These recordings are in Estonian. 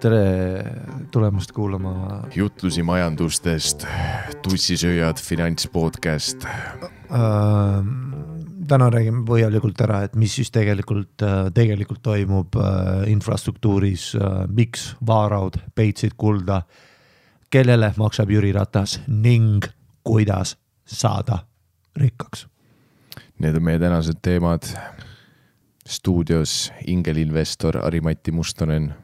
tere tulemast kuulama jutlusi majandustest, tussisööjad, finantspodcast äh,. täna räägime põhjalikult ära, et mis siis tegelikult äh,, tegelikult toimub äh, infrastruktuuris äh,, miks vaaraud peitsid kulda, kellele maksab Jüri Ratas ning kuidas saada rikkaks. Need on meie tänased teemad. stuudios ingelinvestor Ari-Mati Mustonen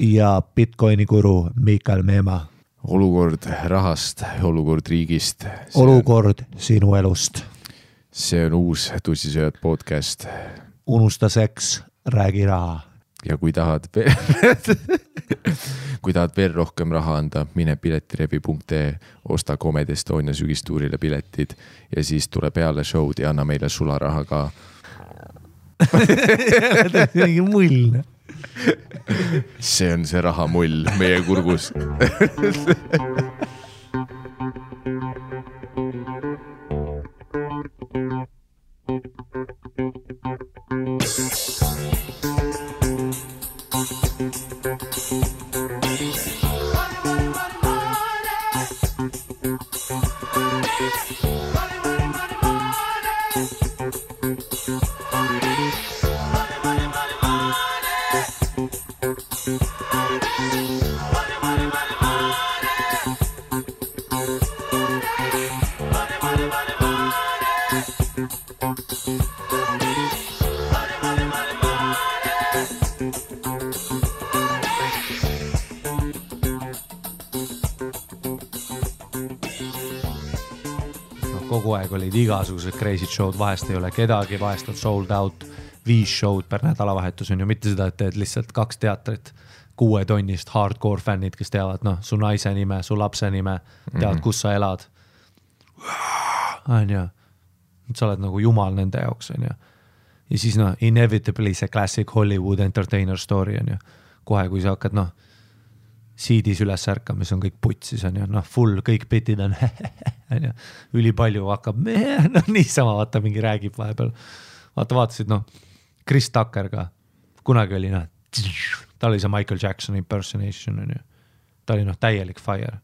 ja Bitcoini guru Miikal Meemaa. olukord rahast, olukord riigist. olukord sinu elust. see on uus Tussisööjad podcast. unusta seks, räägi raha. ja kui tahad kui tahad veel rohkem raha anda, mine piletilevi.ee, osta Comedy Estonia sügistuurile piletid ja siis tule peale show'd ja anna meile sularaha ka mingi mull see on see rahamull meie kurgus igasugused crazy show'd, vahest ei ole kedagi, vahest on sold out viis show'd per nädalavahetus on ju, mitte seda, et teed lihtsalt kaks teatrit kuuetonnist hardcore fännid, kes teavad, noh, su naise nime, su lapse nime, teavad mm, -hmm. kus sa elad. on ju, sa oled nagu jumal nende jaoks, on ju. ja siis noh, inevitably see classic Hollywood entertainer story on ju, kohe, kui sa hakkad noh siidis üles ärkama, siis on kõik putsis on ju, noh full, kõik bitid on on ju, ülipalju hakkab, noh niisama vaata mingi räägib vahepeal. vaata vaatasid noh, Chris Tucker ka, kunagi oli noh, tal oli see Michael Jacksoni impersonation on ju. ta oli noh, täielik fire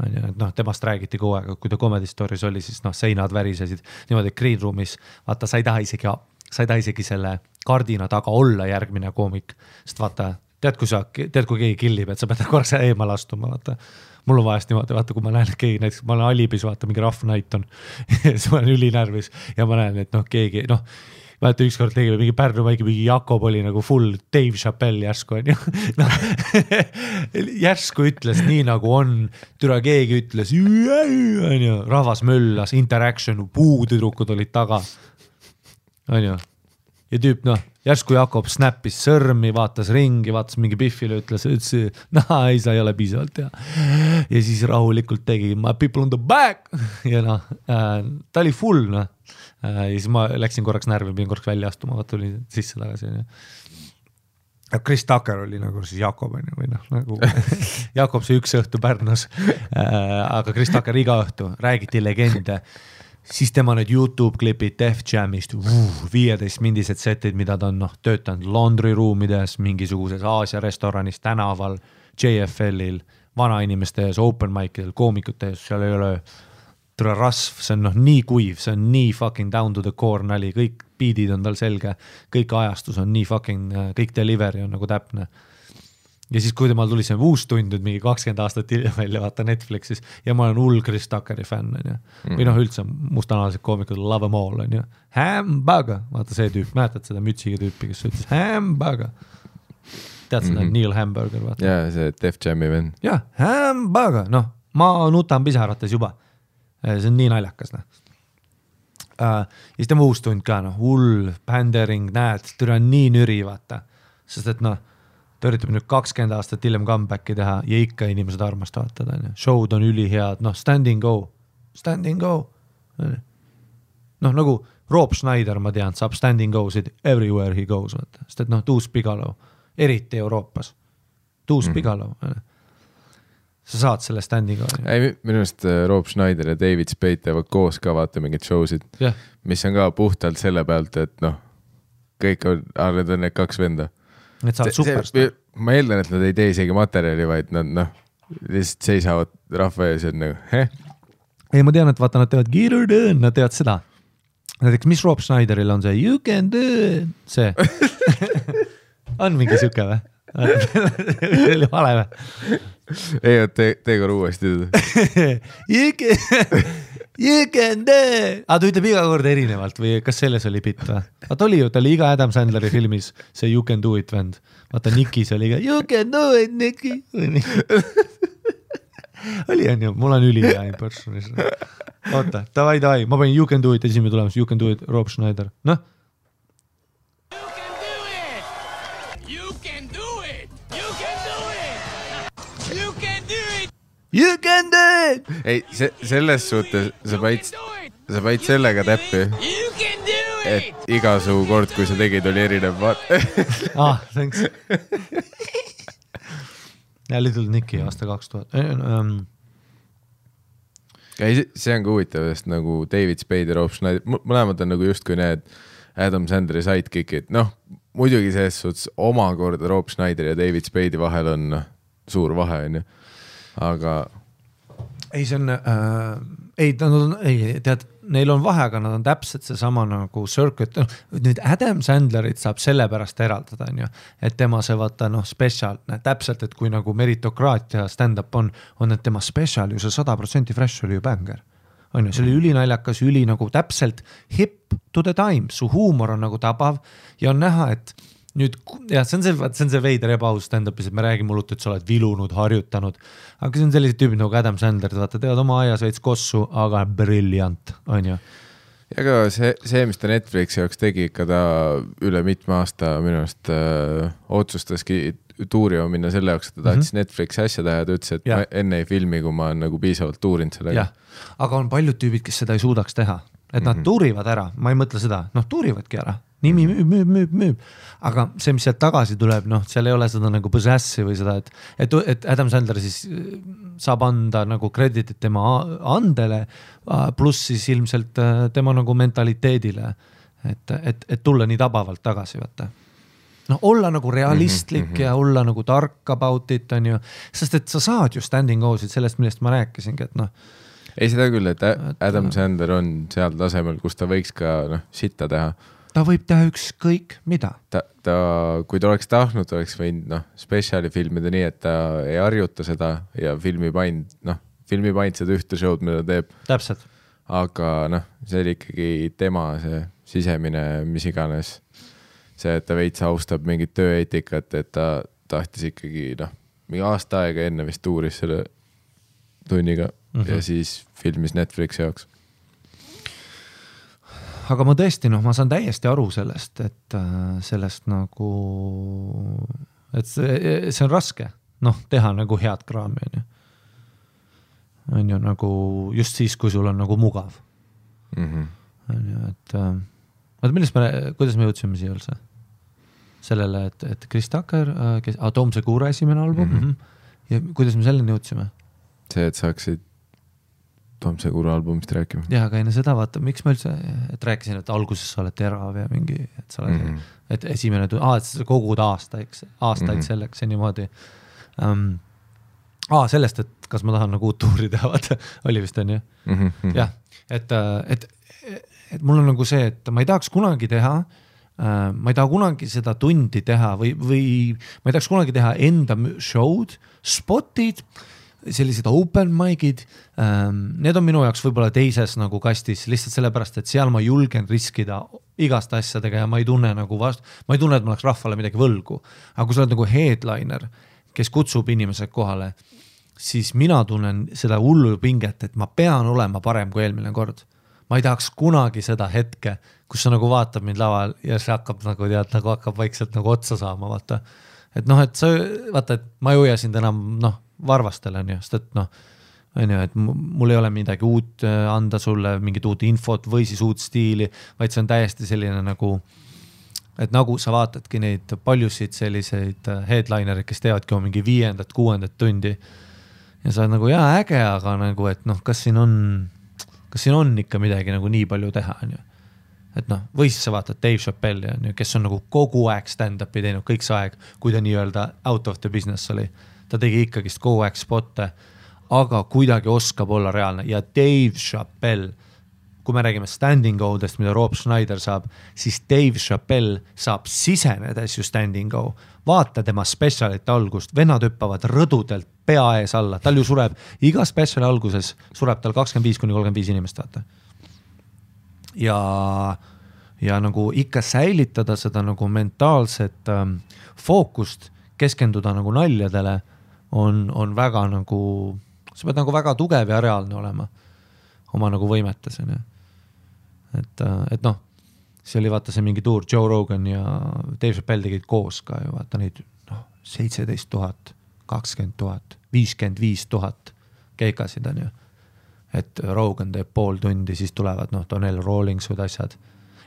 on ju, et noh, temast räägiti kogu aeg, kui ta Comedy Story's oli, siis noh, seinad värisesid niimoodi, et green room'is. Vaata, sa ei taha isegi, sa ei taha isegi selle kardina taga olla järgmine koomik, sest vaata tead, kui sa, tead, kui keegi killib, et sa pead korraks eemale astuma, vaata. mul on vahest niimoodi, vaata, kui ma näen, et keegi näiteks, ma olen Alibis, vaata mingi Night on siis ma olen ülinärvis ja ma näen, et noh, keegi noh mäletan ükskord tegime mingi Pärnu maigi, mingi Jakob oli nagu full Dave Chappelle järsku onju noh järsku ütles nii nagu on, türa keegi ütles onju, rahvas möllas, interaction, puutüdrukud olid taga. onju, ja tüüp noh, järsku Jakob snappis sõrmi, vaatas ringi, vaatas mingi Biffile, ütles, ütles, noh ei, sa ei ole piisavalt hea. ja siis rahulikult tegi my people on the back ja noh äh,, ta oli full noh äh,. ja siis ma läksin korraks närvi, pidin korraks välja astuma, tulin sisse tagasi onju. Chris Tucker oli nagu siis Jakob on ju, või noh, nagu Jakob see üks õhtu Pärnus äh,. aga Chris Tucker iga õhtu, räägiti legende siis tema need Youtube klipid Def Jamist, viieteistmindised setid, mida ta on noh töötanud laundry ruumides, mingisuguses Aasia restoranis, tänaval, JFL-il, vanainimeste ees, open mic idel, koomikute ees, seal ei ole rasv, see on noh nii kuiv, see on nii fucking down to the core nali, kõik beat'id on tal selge, kõik ajastus on nii fucking, kõik delivery on nagu täpne ja siis, kui temal tuli see uus tund nüüd mingi kakskümmend aastat hiljem välja, vaata Netflixis ja ma olen hull Chris Tuckeri fänn, onju. või noh, üldse mustanahalised koomikud, love em all, onju. Hamburger, vaata see tüüp, mäletad seda mütsiga tüüpi, kes ütles hamburger. tead seda mm -hmm. Neil Hamburger, vaata. jaa, see Def Jam'i vend. jah, hamburger, noh, ma nutan pisarates juba. see on nii naljakas, noh uh,. ja siis tema uus tund ka, noh, hull, pandering, näed, türa nii nüri, vaata. sest et noh ta üritab nüüd kakskümmend aastat hiljem comeback'i teha ja ikka inimesed armastavad teda, onju. show'd on ülihead, noh, stand and go, stand and go. noh, nagu Rob Schneider, ma tean, saab stand and go sid everywhere he goes, vaata, sest et noh, Tuus Pigalo, eriti Euroopas, Tuus mm -hmm. Pigalo sa saad selle stand'iga. ei, minu arust äh, Rob Schneider ja David Spade teevad koos ka vaata mingeid show sid yeah., mis on ka puhtalt selle pealt, et noh, kõik on, need on need kaks venda et sa oled superstaar. ma eeldan, et nad ei tee isegi materjali, vaid nad noh, lihtsalt seisavad rahva ees on nagu, heh, ei, ma tean, et vaata, nad teevad nad teevad seda. näiteks, mis Rob Schneideril on see you can do see on mingi sihuke või? see oli vale või? ei oota, tee, korra uuesti. You can, it, aga ta ütleb iga kord erinevalt või kas selles oli bitt või? vaata oli ju, ta oli iga Adam Sandleri filmis see you can do it vend. vaata Nikis oli ka you can do it, Niki. oli onju, mul on ülihea impersonation. oota, davai, davai, ma panin you can do it esimene tulemus, you can do it, Rob Schneider, noh. You can do it. ei, see, selles suhtes sa panid, sa panid sellega täppi, et iga su kord, kui sa tegid, oli erinev, vaata. ah, thanks. jälle tulnud Niki aasta kaks tuhat. ähm, ei, see on ka huvitav, sest nagu David Spade ja Rob Schneider, mõlemad on nagu justkui need Adam Sandleri sidekick'id, noh muidugi selles suhtes omakorda Rob Schneider ja David Spade'i vahel on noh, suur vahe onju, aga ei, see on äh,, ei, nad on, ei tead, neil on vahe, aga nad on täpselt seesama nagu circuit, noh nüüd Adam Sandlerit saab sellepärast eraldada, onju. et tema see vaata noh, spetsial, täpselt, et kui nagu meritokraatia stand-up on, on, et tema spetsial ju see sada protsenti fresh oli ju bängar. on ju, see oli ülinaljakas, üli nagu täpselt hip to the time, su huumor on nagu tabav ja on näha, et nüüd jah, see on see, see on see veider ebaaus stand-up'is, et me räägime hullult, et sa oled vilunud, harjutanud. aga see on sellised tüübid nagu Adam Sandler, vaata teevad oma aias veits kossu, aga briljant, on ju. ka see, see, mis ta Netflixi jaoks tegi, ikka ta üle mitme aasta minu arust äh, otsustaski tuurima minna selle jaoks, et ta tahtis mm -hmm. Netflixi asja teha ja ta ütles, et ja. ma enne ei filmi, kui ma olen nagu piisavalt tuurinud sellega aga on paljud tüübid, kes seda ei suudaks teha, et nad tuurivad ära, ma ei mõtle seda, noh tuurivadki ära, nimi müüb, müüb, müüb, müüb. aga see, mis sealt tagasi tuleb, noh, seal ei ole seda nagu possess'i või seda, et, et, et Adam Sandler siis äh, saab anda nagu krediitit tema andele, pluss siis ilmselt äh, tema nagu mentaliteedile. et, et, et tulla nii tabavalt tagasi, vaata noh, olla nagu realistlik mm -hmm. ja olla nagu tark about it on ju, sest et sa saad ju standing osid sellest, millest ma rääkisingi, et noh ei, seda küll, Et, Adam äh, Sandler on seal tasemel, kus ta võiks ka noh, sitta teha. Ta võib teha ükskõik mida. ta, ta, kui ta oleks tahtnud, ta oleks võinud noh, spetsiali filmida nii, et ta ei harjuta seda ja filmib ainult noh, filmib ainult seda ühte show'd, mida ta teeb. täpselt, aga noh, see oli ikkagi tema see sisemine, mis iganes. see, et ta veits austab mingit tööeetikat, et ta tahtis ikkagi noh, mingi aasta aega enne vist uuris selle tunniga mm. -hmm. ja siis filmis Netflixi jaoks. Aga ma tõesti noh, ma saan täiesti aru sellest, et äh, sellest nagu, et see, see on raske, noh, teha nagu head kraami, on ju. on ju nagu just siis, kui sul on nagu mugav, Mm -hmm. on ju, et äh, oota, millest me, kuidas me jõudsime siia üldse? sellele, et, et Chris Tucker, kes ah,, Tom Segura esimene album mm. -hmm. ja kuidas me selleni jõudsime? see, et saaksid Tom Segura albumist rääkima. jah, aga enne seda vaata, miks ma üldse, et rääkisin, et alguses sa oled terav ja mingi, et sa oled mm. -hmm. et esimene aa, et sa kogud aastaiks, aastaid mm. -hmm. selleks ja niimoodi um,. aa, sellest, et kas ma tahan nagu uut tuuri teha, vaata, oli vist onju, Mhm, jah, et, et, et mul on nagu see, et ma ei tahaks kunagi teha Uh, ma ei taha kunagi seda tundi teha või, või ma ei tahaks kunagi teha enda show'd, spot'id, sellised open mic'id um,, need on minu jaoks võib-olla teises nagu kastis lihtsalt sellepärast, et seal ma julgen riskida igast asjadega ja ma ei tunne nagu vastu, ma ei tunne, et ma oleks rahvale midagi võlgu. aga kui sa oled nagu headliner, kes kutsub inimesed kohale, siis mina tunnen seda hullu pinget, et ma pean olema parem kui eelmine kord. ma ei tahaks kunagi seda hetke, kus sa nagu vaatad mind laval ja see hakkab nagu tead, nagu hakkab vaikselt nagu otsa saama, vaata. et noh, et sa vaata, et ma ei hoia sind enam noh, varvastel on ju, sest et noh, on ju, et mu- mul ei ole midagi uut äh, anda sulle, mingit uut infot või siis uut stiili, vaid see on täiesti selline nagu et nagu sa vaatadki neid paljusid selliseid äh, headliner'id, kes teevadki oma mingi viiendat-kuuendat tundi ja sa oled nagu jaa, äge, aga nagu, et noh, kas siin on, kas siin on ikka midagi nagu nii palju teha, on ju. et noh, või siis sa vaatad Dave Chappelli on ju, kes on nagu kogu aeg stand-up'i teinud kõik see aeg, kui ta nii-öelda out of the business oli. Ta tegi ikkagist kogu aeg spotte, aga kuidagi oskab olla reaalne ja Dave Chappelle kui me räägime standing go-dest, mida Rob Schneider saab, siis Dave Chappelle saab sisenedes ju standing go. vaata tema spetsialite algust, vennad hüppavad rõdudelt pea ees alla, tal ju sureb iga spetsiali alguses sureb tal kakskümmend viis kuni kolmkümmend viis inimest, vaata. ja, ja nagu ikka säilitada seda nagu mentaalset ähm, fookust, keskenduda nagu naljadele, on, on väga nagu, sa pead nagu väga tugev ja reaalne olema oma nagu võimetes onju. et, et noh, see oli vaata see mingi tuur, Joe Rogan ja Dave Chappelle tegid koos ka ju vaata neid noh, seitseteist tuhat, kakskümmend tuhat, viiskümmend viis tuhat keikasid onju. et Rogan teeb pool tundi, siis tulevad noh, Donell Rawlingsud asjad.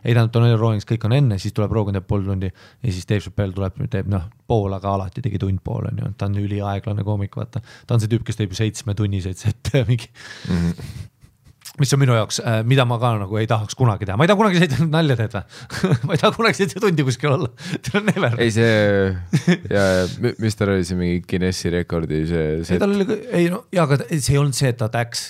Ei tähendab, Donell Rawlings kõik on enne, siis tuleb Rogan teeb pool tundi ja siis Dave Chappelle tuleb, teeb noh, pool, aga alati tegi tund pool onju, ta on üliaeglane koomik, vaata. ta on see tüüp, kes teeb ju seitsmetunniseid sette mingi mm. -hmm. Mis on minu jaoks, mida ma ka nagu ei tahaks kunagi teha, ma ei taha kunagi seitse nalja või ma ei taha kunagi seitse tundi kuskil olla, never. ei see ja, ja mi- mis tal oli see mingi Guinessi rekordi see, ei see tal oli, ei no ja, aga see ei olnud see, et ta läks,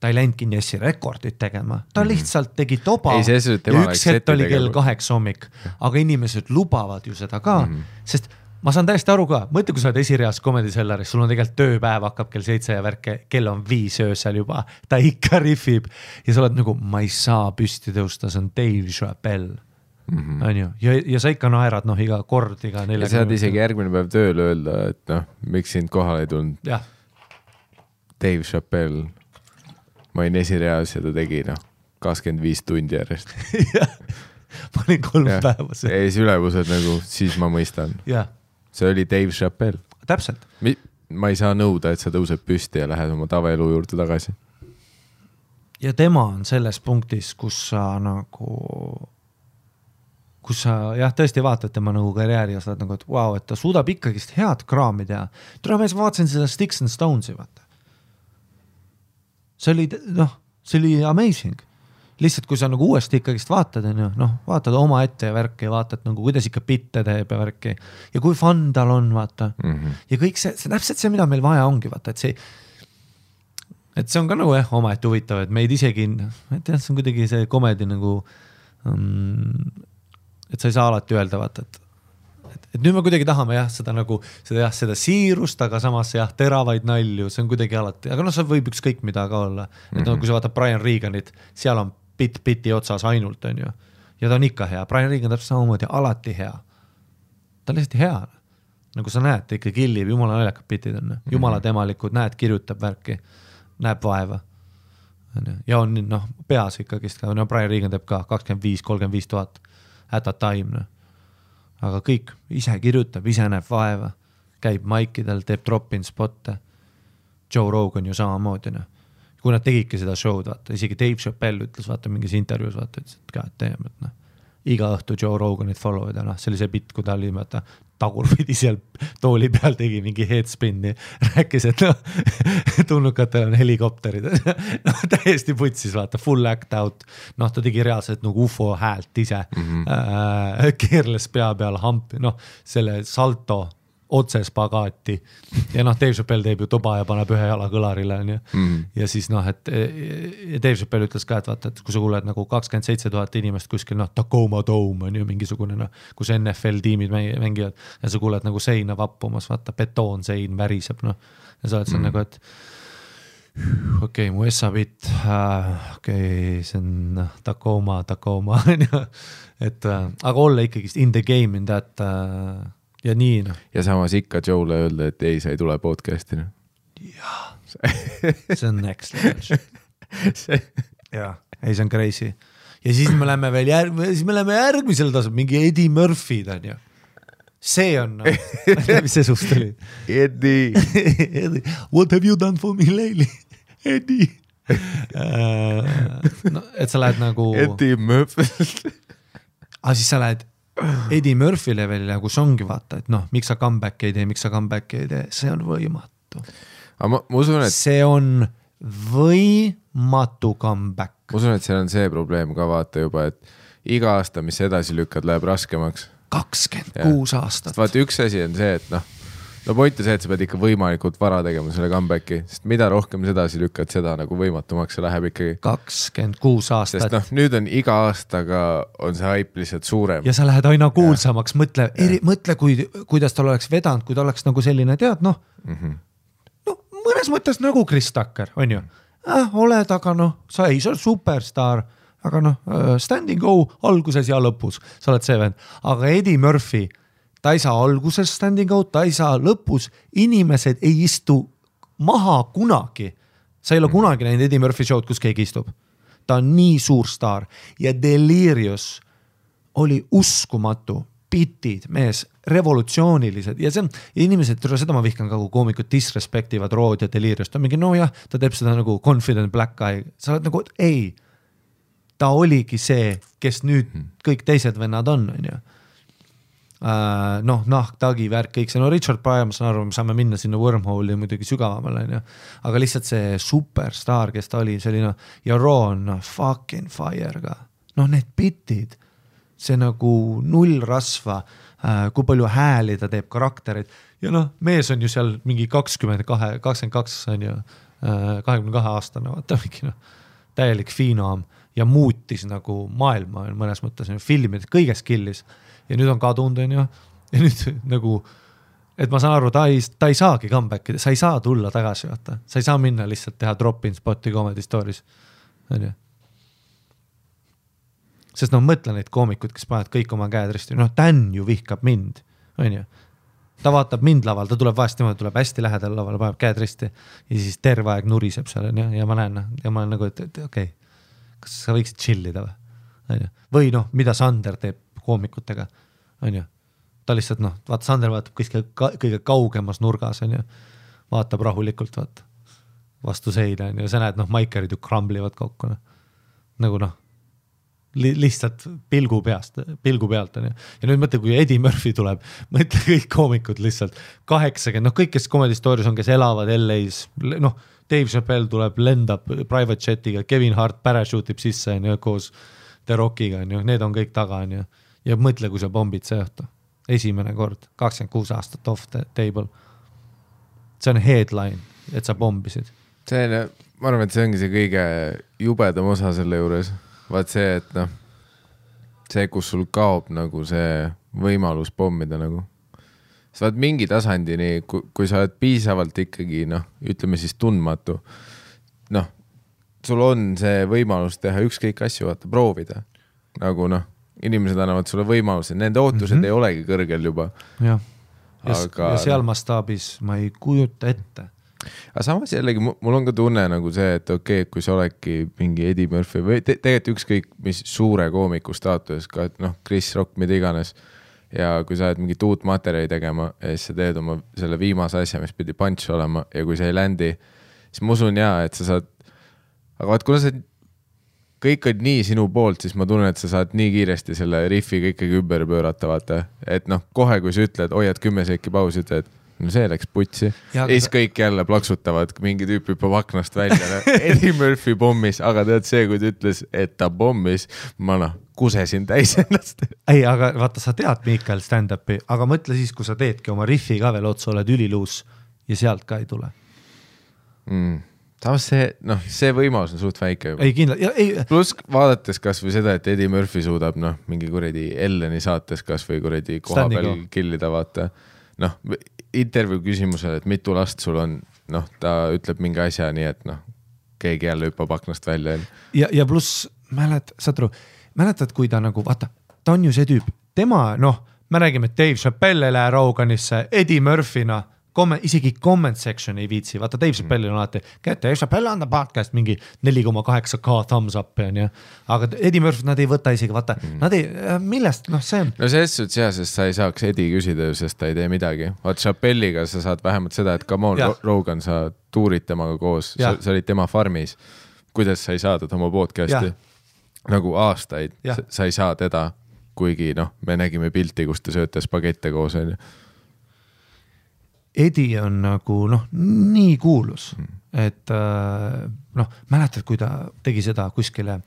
ta ei läinud Guinessi rekordit tegema, ta lihtsalt tegi toba. Mhm. Ei, ja üks hetk oli kell kaheksa hommik, aga inimesed lubavad ju seda ka mm, Mhm. -hmm. sest ma saan täiesti aru ka, mõtle, kui sa oled esireas Comedy Cellaris, sul on tegelikult tööpäev hakkab kell seitse ja värke, kell on viis öösel juba, ta ikka rihvib ja sa oled nagu, ma ei saa püsti tõusta, see on Dave Chappelle. On ju, ja, ja sa ikka naerad noh, iga kord, iga ja neljakümne. saad isegi järgmine päev tööl öelda, et noh, miks sind kohale ei tulnud, Dave Chappelle. ma olin esireas ja ta tegi noh, kakskümmend viis tundi järjest. ma olin kolm ja päeva seal, siis ülemused nagu, siis ma mõistan, jah, see oli Dave Chappelle. täpselt ma ei saa nõuda, et sa tõused püsti ja lähed oma tavaelu juurde tagasi. ja tema on selles punktis, kus sa nagu, kus sa jah, tõesti vaatad tema nagu karjääri ja sa oled nagu, et vau wow,, et ta suudab ikkagist head kraami teha. tule mees, ma vaatasin seda Sticks and Stones'i, vaata. see oli noh, see oli amazing. lihtsalt, kui sa nagu uuesti ikkagist vaatad, on ju, noh, vaatad omaette ja värki ja vaatad nagu, kuidas ikka bitte teeb ja värki ja kui fun tal on, vaata mm. -hmm. ja kõik see, see täpselt see, mida meil vaja ongi, vaata, et see, et see on ka nagu jah, omaette huvitav, et meid isegi, ma ei tea, see on kuidagi see komedi nagu um,, et sa ei saa alati öelda, vaata, et et, nüüd me kuidagi tahame jah, seda nagu seda jah, seda siirust, aga samas jah, teravaid nalju, see on kuidagi alati, aga noh, see võib ükskõik mida ka olla. et noh, kui sa vaatad Brian Reganit, seal on bitt biti otsas ainult, on ju. ja ta on ikka hea, Brian Regan täpselt samamoodi alati hea. ta on lihtsalt hea. nagu sa näed, ta ikka killib, jumala naljakad bitid on, jumala temalikud, näed, kirjutab värki, näeb vaeva. onju, ja on noh, peas ikkagist ka, no Brian Regan teeb ka kakskümmend viis, kolmkümmend viis tuhat at a time noh. aga kõik ise kirjutab, ise näeb vaeva, käib maikidel, teeb drop-in spot'e. Joe Rogan ju samamoodi noh, kui nad tegidki seda show'd, vaata isegi Dave Chappelle ütles vaata mingis intervjuus vaata, ütles, et god damn, et noh. iga õhtu Joe Roganit follow ida, noh, see oli see bitt, kui ta oli vaata tagurpidi seal tooli peal tegi mingi headspin'i, rääkis, et noh, tulnukatel on helikopterid, noh täiesti putsis, vaata full act out, noh, ta tegi reaalselt nagu ufo häält ise mm, -hmm. äh, keerles pea peal hampi, noh, selle salto otse spagaati ja noh, Dave Chappelle teeb ju tuba ja paneb ühe jala kõlarile onju Mhm. ja siis noh, et Dave Chappelle ütles ka, et vaata, et kui sa kuuled nagu kakskümmend seitse tuhat inimest kuskil noh, Tacoma Dome on ju mingisugune noh, kus NFL tiimid mängi- mängivad ja sa kuuled nagu seina vappumas, vaata betoonsein väriseb noh. Ja sa oled seal mm. nagu, et okei okay,, mu Essa bitt äh,, okei okay,, see on noh, Tacoma, Tacoma on ju, et äh, aga olla ikkagist in the game in that äh, ja nii noh, ja samas ikka Joe'le öelda, et ei, sa ei tule podcast'i noh. see on next level shit. jaa, ei see on crazy ja siis me läheme veel järg-, siis me läheme järgmisele tasemele, mingi Eddie Murphy'd on ju. see on no. mis see suust oli. Eddie. Eddie, what have you done for me lately, Eddie no et sa lähed nagu, Eddie Murphy. aga siis sa lähed Eddie Murphy levelile, kus ongi vaata, et noh, miks sa comeback'i ei tee, miks sa comeback'i ei tee, see on võimatu. aga ma, ma usun, et, see on võimatu comeback. ma usun, et seal on see probleem ka vaata juba, et iga aasta, mis edasi lükkad, läheb raskemaks. kakskümmend kuus aastat vaata, üks asi on see, et noh, no point on see, et sa pead ikka võimalikult vara tegema selle comeback'i, sest mida rohkem sa edasi lükkad, seda nagu võimatumaks see läheb ikkagi. kakskümmend kuus aastat noh, nüüd on iga aastaga on see haip lihtsalt suurem. ja sa lähed aina kuulsamaks, mõtle, mõtle, kui, kuidas tal oleks vedanud, kui ta oleks nagu selline, tead noh mm. -hmm., no mõnes mõttes nagu Chris Tucker, on ju äh,. oled, aga noh, sa ei, sa oled superstaar, aga noh, standing go alguses ja lõpus, sa oled see vend, aga Eddie Murphy, ta ei saa alguses standing out, ta ei saa lõpus, inimesed ei istu maha kunagi. sa ei ole kunagi näinud Eddie Murphy show'd, kus keegi istub. ta on nii suur staar. Ja Delirious oli uskumatu, bitid, mees, revolutsioonilised. Ja see on, inimesed, seda ma vihkan ka, kui koomikud disrespect ivad Rood ja Deliriust, ta on mingi nojah, ta teeb seda nagu confident black guy, sa oled nagu ei. ta oligi see, kes nüüd kõik teised vennad on, on ju. Uh, noh, nahk, tagi, värk, kõik see, no Richard Pryor, ma saan aru, me saame minna sinna wormhole'i muidugi sügavamale, onju. aga lihtsalt see superstaar, kes ta oli, oli noh, ja Raw on noh, fucking fire ka. noh, need bitid, see nagu null rasva uh,, kui palju hääli ta teeb, karaktereid. Ja noh, mees on ju seal mingi kakskümmend kahe, kakskümmend kaks on ju, kahekümne kahe aastane, vaata mingi noh, täielik finoom ja muutis nagu maailma mõnes mõttes, filmides, kõiges kill'is ja nüüd on kadunud, onju, ja nüüd nagu, et ma saan aru, ta ei, ta ei saagi comeback ida, sa ei saa tulla tagasi, vaata, sa ei saa minna lihtsalt teha drop-in spot'i Comedy Store'is, onju. sest noh, mõtle neid koomikuid, kes panevad kõik oma käed risti, noh, Dan ju vihkab mind, onju ta vaatab mind laval, ta tuleb vahest niimoodi, tuleb hästi lähedal lavale, paneb käed risti ja siis terve aeg nuriseb seal onju ja ma näen noh ja ma olen nagu, et, et okei okay,, kas sa võiksid chill ida või, onju, või noh, mida Sander teeb koomikutega, onju. ta lihtsalt noh, vaata Sander vaatab kuskil ka, kõige kaugemas nurgas onju, vaatab rahulikult vaata vastu seina onju ja sa näed noh, maikerid ju kramblivad kokku noh, nagu noh li lihtsalt pilgu peast, pilgu pealt onju. ja nüüd mõtle, kui Eddie Murphy tuleb, mõtle kõik koomikud lihtsalt kaheksakümmend, noh, kõik, kes Comedy Store'is on, kes elavad LA-s, noh, Dave Chappelle tuleb, lendab private jet'iga, Kevin Hart parachute ib sisse onju koos The Rockiga onju, need on kõik taga onju. Ja mõtle, kui sa pommid see õhtu, esimene kord, kakskümmend kuus aastat off table. see on headline, et sa pommisid. see on, ma arvan, et see ongi see kõige jubedam osa selle juures, vaat see, et noh, see, kus sul kaob nagu see võimalus pommida nagu. sa oled mingi tasandini, kui sa oled piisavalt ikkagi noh, ütleme siis tundmatu, noh, sul on see võimalus teha ükskõik asju, vaata, proovida. nagu noh, inimesed annavad sulle võimaluse, nende ootused mm -hmm. ei olegi kõrgel juba. jah, ja, Aga ja seal mastaabis ma ei kujuta ette aga samas jällegi mu- mul on ka tunne nagu see, et okei okay,, kui sa oledki mingi Eddie Murphy või te tegelikult ükskõik mis suure koomiku staatuses ka, et noh, Chris Rock, mida iganes. ja kui sa oled mingit uut materjali tegema ja siis sa teed oma selle viimase asja, mis pidi punch olema ja kui see ei ländi, siis ma usun jaa, et sa saad, aga vaat kuna see kõik on nii sinu poolt, siis ma tunnen, et sa saad nii kiiresti selle rihviga ikkagi ümber pöörata, vaata. et noh, kohe, kui sa ütled, hoiad kümme sekki pausi, ütled, no see läks putsi. Ja siis kõik jälle plaksutavad, mingi tüüp hüppab aknast välja, Eddie Murphy pommis, aga tead see, kui ta ütles, et ta pommis, ma noh, kusesin täis ennast. ei, aga vaata, sa tead Miikal stand-up'i, aga mõtle siis, kui sa teedki oma rihvi ka veel otsa, oled üliluus ja sealt ka ei tule. mm.. Samas see, noh, see võimalus on suht väike juba. ei kindlalt, pluss vaadates kasvõi seda, et Eddie Murphy suudab noh, mingi kuradi Elleni saates kasvõi kuradi koha peal kill ida, vaata. noh, intervjuu küsimusele, et mitu last sul on, noh, ta ütleb mingi asja, nii et noh, keegi jälle hüppab aknast välja, ja, ja pluss mäletad, saad aru, mäletad, kui ta nagu vaata, ta on ju see tüüp, tema noh, me räägime, et Dave Chappelle ei lähe Roganisse, Eddie Murphy'na, komme-, isegi comment section ei viitsi, vaata Dave Chappelle'il on alati, käed Dave Chappelle on the podcast mingi neli koma kaheksa K thumbs up'i onju. aga Eddie Murphy nad ei võta isegi, vaata mm., nad ei, millest, noh, see on no selles suhtes jah, sest sa ei saaks Eddie küsida, sest ta ei tee midagi. vaat Chappelle'iga sa saad vähemalt seda, et come on Rogan, sa tuurid temaga koos, sa, sa olid tema farmis. kuidas sa ei saa teda oma podcast'i nagu aastaid, sa ei saa teda, kuigi noh, me nägime pilti, kus te sööte spagette koos onju. Eddie on nagu noh, nii kuulus, et äh, noh, mäletad, kui ta tegi seda kuskile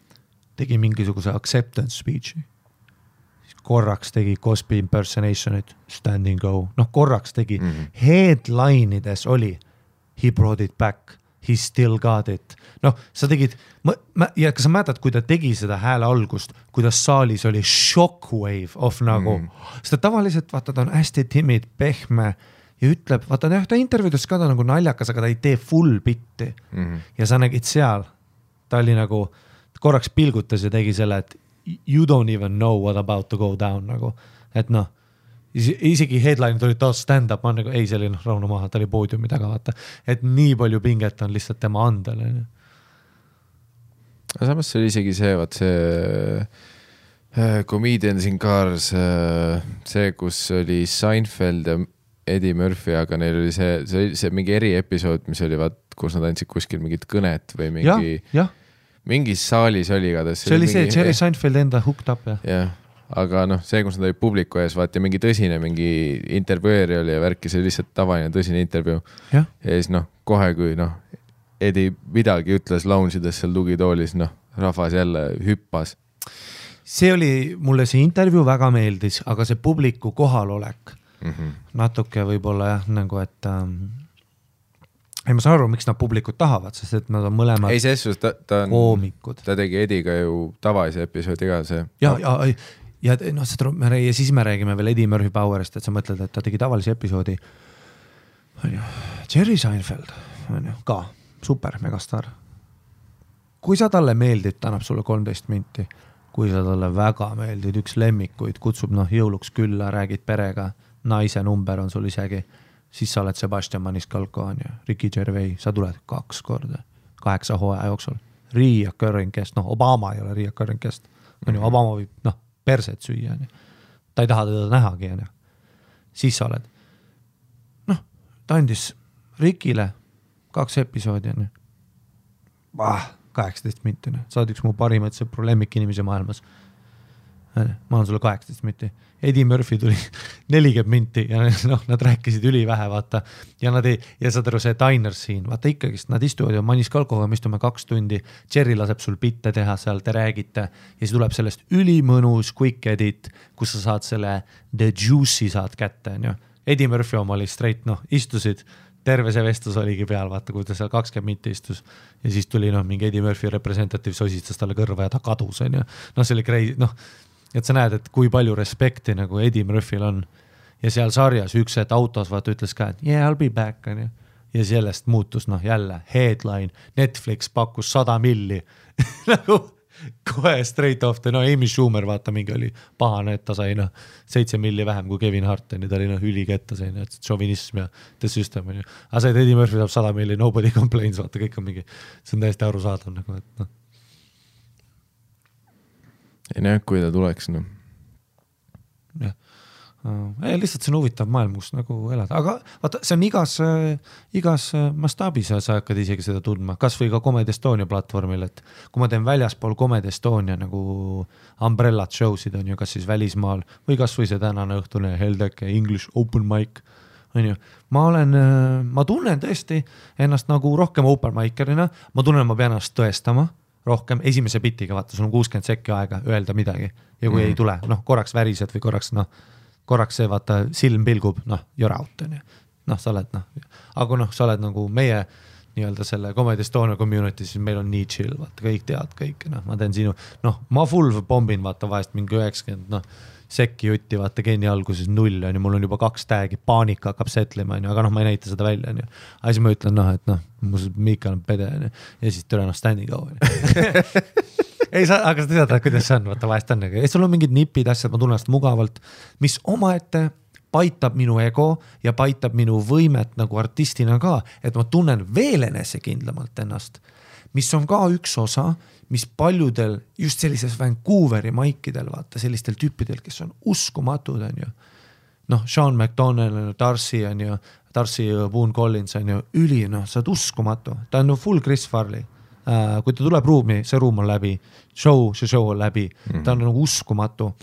tegi mingisuguse acceptance speech'i. korraks tegi Cosby impersonation'it, standing go, noh korraks tegi mm. -hmm. headline ides oli he brought it back, he still got it. noh, sa tegid, ja kas sa mäletad, kui ta tegi seda hääle algust, kuidas saalis oli shockwave of nagu mm. -hmm. sest ta tavaliselt vaata, ta on hästi timid, pehme ja ütleb, vaata jah, ta intervjuudes ka ta nagu naljakas, aga ta ei tee full bitti mm. -hmm. ja sa nägid seal, ta oli nagu korraks pilgutas ja tegi selle, et you don't even know what about to go down nagu, et noh isegi headline'id olid taas stand-up, ma nagu ei, see oli noh, rahune maha, ta oli poodiumi taga, vaata, et nii palju pinget on lihtsalt tema andel, onju. aga samas see oli isegi see, vaat see äh, Comedians in Cars, see, kus oli Seinfeld ja Eddie Murphy, aga neil oli see, see see mingi eriepisood, mis oli vaat, kus nad andsid kuskil mingit kõnet või mingi,, mingis saalis oli igatahes. see oli see Jerry Seinfeld enda hooked up jah. jah, aga noh, see, kus nad olid publiku ees, vaata mingi tõsine mingi intervjueer oli ja värki, see oli lihtsalt tavaline tõsine intervjuu. ja siis noh, kohe kui noh, Eddie midagi ütles lounge ides seal tugitoolis, noh, rahvas jälle hüppas. see oli, mulle see intervjuu väga meeldis, aga see publiku kohalolek Mm -hmm. natuke võib-olla jah, nagu et ähm,. ei, ma saan aru, miks nad publikut tahavad, sest et nad on mõlemad ei, selles suhtes ta, ta on, koomikud. ta tegi Ediga ju tavalise episoodi ka see. ja, ja, ja noh, seda me räägime ja siis me räägime veel Eddie Murphy Powerist, et sa mõtled, et ta tegi tavalise episoodi. on ju, Jerry Seinfeld on ju ka super megastaar. kui sa talle meeldid, ta annab sulle kolmteist minti. kui sa talle väga meeldid, üks lemmikuid, kutsub noh jõuluks külla, räägid perega, naise number on sul isegi, siis sa oled Sebastian Maniscalco on ju, Ricky Gervais, sa tuled kaks korda kaheksa hooaja jooksul. Reoccurring guest, noh, Obama ei ole reoccurring guest, on ju, Obama võib noh, perset süüa, on ju. ta ei taha teda nähagi, on ju. siis sa oled, noh, ta andis Rikile kaks episoodi, on ju. kaheksateist minti, noh, sa oled üks mu parimaid sõpru, lemmikinimesi maailmas. Ma annan sulle kaheksateist minti. Eddie Murphy tuli nelikümmend minti ja noh, nad rääkisid ülivähe, vaata. ja nad ei, ja saad aru, see diner siin, vaata ikkagist nad istuvad ju Maniscalcoga, me istume kaks tundi. Jerry laseb sul bitte teha seal, te räägite ja siis tuleb sellest ülimõnus quick edit, kus sa saad selle the juice'i saad kätte, onju. Eddie Murphy oma oli straight, noh, istusid terve see vestlus oligi peal, vaata, kui ta seal kakskümmend minti istus ja siis tuli noh, mingi Eddie Murphy representative sosistas talle kõrva ja ta kadus, onju. noh, see oli crazy, noh, et sa näed, et kui palju respekti nagu Eddie Murphy'l on. ja seal sarjas üks hetk autos vaata ütles ka, et yeah I will be back onju. ja sellest muutus noh, jälle headline, Netflix pakkus sada milli nagu kohe straight off the, no Amy Schumer vaata mingi oli pahane, et ta sai noh, seitse milli vähem kui Kevin Hart onju, ta oli noh ülikettas onju, et šovinism ja the system onju. aga see, et Eddie Murphy saab sada milli, nobody complains, vaata kõik on mingi, see on täiesti arusaadav nagu, et noh. Ei noh, kui ta tuleks, noh. jah, ei lihtsalt see on huvitav maailm, kus nagu elada, aga vaata, see on igas äh,, igas äh, mastaabis sa hakkad isegi seda tundma, kasvõi ka Comedy Estonia platvormil, et kui ma teen väljaspool Comedy Estonia nagu umbrellat show sid on ju, kas siis välismaal või kasvõi see tänane õhtune Heldeke English open mic on ju, ma olen, ma tunnen tõesti ennast nagu rohkem open micer'ina, ma tunnen, ma pean ennast tõestama rohkem esimese bitiga, vaata, sul on kuuskümmend sekki aega öelda midagi ja kui mm. ei tule, noh, korraks värised või korraks noh, korraks see vaata silm pilgub, noh, you are out on ju. noh, sa oled noh, aga kui noh, sa oled nagu meie nii-öelda selle Comedy Estonia community, siis meil on nii chill, vaata kõik teavad kõike, noh, ma teen sinu, noh, ma full pombin vaata vahest mingi üheksakümmend, noh sekki jutti, vaata Geni alguses null on ju, mul on juba kaks tag'i, paanika hakkab setlema on ju, aga noh, ma ei näita seda välja on ju. aga siis ma ütlen noh, et noh, mu Miikal on pede on ju ja siis tule noh, standing go on ju. ei sa, aga sa tead, kuidas see on, vaata vahest on nagu, sul on mingid nipid, asjad, ma tunnen ennast mugavalt, mis omaette paitab minu ego ja paitab minu võimet nagu artistina ka, et ma tunnen veel enesekindlamalt ennast, mis on ka üks osa mis paljudel just sellises Vancouveri maikidel vaata sellistel tüüpidel, kes on uskumatud, on ju. noh, Sean McDonald, Darcy on ju, Darcy Boone Collins on ju, üli noh, sa oled uskumatu, ta on no full Chris Farley uh,. kui ta tuleb ruumi, see ruum on läbi, show, see show on läbi mm, -hmm. ta on nagu uskumatu.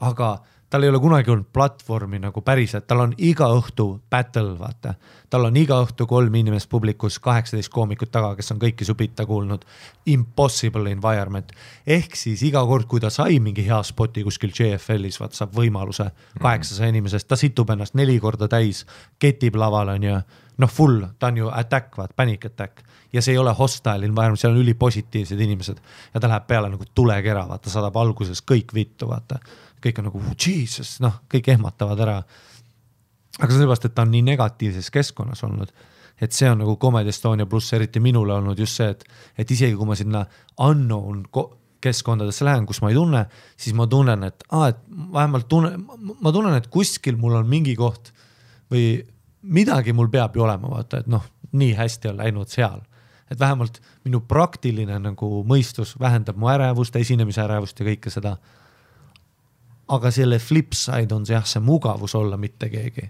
aga tal ei ole kunagi olnud platvormi nagu päriselt, tal on iga õhtu battle, vaata. tal on iga õhtu kolm inimest publikus, kaheksateist koomikut taga, kes on kõiki su bitte kuulnud. Impossible environment. ehk siis iga kord, kui ta sai mingi hea spoti kuskil JFL-is, vaata saab võimaluse kaheksasaja inimesest, ta situb ennast neli korda täis, ketib laval, on ju. noh, full, ta on ju attack, vaata, panic attack ja see ei ole hostile environment, seal on ülipositiivsed inimesed ja ta läheb peale nagu tulekera, vaata, saadab alguses kõik vittu, vaata kõik on nagu jesus, noh, kõik ehmatavad ära. aga sellepärast, et ta on nii negatiivses keskkonnas olnud, et see on nagu Comedy Estonia pluss eriti minule olnud just see, et, et isegi kui ma sinna unknown keskkondadesse lähen, kus ma ei tunne, siis ma tunnen, et aa, et vähemalt tunnen, ma tunnen, et kuskil mul on mingi koht või midagi mul peab ju olema, vaata, et noh, nii hästi on läinud seal et vähemalt minu praktiline nagu mõistus vähendab mu ärevust, esinemise ärevust ja kõike seda aga selle flip side on see jah, see mugavus olla mitte keegi.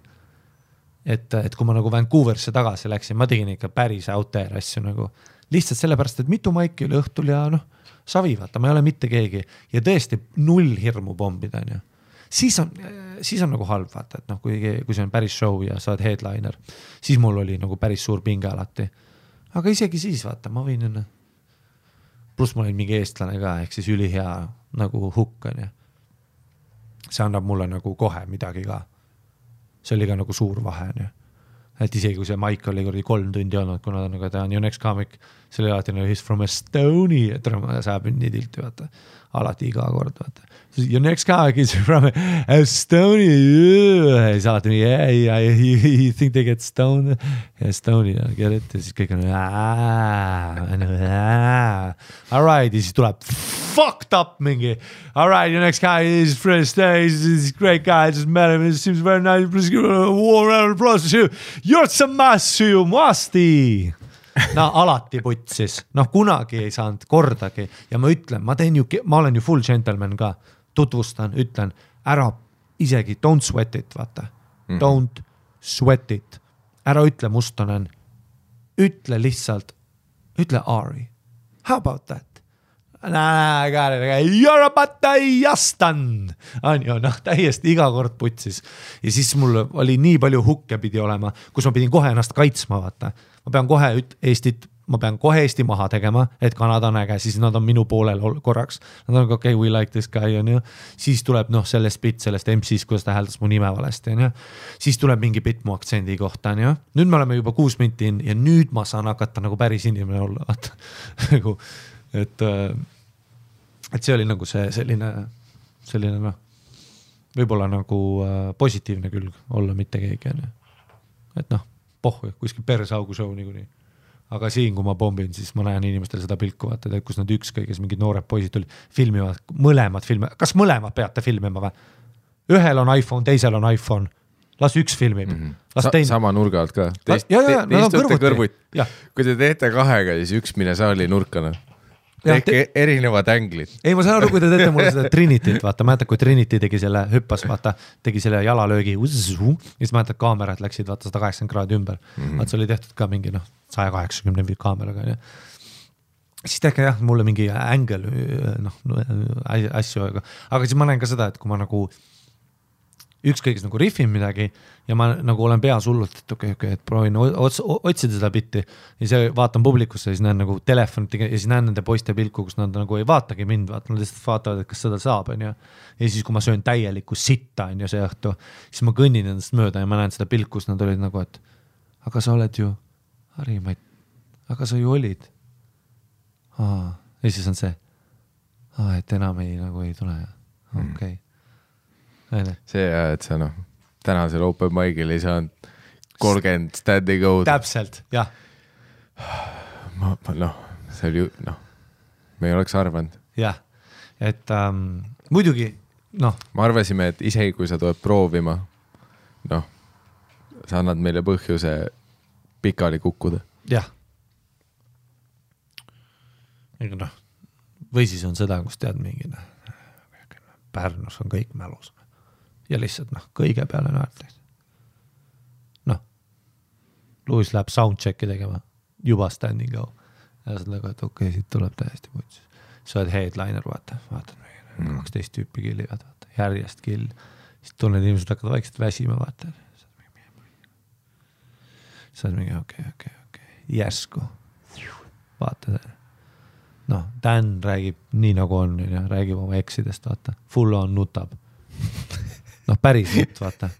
et, et kui ma nagu Vancouverisse tagasi läksin, ma tegin ikka päris out there asju nagu lihtsalt sellepärast, et mitu maiki oli õhtul ja noh, savi, vaata, ma ei ole mitte keegi ja tõesti null hirmu pommida, onju. siis on, siis on nagu halb, vaata, et noh, kui, kui see on päris show ja sa oled headliner, siis mul oli nagu päris suur pinge alati. aga isegi siis vaata, ma võin noh, pluss ma olin mingi eestlane ka, ehk siis ülihea nagu hukk onju see annab mulle nagu kohe midagi ka. see oli ka nagu suur vahe, onju. et isegi kui see maik oli kuradi kolm tundi olnud, kuna nagu ta on ju next comic, see oli alati nagu he is from Estonia, tere, see ajab nii tilti, vaata. alati iga kord, vaata. Your next comic is from Estonia. siis alati mingi yeah, yeah, you, you think they get stoned? Estonia, get it? ja siis kõik on. All right ja siis tuleb fucked up mingi. All right, your next guy is Fred Stay, he's, he's a great guy, just met him, he seems very nice. Please give a warm round of applause to you. You're some massive masti no alati putsis, noh kunagi ei saanud kordagi ja ma ütlen, ma teen ju, ma olen ju full gentleman ka, tutvustan, ütlen ära isegi don't sweat it, vaata mm. -hmm. Don't sweat it, ära ütle must olen, ütle lihtsalt, ütle Ari. How about that? On ju, noh, täiesti iga kord putsis. ja siis mul oli nii palju hukke pidi olema, kus ma pidin kohe ennast kaitsma, vaata. ma pean kohe Eestit, ma pean kohe Eesti maha tegema, et Kanada on äge, siis nad on minu poolel korraks. Nad on okei okay,, we like this guy on ju. siis tuleb noh, sellest bitt sellest MC-st, kuidas ta hääldas mu nime valesti on ju. siis tuleb mingi bitt mu aktsendi kohta on ju. nüüd me oleme juba kuus minti in ja nüüd ma saan hakata nagu päris inimene olla, vaata nagu et, äh, et see oli nagu see selline, selline noh, võib-olla nagu äh, positiivne külg olla mitte keegi onju. et noh, pohhu, kuskil perseaugu show niikuinii. aga siin, kui ma pommin, siis ma näen inimestel seda pilku vaata, kus nad ükskõik, mingid noored poisid tulid, filmivad mõlemad filme, kas mõlemad peate filmima või? ühel on iPhone, teisel on iPhone las üks filmib mm, -hmm. las Sa, teine. sama nurga alt ka. Te istute kõrvuti, kui te teete kahega, siis üks mine saali nurka noh tehke te... erinevad änglid. ei, ma saan aru, kui te teete mulle seda Trinityt, vaata, mäletad, kui Trinity tegi selle, hüppas, vaata, tegi selle jalalöögi. ja siis mäletad, kaamerad läksid vaata sada kaheksakümmend kraadi ümber mm. -hmm. vaat see oli tehtud ka mingi noh, saja kaheksakümne kaameraga onju siis tehke jah, mulle mingi ängel, noh asju, aga, aga siis ma näen ka seda, et kui ma nagu ükskõik nagu rihvin midagi ja ma nagu olen peas hullult, et okei okay,, okei okay,, et proovin ots, otsida seda bitti. ja siis vaatan publikusse, siis näen nagu telefonit ja siis näen nende poiste pilku, kus nad nagu ei vaatagi mind, vaata, nad lihtsalt vaatavad, et kas seda saab, onju. ja siis, kui ma söön täielikku sitta, onju, see õhtu, siis ma kõnnin nendest mööda ja ma näen seda pilku, kus nad olid nagu, et aga sa oled ju, Harri, ma ei, aga sa ju olid. ja siis on see, et enam ei, nagu ei tule, okei okay see ja, et sa noh, tänasel open mic'il ei saanud kolmkümmend stand'i go'd. täpselt, jah. ma, ma noh, see oli ju noh, me ei oleks arvanud. jah, et ähm, muidugi noh. me arvasime, et isegi kui sa tuled proovima, noh, sa annad meile põhjuse pikali kukkuda. jah. ega noh, või siis on seda, kus tead mingi noh, Pärnus on kõik mälus ja lihtsalt noh, kõige peale naerda. noh, Lewis läheb soundcheck'i tegema, juba standing go. ja sa oled nagu, et okei okay,, siit tuleb täiesti putsis. sa oled headliner, vaata, vaatad mm., kaksteist tüüpi killivad, vaata, järjest kill. siis tunned inimesed hakkavad vaikselt väsima, vaata. siis oled mingi okei okay,, okei okay,, okei okay., järsku. vaata, noh, Dan räägib nii nagu on, onju, räägib oma eksidest, vaata, full on nutab. noh, päris nutt, vaata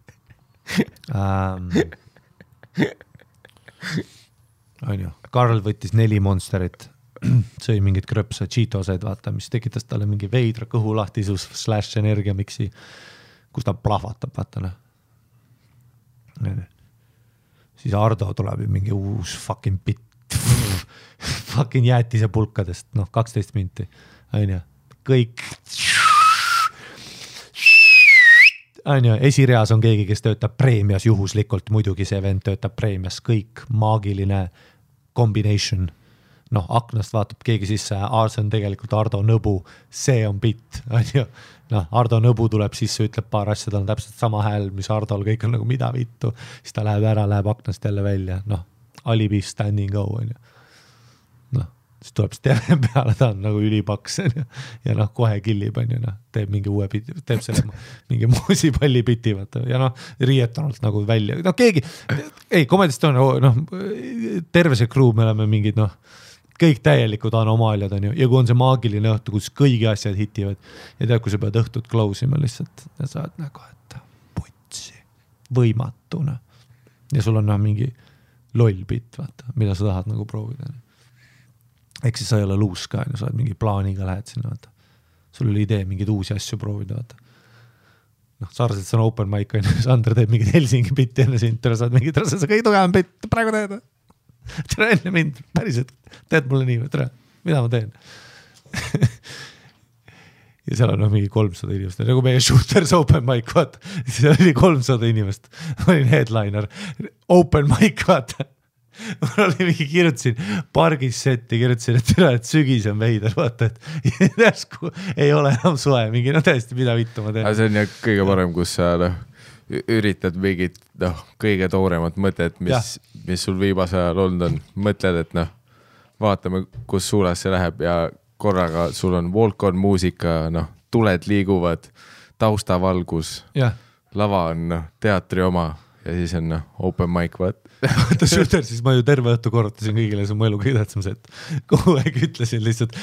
ähm,. onju, Karl võttis neli Monsterit, sõi mingeid krõpse, Cheetosed, vaata, mis tekitas talle mingi veidra kõhulahtisus slaš energiamiksi, kus ta plahvatab, vaata noh. siis Ardo tuleb ju mingi uus fucking bitt, fucking jäätisepulkadest, noh, kaksteist minti, onju, kõik. onju, esireas on keegi, kes töötab preemias juhuslikult, muidugi see vend töötab preemias, kõik maagiline combination. Noh, aknast vaatab keegi sisse, see on tegelikult Ardo Nõbu, see on bitt, onju. noh, Ardo Nõbu tuleb sisse, ütleb paar asja, tal on täpselt sama hääl, mis Hardol, kõik on nagu mida vittu. siis ta läheb ära, läheb aknast jälle välja, noh, alibi standing go onju. noh, siis tuleb Steven peale, ta on nagu ülipaks onju ja noh, kohe killib onju noh, teeb mingi uue biti, teeb selle mingi moosipalli biti vaata ja noh, riietunult nagu välja, no keegi, ei Comedy Estonia, noh terve see crew, me oleme mingid noh kõik täielikud anomaaliad on ju, ja kui on see maagiline õhtu, kus kõigi asjad hitivad ja tead, kui sa pead õhtut close ima lihtsalt ja sa oled nagu, et putsi, võimatu noh. ja sul on noh, mingi loll bitt, vaata, mida sa tahad nagu proovida. Ehk siis sa ei ole luus ka, on ju, sa oled mingi plaaniga lähed sinna, vaata. sul oli idee mingeid uusi asju proovida, vaata. noh, sarnaselt see on open mic on ju, Sander teeb mingit Helsingi bitti enne sind, sa oled mingi, see on see kõige tugevam bitt praegu teed tere enne mind, päriselt, teed mulle nii või, tere, mida ma teen? Ja seal on noh, mingi kolmsada inimest, nagu meie Shooters open mic, vaata, seal oli kolmsada inimest, ma olin headliner, open mic, vaata. mul oli mingi, kirjutasin pargis setti, kirjutasin, et tere, et sügis on veider, vaata, et järsku ei ole enam soe, mingi no täiesti, mida vittu ma teen. Aga. see on jah kõige parem, kus sa noh, üritad mingit noh, kõige tooremat mõtet, mis, mis sul viimasel ajal olnud on, mõtled, et noh, vaatame, kus suunas see läheb ja korraga sul on walk-on muusika, noh, tuled liiguvad, taustavalgus, lava on noh, teatri oma ja siis on noh, open mic, vaat. vaata Shooter, siis ma ju terve õhtu korrutasin kõigile, see on mu elu kõige tähtsam set. kogu aeg ütlesin lihtsalt,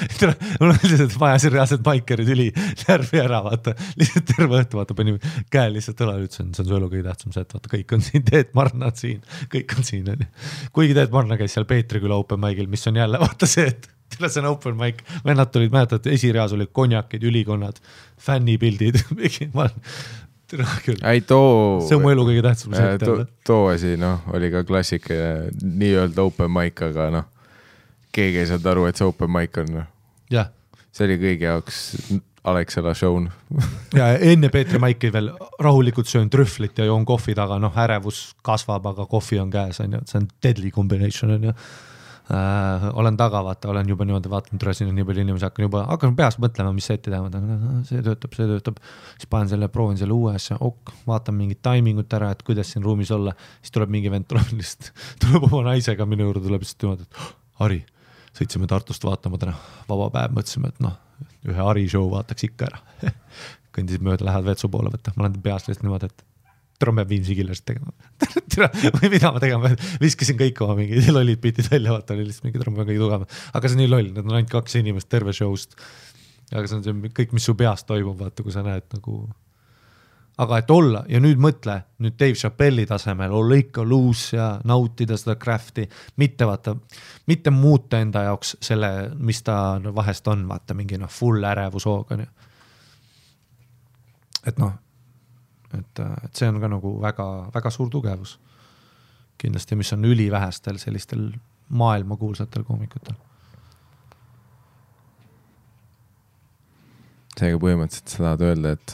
mul on lihtsalt vaja siin reaalselt maikerid üli närvi ära vaata, lihtsalt terve õhtu vaata panin käe lihtsalt õlale, ütlesin, see on su elu kõige tähtsam set, vaata kõik on siin, Teet Marna on siin, kõik on siin onju. kuigi Teet Marna käis seal Peetri küla open mic'il, mis on jälle vaata see, et teil see on open mic, vennad tulid, mäletad, esireas olid konjakid, ülikonnad, fännipildid, ma tere küll, ei too. see on mu elu kõige tähtsam set too, jälle. too asi noh, oli ka klassikaline nii-öelda open mic, aga noh, keegi ei saanud aru, et see open mic on noh, see oli kõigi jaoks Alexela show. ja enne Peetri Maiki veel rahulikult söön trühvlit ja joon kohvi taga, noh, ärevus kasvab, aga kohvi on käes, on ju, see on deadly combination on ju äh,. olen taga, vaata, olen juba niimoodi vaadanud, tule siin on nii palju inimesi, hakkan juba, hakkan peas mõtlema, mis setti teha, see töötab, see töötab. siis panen selle, proovin selle uue asja, ok, vaatan mingit taimingut ära, et kuidas siin ruumis olla, siis tuleb mingi vend, tuleb lihtsalt, tuleb oma naisega minu juurde, tuleb lihtsalt niimoodi, et "Oh, Harri, sõitsime Tartust vaatama täna, vaba päev, mõtlesime, et noh, ühe Harri show vaataks ikka ära. kõndisid mööda, lähed vetsu poole võtta, ma olen peas lihtsalt niimoodi, et Viimsi killersit tegema. või mida ma tegema pean, viskasin kõik oma mingid lollid bitid välja, vaata oli lihtsalt mingi tere, ma pean kõige tugevam. aga see on nii loll, need on ainult kaks inimest terve show'st. aga see on see kõik, mis su peas toimub, vaata, kui sa näed nagu. aga et olla ja nüüd mõtle nüüd Dave Chappelle'i tasemel olla ikka luus ja nautida seda craft'i, mitte vaata, mitte muuta enda jaoks selle, mis ta no, vahest on, vaata mingi noh, full ärevushoog on ju. et noh, et, et see on ka nagu väga-väga suur tugevus kindlasti, mis on ülivähestel sellistel maailmakuulsatel koomikutel. seega põhimõtteliselt sa tahad öelda, et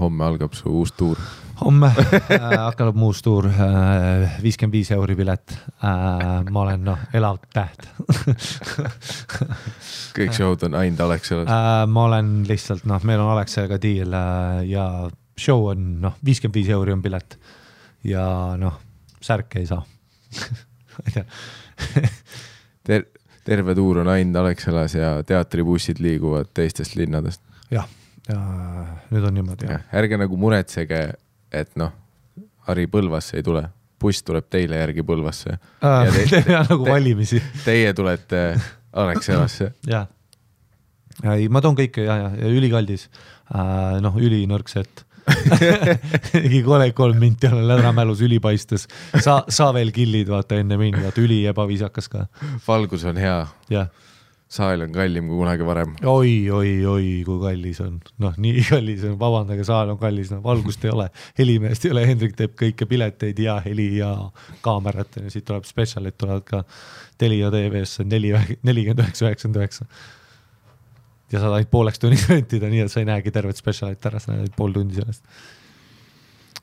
homme algab su uus tuur. homme äh, hakkab mu uus tuur äh,, viiskümmend viis euri pilet äh,. ma olen noh, elav täht kõik show'd on ainult Alexelas. äh,. ma olen lihtsalt noh, meil on Alexaga deal äh, ja show on noh, viiskümmend viis euri on pilet ja noh, särke ei saa Ter-, terve tuur on ainult Alexelas ja teatribussid liiguvad teistest linnadest. jah, nüüd on niimoodi jah. ärge nagu muretsege, et noh, Harri Põlvasse ei tule, buss tuleb teile järgi Põlvasse. Ja te- teha nagu te- valimisi, Teie tulete Alexelasse. jah. ei, ma toon kõike ja, ja, ja ülikaldis äh,, noh, ülinõrk set. mingi kole kolm minti olen lädramälus ülipaistes, sa, sa veel killid, vaata enne mind, vaata üli ebaviisakas ka, valgus on hea, jah. Saal on kallim kui kunagi varem. oi, oi, oi, kui kallis on, noh, nii kallis on, vabandage, saal on kallis, noh, valgust ei ole, helimeest ei ole, Hendrik teeb kõike pileteid ja heli ja kaamerat. Siit tuleb spetsialid tulevad ka Telia tv-sse neli, nelikümmend üheksa, üheksakümmend üheksa. Ja saad ainult pooleks tunniks rentida, nii et sa ei näegi tervet spetsialit ära, sa näed pool tundi sellest.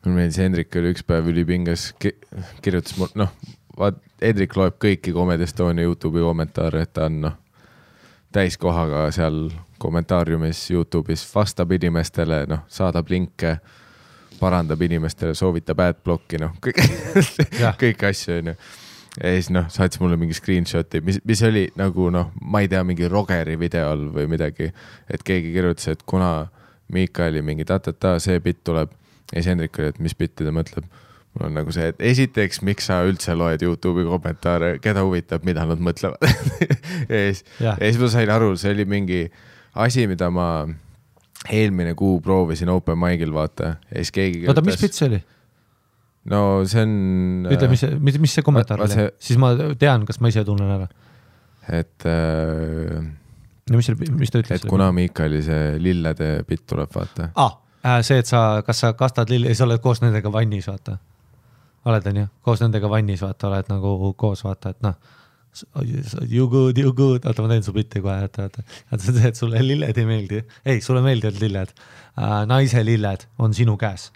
mulle meeldis, Hendrik oli üks päev ülipinges, kirjutas mul, noh, vaat Hendrik loeb kõiki Comedy Estonia Youtube'i kommentaare, et ta on noh, täiskohaga seal kommentaariumis Youtube'is vastab inimestele, noh, saadab linke, parandab inimestele, soovitab adblocki, noh, kõik kõiki asju, onju. Ja siis noh, saatis mulle mingi screenshot'i, mis, mis oli nagu noh, ma ei tea, mingi Rogeri videol või midagi, et keegi kirjutas, et kuna Miikali mingi ta-ta-ta, see bitt tuleb. Ja siis Hendrik oli, et mis bitti ta mõtleb. mul on nagu see, et esiteks, miks sa üldse loed Youtube'i kommentaare, keda huvitab, mida nad mõtlevad. Ja siis, ja siis ma sain aru, see oli mingi asi, mida ma eelmine kuu proovisin open mic'il vaata. Ja siis keegi oota, mis pilt see oli? No see on. ütle, mis, mis, mis see kommentaar oli see-, siis ma tean, kas ma ise tunnen ära. et äh,, no mis see, mis ta ütles? et kuna Miikali see lillede bitt tuleb, vaata. ah,. see, et sa, kas sa kastad lilli, sa oled koos nendega vannis, vaata. oled, onju, koos nendega vannis, vaata, oled nagu koos, vaata, et noh. You good, you good, oota, ma teen su bitti kohe, oota, oota. oota, sa tead, sulle lilled ei meeldi, ei, sulle meeldivad lilled uh,. naise lilled on sinu käes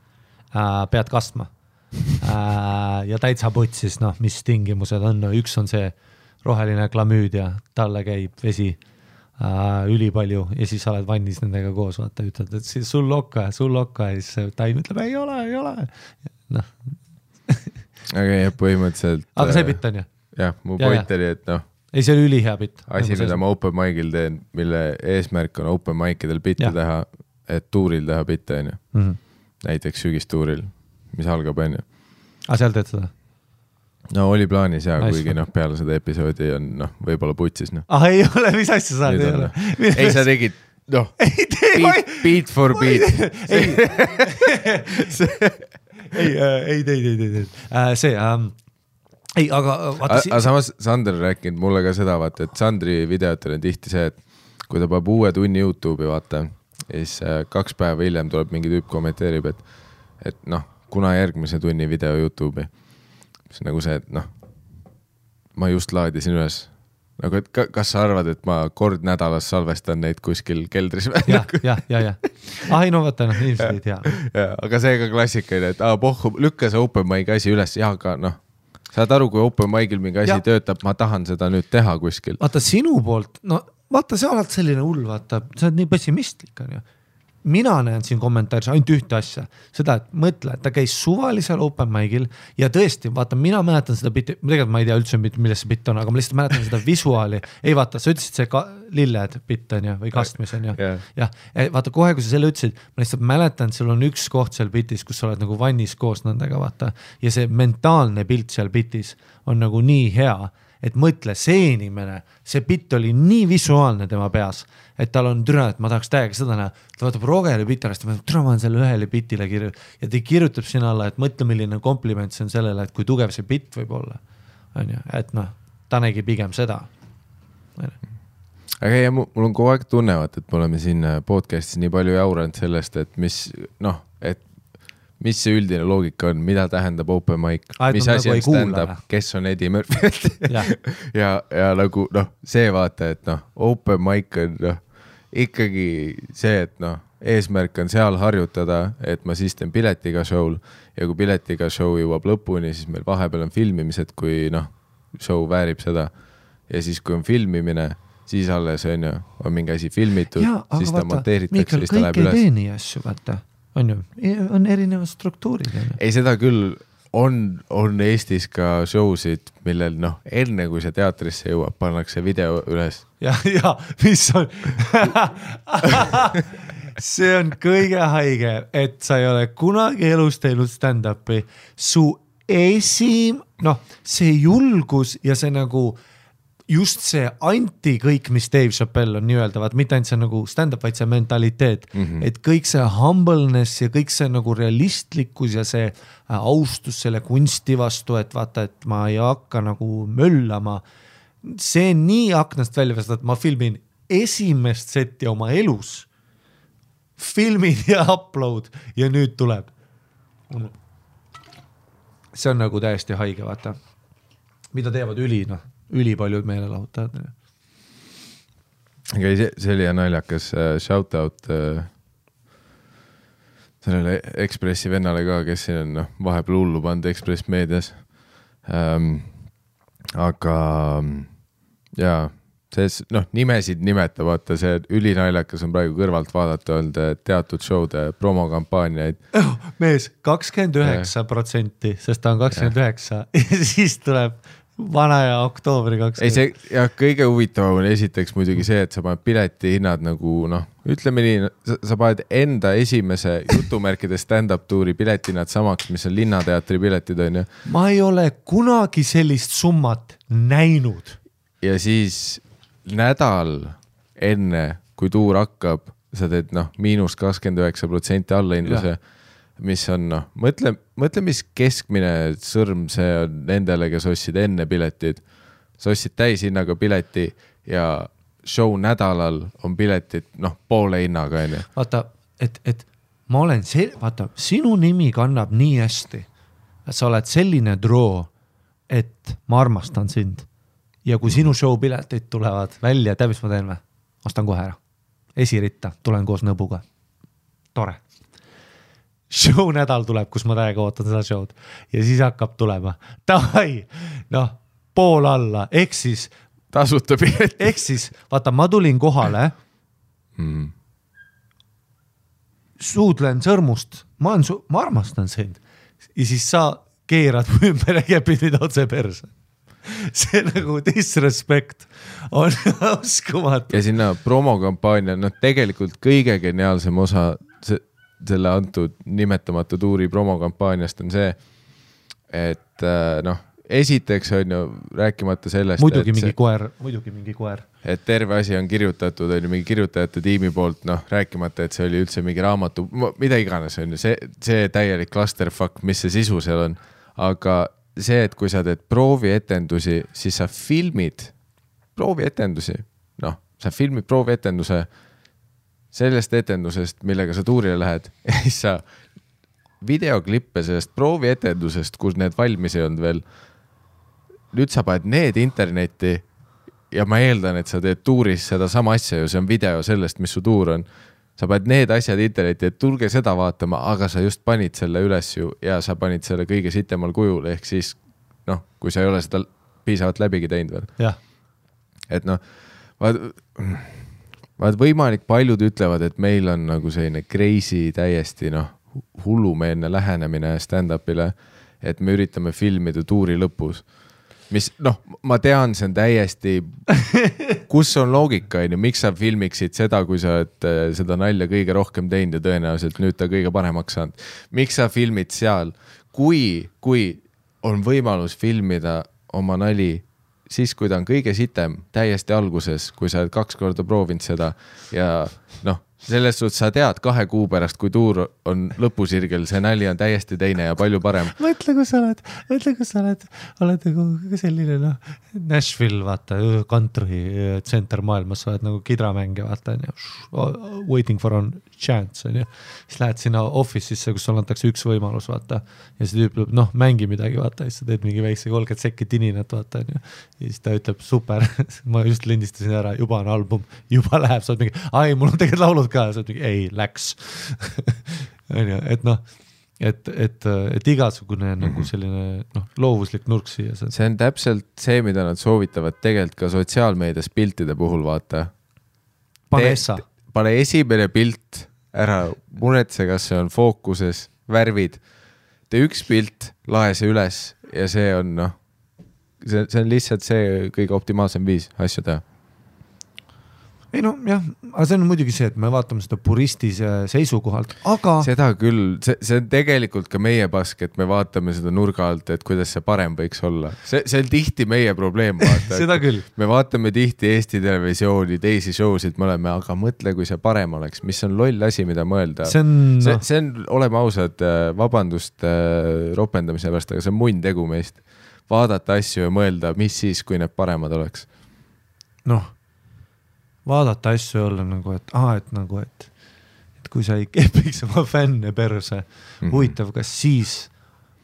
uh,, pead kastma. Ja täitsa putsis, noh, mis tingimused on, no üks on see roheline klamüüdia, talle käib vesi äh, ülipalju ja siis sa oled vannis nendega koos, vaata, ütled, et siis sul okka, sul okka ja siis taim ütleb ei ole, ei ole. noh, aga jah, põhimõtteliselt. aga see bitt on ju, jah, mu Ja, point oli, et noh, ei, see oli ülihea bitt. asi, mida ma open mic'il teen, mille eesmärk on open mic idel bitte teha, et tuuril teha bitte, onju. -hmm. näiteks sügistuuril, mis algab, onju. aga seal teed seda? no oli plaanis ja Nice. kuigi noh, peale seda episoodi on noh, võib-olla putsis noh. ah ei ole, mis asja sa Nüüd ei on, ole noh.. ei, sa tegid, noh, ei beat, beat for beat. ei, ei, ei teinud, ei teinud, see ähm,, ei, aga vaata aga samas Sander on rääkinud mulle ka seda, vaata, et Sandri videotel on tihti see, et kui ta paneb uue tunni Youtube'i, vaata, siis äh, kaks päeva hiljem tuleb mingi tüüp kommenteerib, et, et noh, kuna järgmise tunni video Youtube'i. siis nagu see, et noh, ma just laadisin üles. nagu, et ka, kas sa arvad, et ma kord nädalas salvestan neid kuskil keldris või? jah, jah, ja, ja, ah ei no vaata, noh, inimesed ei tea. Aga see ka klassikaline, et aa pohhu, lükka see open mic'i asi üles ja aga noh, saad aru, kui open mic'il mingi asi ja. töötab, ma tahan seda nüüd teha kuskil. vaata sinu poolt, no vaata, sa oled selline hull, vaata, sa oled nii pessimistlik, onju. Mina näen siin kommentaaris ainult ühte asja, seda, et mõtle, et ta käis suvalisel open mic'il ja tõesti, vaata, mina mäletan seda bitti, tegelikult ma ei tea üldse, milles see bitt on, aga ma lihtsalt mäletan seda visuaali. ei vaata, sa ütlesid see ka, lilled bitt on ju, või kastmis on ju Jah. vaata kohe, kui sa selle ütlesid, ma lihtsalt mäletan, et sul on üks koht seal bitis, kus sa oled nagu vannis koos nendega, vaata. ja see mentaalne pilt seal bitis on nagu nii hea, et mõtle, see inimene, see bitt oli nii visuaalne tema peas, et tal on türa, et ma tahaks täiega seda näha. ta vaatab Rogeri alles, ta mõtleb, türa ma olen selle ühele bitile kirju- ja ta kirjutab sinna alla, et mõtle, milline kompliment see on sellele, et kui tugev see bitt võib olla. on ju, et noh, ta nägi pigem seda. aga ei, mul on kogu aeg tunne, vaata, et me oleme siin podcast'is nii palju jauranud sellest, et mis noh, mis see üldine loogika on, mida tähendab open mic? Mis asi nagu on stand-up? Kes on Eddie Murphy? Jah. ja, ja nagu noh, see vaata, et noh, open mic on noh, ikkagi see, et noh, eesmärk on seal harjutada, et ma siis teen piletiga show'l ja kui piletiga show jõuab lõpuni, siis meil vahepeal on filmimised, kui noh, show väärib seda. ja siis, kui on filmimine, siis alles on ju, on mingi asi filmitud, siis ta vaata, monteeritakse, siis ta läheb ei üles. asju, vaata, on ju, on erinevad struktuurid, ei, seda küll. On, on Eestis ka show sid, millel noh, enne kui see teatrisse jõuab, pannakse video üles. ja, ja mis on see on kõige haigem, et sa ei ole kunagi elus teinud stand-up'i, su esim-, noh, see julgus ja see nagu just see anti kõik, mis Dave Chappelle on nii-öelda, vaat mitte ainult see nagu stand-up, vaid see mentaliteet mm, -hmm. et kõik see humbleness ja kõik see nagu realistlikkus ja see äh, austus selle kunsti vastu, et vaata, et ma ei hakka nagu möllama. see nii aknast välja visata, et ma filmin esimest seti oma elus, filmin ja upload ja nüüd tuleb. see on nagu täiesti haige, vaata, mida teevad üli, noh, ülipaljud meelelahutajad. aga ei, see, see oli naljakas uh, shout out uh, sellele Ekspressi vennale ka, kes siin on noh, vahepeal hullu pannud Ekspress meedias um,. aga jaa, see noh, nimesid nimeta, vaata see ülinaljakas on praegu kõrvalt vaadata olnud eh, teatud show'de promokampaaniaid. mees, kakskümmend üheksa protsenti, sest ta on kakskümmend üheksa ja siis tuleb vana ja oktoobri ei, kakskümmend. see ja kõige huvitavam on esiteks muidugi see, et sa paned piletihinnad nagu noh, ütleme nii, sa paned enda esimese jutumärkide stand-up tuuri piletihinnad samaks, mis on Linnateatri piletid onju. ma ei ole kunagi sellist summat näinud. ja siis nädal enne, kui tuur hakkab, sa teed noh, miinus kakskümmend üheksa protsenti allahindluse, mis on noh, mõtle, mõtle, mis keskmine sõrm see on nendele, kes ostsid enne piletid. sa ostsid täishinnaga pileti ja show nädalal on piletid noh, poole hinnaga onju. vaata, et, et ma olen see, vaata, sinu nimi kannab nii hästi, sa oled selline droo, et ma armastan sind. ja kui sinu show piletid tulevad välja, tead, mis ma teen või? ostan kohe ära. esiritta, tulen koos nõbuga. tore. Show nädal tuleb, kus ma täiega ootan seda show'd ja siis hakkab tulema, davai, noh, pool alla, ehk siis, tasuta pilet. ehk siis vaata, ma tulin kohale Mm. suudlen sõrmust, ma olen su, ma armastan sind. ja siis sa keerad mu ümber ja kepid mind otse perse. see nagu disrespect on uskumatu. ja sinna promokampaania, noh, tegelikult kõige geniaalsem osa se- selle antud nimetamata tuuri promokampaaniast on see, et äh, noh, esiteks on ju rääkimata sellest, muidugi mingi see- koer, muidugi mingi koer. et terve asi on kirjutatud, on ju mingi kirjutajate tiimi poolt, noh, rääkimata, et see oli üldse mingi raamatu, mida iganes on ju, see, see täielik clusterfuck, mis see sisu seal on, aga see, et kui sa teed proovietendusi, siis sa filmid proovietendusi, noh, sa filmid proovietenduse sellest etendusest, millega sa tuurile lähed siis sa videoklippe sellest proovieetendusest, kus need valmis ei olnud veel. nüüd sa paned need internetti ja ma eeldan, et sa teed tuuris sedasama asja ju, see on video sellest, mis su tuur on. sa paned need asjad internetti, et tulge seda vaatama, aga sa just panid selle üles ju ja sa panid selle kõige sitemal kujul, ehk siis noh, kui sa ei ole seda piisavalt läbigi teinud veel et noh, vaat, vaat võimalik paljud ütlevad, et meil on nagu selline crazy täiesti noh, hullumeelne lähenemine stand-up'ile, et me üritame filmida tuuri lõpus. mis noh, ma tean, see on täiesti, kus on loogika, on ju, miks sa filmiksid seda, kui sa oled äh, seda nalja kõige rohkem teinud ja tõenäoliselt nüüd ta kõige paremaks saanud. miks sa filmid seal, kui, kui on võimalus filmida oma nali siis, kui ta on kõige sitem, täiesti alguses, kui sa oled kaks korda proovinud seda ja noh, selles suhtes sa tead kahe kuu pärast, kui tuur on lõpusirgel, see nali on täiesti teine ja palju parem. mõtle, kui sa oled, mõtle, kui sa oled, oled nagu selline noh, Nashville vaata, country center maailmas, sa oled nagu kidramängija, vaata onju. Waiting for a chance onju. siis lähed sinna office'isse, kus sulle antakse üks võimalus, vaata. ja see tüüp ütleb, noh, mängi midagi, vaata, siis sa teed mingi väikse kolmkümmend sekki tininat, vaata onju. ja siis ta ütleb, super, ma just lindistasin ära, juba on album, juba läheb, sa oled mingi, ai, mul on tegelikult laulud ka, sa oled mingi, ei, läks. onju, et noh et, et, et igasugune nagu selline noh, loovuslik nurk siia. see on täpselt see, mida nad soovitavad tegelikult ka sotsiaalmeedias piltide puhul, vaata. pane essa. Pane esimene pilt ära, muretse, kas see on fookuses, värvid. tee üks pilt, lae see üles ja see on noh, see, see on lihtsalt see kõige optimaalsem viis asju teha. Ei noh, jah, aga see on muidugi see, et me vaatame seda puristi seisukohalt, aga. seda küll, see, see on tegelikult ka meie pask, et me vaatame seda nurga alt, et kuidas see parem võiks olla. see, see on tihti meie probleem, vaata seda küll. me vaatame tihti Eesti Televisiooni, teisi show sid, me oleme, aga mõtle, kui see parem oleks, mis on loll asi, mida mõelda. see on see, see on, oleme ausad, äh, vabandust äh, ropendamise pärast, aga see on munn tegu meist. vaadata asju ja mõelda, mis siis, kui need paremad oleks. noh vaadata asju ja olla nagu, et aa, et nagu, et, et kui sa ei kepiks oma fänne perse mm, -hmm. huvitav, kas siis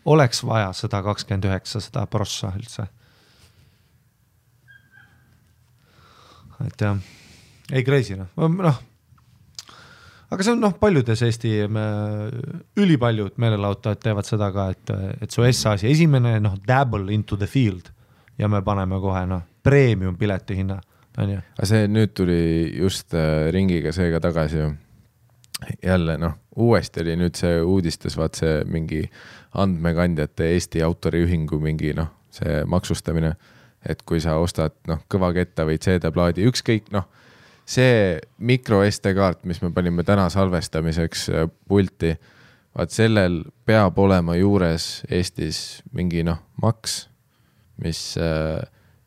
oleks vaja seda kakskümmend üheksa, seda prossa üldse? et jah, ei crazy noh, noh. aga see on noh, paljudes Eesti, ülipaljud meelelahutajad teevad seda ka, et, et su S-asi esimene noh, dabble into the field ja me paneme kohe noh, premium piletihinna on ju. Aga see nüüd tuli just äh, ringiga seega tagasi ju. jälle noh, uuesti oli nüüd see uudistes, vaat see mingi andmekandjate Eesti Autoriühingu mingi noh, see maksustamine. et kui sa ostad noh, kõvaketta või CD-plaadi, ükskõik noh, see micro SD kaart, mis me panime täna salvestamiseks äh, pulti, vaat sellel peab olema juures Eestis mingi noh, maks, mis äh,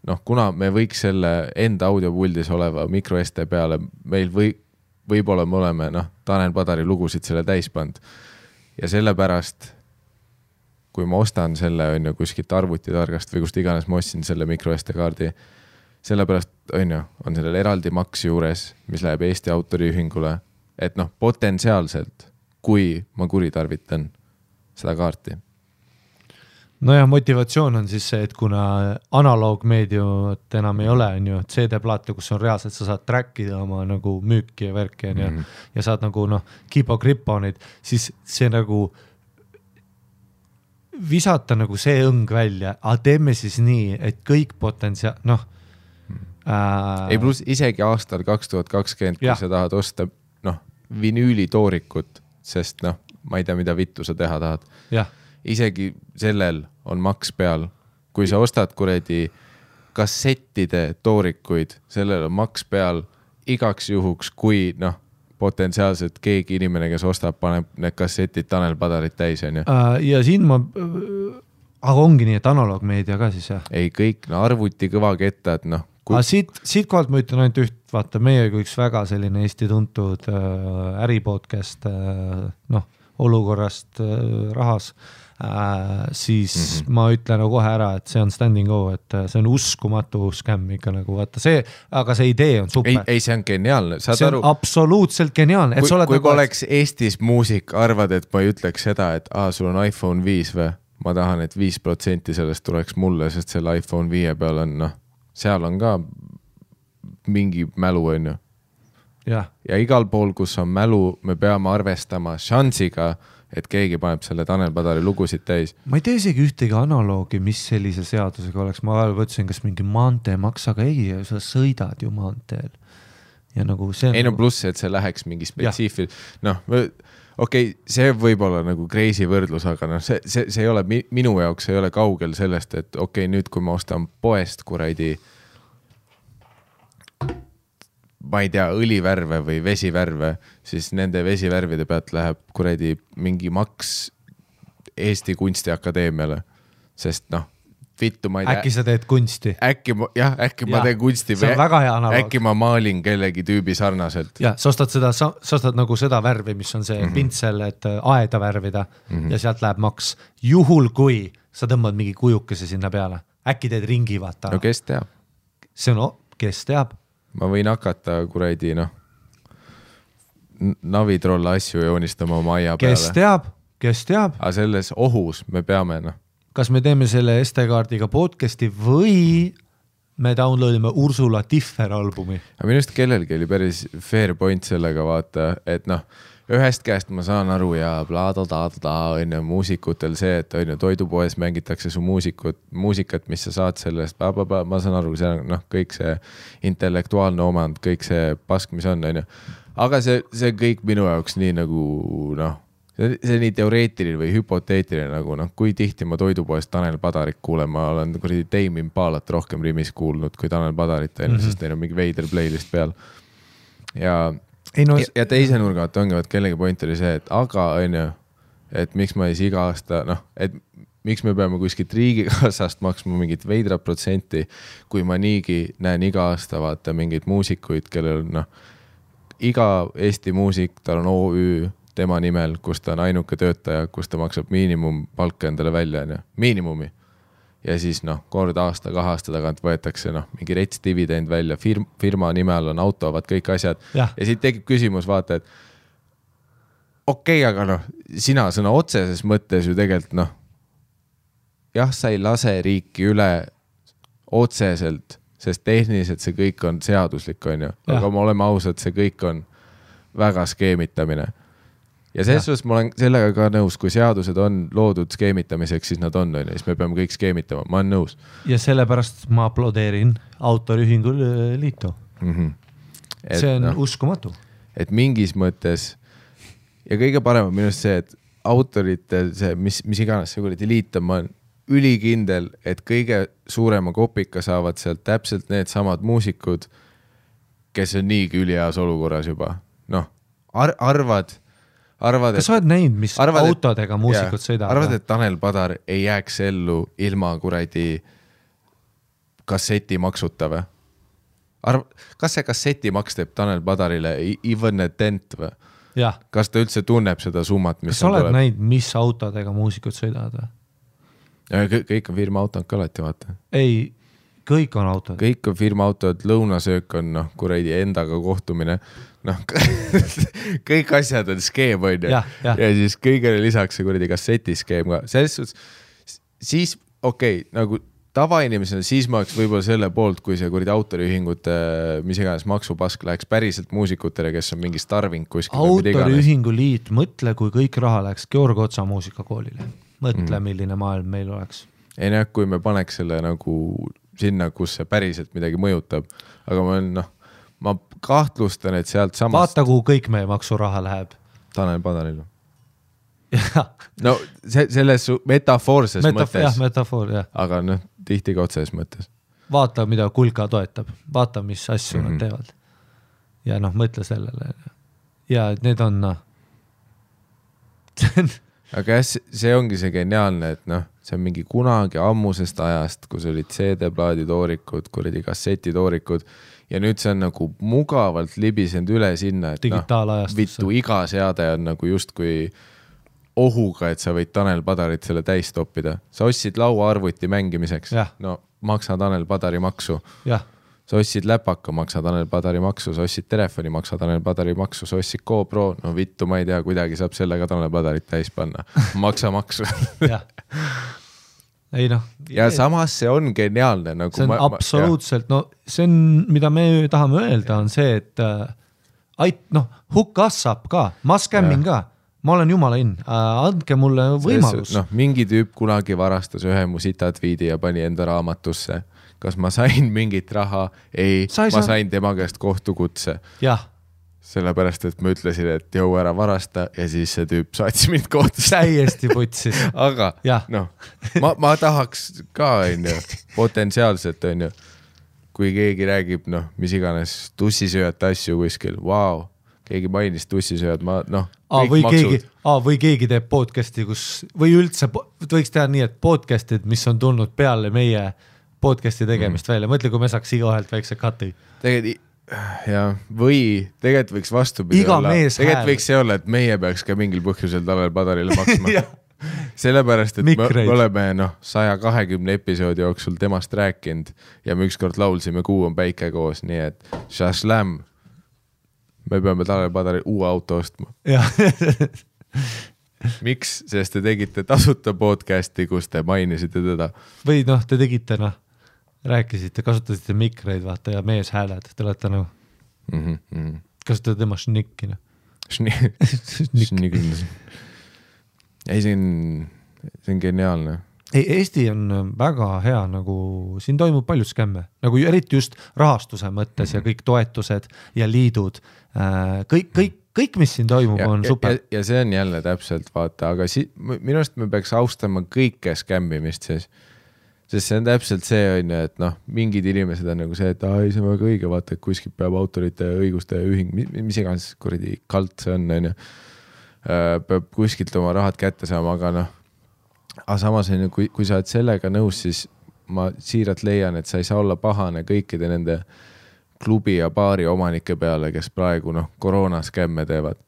noh, kuna me võiks selle enda audiopuldis oleva micro SD peale, meil või, võib-olla me oleme noh, Tanel Padari lugusid selle täis pannud. ja sellepärast, kui ma ostan selle, on ju, kuskilt arvutitargast või kust iganes ma ostsin selle micro SD kaardi, sellepärast, on ju, on sellel eraldi maks juures, mis läheb Eesti Autoriühingule, et noh, potentsiaalselt, kui ma kuritarvitan seda kaarti nojah, motivatsioon on siis see, et kuna analoogmeediumit enam ei ole, on ju, CD-plaate, kus on reaalselt, sa saad track ida oma nagu müüki ja värki, on ju, mhm. ja saad nagu noh, kipo-kripo neid, siis see nagu visata nagu see õng välja, aga teeme siis nii, et kõik potentsiaal, noh äh.... ei pluss isegi aastal kaks tuhat kakskümmend, kui ja. sa tahad osta noh, vinüülitoorikut, sest noh, ma ei tea, mida vittu sa teha tahad. Isegi sellel on maks peal. kui sa ostad kuradi kassettide toorikuid, sellel on maks peal igaks juhuks, kui noh, potentsiaalselt keegi inimene, kes ostab, paneb need kassetid Tanel Padarit täis, onju. Äh, ja siin ma, äh, aga ongi nii, et analoogmeedia ka siis jah? ei, kõik no, arvuti kõvakettad, noh kui.... aga siit, siitkohalt ma ütlen ainult üht, vaata meie kui üks väga selline Eesti tuntud äh, äri podcast äh, noh, olukorrast äh, rahas äh, äh,, siis mm -hmm. ma ütlen nagu kohe ära, et see on standing go, et äh, see on uskumatu skämm ikka nagu vaata see, aga see idee on super. ei, ei, see on geniaalne, saad see aru. absoluutselt geniaalne, et kui, sa oled. kui nagu, oleks Eestis muusik, arvad, et ma ei ütleks seda, et aa, sul on iPhone viis või? ma tahan et, et viis protsenti sellest tuleks mulle, sest selle iPhone viie peal on noh, seal on ka mingi mälu, on ju. ja igal pool, kus on mälu, me peame arvestama šansiga et keegi paneb selle Tanel Padari lugusid täis. ma ei tea isegi ühtegi analoogi, mis sellise seadusega oleks, ma mõtlesin, kas mingi maanteemaks, aga ei, sa sõidad ju maanteel. ja nagu see. ei no pluss, et see läheks mingi spetsiifil-, noh, okei okay,, see võib olla nagu crazy võrdlus, aga noh, see, see, see ei ole minu jaoks ei ole kaugel sellest, et okei okay,, nüüd, kui ma ostan poest kuradi ma ei tea, õlivärve või vesivärve, siis nende vesivärvide pealt läheb kuradi mingi maks Eesti Kunstiakadeemiale. sest noh, vittu ma ei tea. äkki sa teed kunsti? äkki ma, jah, äkki ja, ma teen kunsti. analoog. äkki ma maalin kellegi tüübi sarnaselt. ja sa ostad seda, sa ostad nagu seda värvi, mis on see mm -hmm. pintsel, et äh, aeda värvida mm -hmm. ja sealt läheb maks. juhul, kui sa tõmbad mingi kujukese sinna peale, äkki teed ringi, vaata. no kes teab. see on, kes teab ma võin hakata kuradi noh, navitrolla asju joonistama oma aia peale. kes teab, kes teab. aga selles ohus me peame noh. kas me teeme selle SD-kaardiga podcast'i või me download ime Ursula Differ albumi? minu arust kellelgi oli päris fair point sellega vaata, et noh ühest käest ma saan aru ja bla-bla-bla, on ju, muusikutel see, et on ju, toidupoes mängitakse su muusikut, muusikat, mis sa saad sellest, ma saan aru, see on noh, kõik see intellektuaalne omand, kõik see pask, mis on, on ju. aga see, see kõik minu jaoks nii nagu noh, see, see nii teoreetiline või hüpoteetiline nagu noh, kui tihti ma toidupoest Tanel Padarit kuulen, ma olen kuradi Tame Impalat rohkem Rimis kuulnud kui Tanel Padarit, on ju, mhm. sest neil on mingi veider playlist peal ja ei no ja, teise nurga alt ongi, vot kellegi point oli see, et aga on ju, et miks ma siis iga aasta noh, et miks me peame kuskilt riigikassast maksma mingit veidrat protsenti, kui ma niigi näen iga aasta vaata mingeid muusikuid, kellel noh, iga Eesti muusik, tal on OÜ tema nimel, kus ta on ainuke töötaja, kus ta maksab miinimumpalka endale välja, onju, miinimumi. Ja siis noh, kord aasta, kahe aasta tagant võetakse noh, mingi rets dividend välja, firm, firma nime all on auto, vaat kõik asjad. Ja siit tekib küsimus, vaata, et okei okay,, aga noh, sina sõna otseses mõttes ju tegelikult noh, jah, sa ei lase riiki üle otseselt, sest tehniliselt see kõik on seaduslik, on ju, aga me oleme ausad, see kõik on väga skeemitamine. Ja selles suhtes ma olen sellega ka nõus, kui seadused on loodud skeemitamiseks, siis nad on, on ju, siis me peame kõik skeemitama, ma olen nõus ja sellepärast ma aplodeerin autoriühingu äh, liitu. mm. -hmm. see on noh, uskumatu. et mingis mõttes ja kõige parem on minu arust see, et autoritel see, mis, mis iganes see kuradi liit on, ma olen ülikindel, et kõige suurema kopika saavad sealt täpselt needsamad muusikud, kes on niigi üliheas olukorras juba, noh ar, arvad, arvad, kas sa oled näinud, mis arvad, autodega muusikud jaa, sõidavad? arvad, et Tanel Padar ei jääks ellu ilma kuradi kassetimaksuta või? arv-, kas see kassetimaks teeb Tanel Padarile even a dent või? kas ta üldse tunneb seda summat, mis kas sa oled näinud, mis autodega muusikud sõidavad või? kõik on firma autod ka alati, vaata. ei, kõik on autod. kõik on firma autod, lõunasöök on noh, kuradi endaga kohtumine. noh, kõik asjad on skeem, on ju. Ja siis kõigele lisaks see kuradi kassetiskeem ka, selles suhtes siis okei okay,, nagu tavainimesena, siis ma oleks võib-olla selle poolt, kui see kuradi autoriühingute mis iganes maksupask läheks päriselt muusikutele, kes on mingi starving kuskil autoriühingu liit, mõtle, kui kõik raha läheks Georg Otsa muusikakoolile. mõtle mm., milline maailm meil oleks. ei noh, kui me paneks selle nagu sinna, kus see päriselt midagi mõjutab, aga ma olen noh, ma kahtlustan, et sealtsamast vaata, kuhu kõik meie maksuraha läheb. Tanel Padarile. jah, no see selles metafoorses metaf-, jah, mõttes, metafoor, jah. aga noh, tihti ka otseses mõttes. vaata, mida Kulka toetab, vaata, mis asju mm Mhm. -hmm. nad teevad. ja noh, mõtle sellele. ja need on noh, aga jah, see ongi see geniaalne, et noh, see on mingi kunagi ammusest ajast, kus olid CD-plaadi toorikud, kuradi kassetitoorikud ja nüüd see on nagu mugavalt libisenud üle sinna, et noh, vittu, iga seade on nagu justkui ohuga, et sa võid Tanel Padarit selle täis toppida. sa ostsid lauaarvuti mängimiseks. No maksa Tanel Padari maksu. Jah, sa ostsid läpaka, maksa Tanel Padari maksu, sa ostsid telefoni, maksa Tanel Padari maksu, sa ostsid GoPro, no vittu, ma ei tea, kuidagi saab sellega Tanel Padarit täis panna, maksa maksu. ei noh. ja samas see on geniaalne nagu. see on absoluutselt, no see on, mida me tahame öelda, on see, et äh, ait-, noh, us up ka, ma skämmin ka, ma olen jumala in äh,, andke mulle võimalus. noh, mingi tüüp kunagi varastas ühe mu sitaatviidi ja pani enda raamatusse. Kas ma sain mingit raha? ei, ma saa- sain tema käest kohtukutse, jah, sellepärast et ma ütlesin, et jõu ära varasta ja siis see tüüp saatis mind kohtusse. täiesti putsis. aga noh, ma, ma tahaks ka, onju, potentsiaalselt onju, kui keegi räägib, noh, mis iganes tussisööjate asju kuskil, vau, keegi mainis tussisööjad, ma noh. Või keegi, või keegi teeb podcast'i, kus või üldse võiks teha nii, et podcast'id, mis on tulnud peale meie podcast'i tegemist mm. välja, mõtle, kui me saaks igaühelt väikse cut'i. tegelikult jah, või tegelikult võiks vastupidi Iga olla, tegelikult võiks see olla, et meie peaks ka mingil põhjusel Tanel Padarile maksma sellepärast, et me, Mikreid. me oleme noh, saja kahekümne episoodi jooksul temast rääkinud ja me ükskord laulsime Kuu on päike koos, nii et šašläm. me peame Tanel Padarile uue auto ostma. miks, sest te tegite tasuta podcast'i, kus te mainisite teda. või noh, te tegite noh, rääkisite, kasutasite mikreid, vaata ja meeshääled, te olete nagu, Mm -hmm. kasutate tema šnikki noh. ei, see on, see on geniaalne ei, Eesti on väga hea nagu, siin toimub palju skämme, nagu eriti just rahastuse mõttes mm -hmm. ja kõik toetused ja liidud, kõik, kõik, kõik, mis siin toimub, on ja, super ja,. see on jälle täpselt vaata, aga si-, minu arust me peaks austama kõike skämmimist siis. Sest see on täpselt see on ju, et noh, mingid inimesed on nagu see, et aa ei, see on väga õige, vaata, et kuskilt peab autorite õiguste ühing, mis iganes kuradi kalt see on, on ju. peab kuskilt oma rahad kätte saama, aga noh, aga samas on ju, kui, kui sa oled sellega nõus, siis ma siiralt leian, et sa ei saa olla pahane kõikide nende klubi ja baari omanike peale, kes praegu noh, koroonaskämme teevad.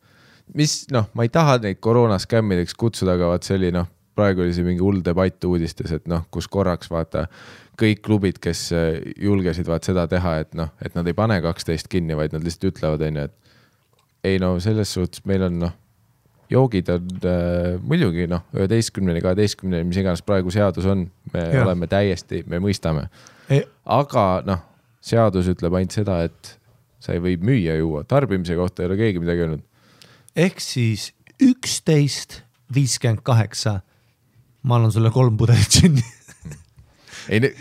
mis noh, ma ei taha neid koroonaskämmideks kutsuda, aga vaat see oli noh, praegu oli see mingi hull debatt uudistes, et noh, kus korraks vaata kõik klubid, kes äh, julgesid vaat seda teha, et noh, et nad ei pane kaksteist kinni, vaid nad lihtsalt ütlevad, on ju, et ei no selles suhtes meil on noh, joogid on äh, muidugi noh, üheteistkümneni, kaheteistkümneni, mis iganes praegu seadus on, me ja. oleme täiesti, me mõistame, aga noh, seadus ütleb ainult seda, et sa ei või müüa juua, tarbimise kohta ei ole keegi midagi öelnud. ehk siis üksteist viiskümmend kaheksa. Ma annan sulle kolm pudelit džinni. ei,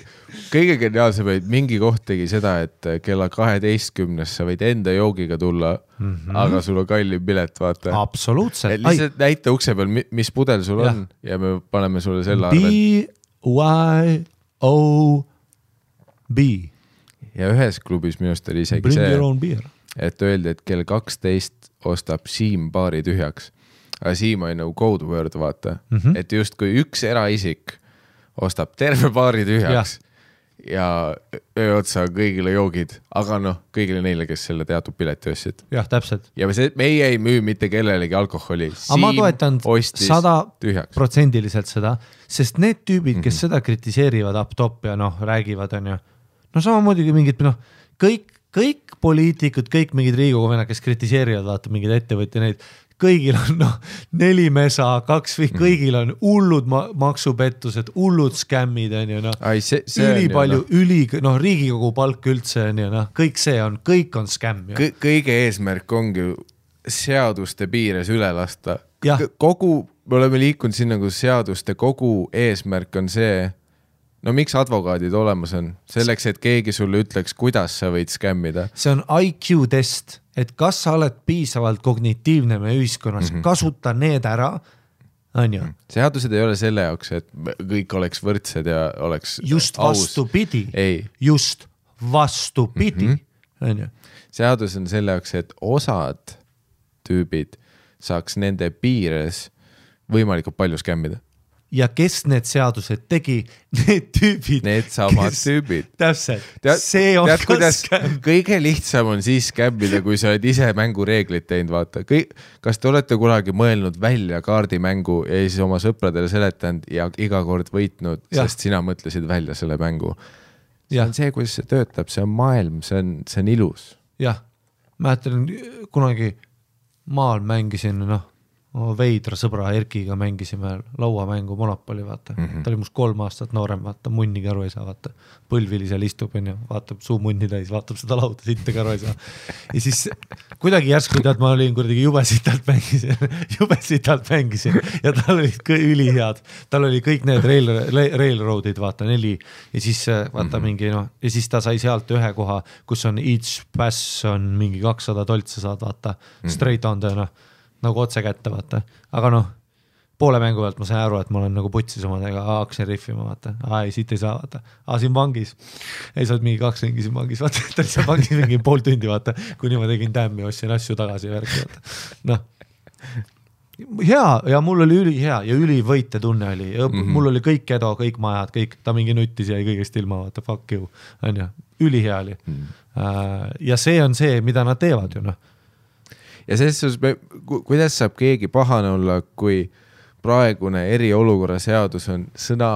kõige geniaalsem oli, et mingi koht tegi seda, et kella kaheteistkümnes sa võid enda joogiga tulla mm. -hmm. aga sul on kallim pilet, vaata. absoluutselt. lihtsalt näita ukse peal, mis pudel sul Jah. on ja me paneme sulle selle arvelt. B Y O B. ja ühes klubis minu arust oli isegi Bring see, et öeldi, et kell kaksteist ostab Siim baari tühjaks. Siim oli nagu code word, vaata mm. -hmm. et justkui üks eraisik ostab terve baari tühjaks ja, ja öö otsa kõigile joogid, aga noh, kõigile neile, kes selle teatud pileti ostsid. jah, täpselt. ja see, meie ei müü mitte kellelegi alkoholi. aga ma toetan sada protsendiliselt seda, sest need tüübid, kes Mhm. seda kritiseerivad up top ja noh, räägivad, onju. no samamoodi kui mingid noh, kõik, kõik poliitikud, kõik mingid Riigikogu vennad, kes kritiseerivad, vaata mingeid ettevõtjaid, neid kõigil on noh, neli mesa, kaks või Mhm. kõigil on hullud ma maksupettused, hullud skämmid noh. on ju ülipalju noh, üli, noh, Riigikogu palk üldse onju noh, kõik see on, kõik on skämm ju. kõige eesmärk ongi ju seaduste piires üle lasta kogu, me oleme liikunud sinna, kus seaduste kogu eesmärk on see, no miks advokaadid olemas on, selleks, et keegi sulle ütleks, kuidas sa võid skämmida. see on IQ test, et kas sa oled piisavalt kognitiivne meie ühiskonnas mm, Mhm. -hmm. kasuta need ära, onju. seadused ei ole selle jaoks, et kõik oleks võrdsed ja oleks just vastupidi, just vastupidi, Mhm. onju. seadus on selle jaoks, et osad tüübid saaks nende piires võimalikult palju skämmida. Ja kes need seadused tegi, need tüübid. Needsamad tüübid. täpselt, see on tead, ka skämm. kõige lihtsam on siis skämmida, kui sa oled ise mängureeglid teinud, vaata kõik, kas te olete kunagi mõelnud välja kaardimängu ja siis oma sõpradele seletanud ja iga kord võitnud, sest sina mõtlesid välja selle mängu. see Jah. on see, kuidas see töötab, see on maailm, see on, see on ilus. jah, mäletan kunagi maal mängisin, noh, veidra sõbra Erkiga mängisime lauamängu Monopoli, vaata mm. -hmm. ta oli must kolm aastat noorem, vaata munnigi aru ei saa, vaata. põlvili seal istub, onju, vaatab suu munni täis, vaatab seda lauda, sittagi aru ei saa. ja siis kuidagi järsku tead, ma olin kuidagi jube sitalt mängisin, jube sitalt mängisin ja tal olid ülihead, tal oli kõik need rail, railroad'id, vaata neli ja siis äh, vaata mm. -hmm. mingi noh, ja siis ta sai sealt ühe koha, kus on each pass on mingi kakssada toltsi saad vaata mm. -hmm. straight on noh, nagu otse kätte vaata, aga noh poole mängu pealt ma sain aru, et ma olen nagu putsis omadega, hakkasin rihvima, vaata, aa ei, siit ei saa, vaata, aa siin vangis. ei, sa oled mingi kaks ringi siin vangis, vaata, ta oli seal vangis mingi pool tundi, vaata, kuni ma tegin tämmi, ostsin asju tagasi ja värki, vaata, noh. hea ja mul oli ülihea ja ülivõitetunne oli mm. -hmm. mul oli kõik Edo, kõik majad, kõik, ta mingi nuttis, jäi kõigest ilma, vaata fuck you, onju, ülihea oli mm.. ja see on see, mida nad teevad ju noh, ja selles suhtes me, kuidas saab keegi pahane olla, kui praegune eriolukorra seadus on sõna,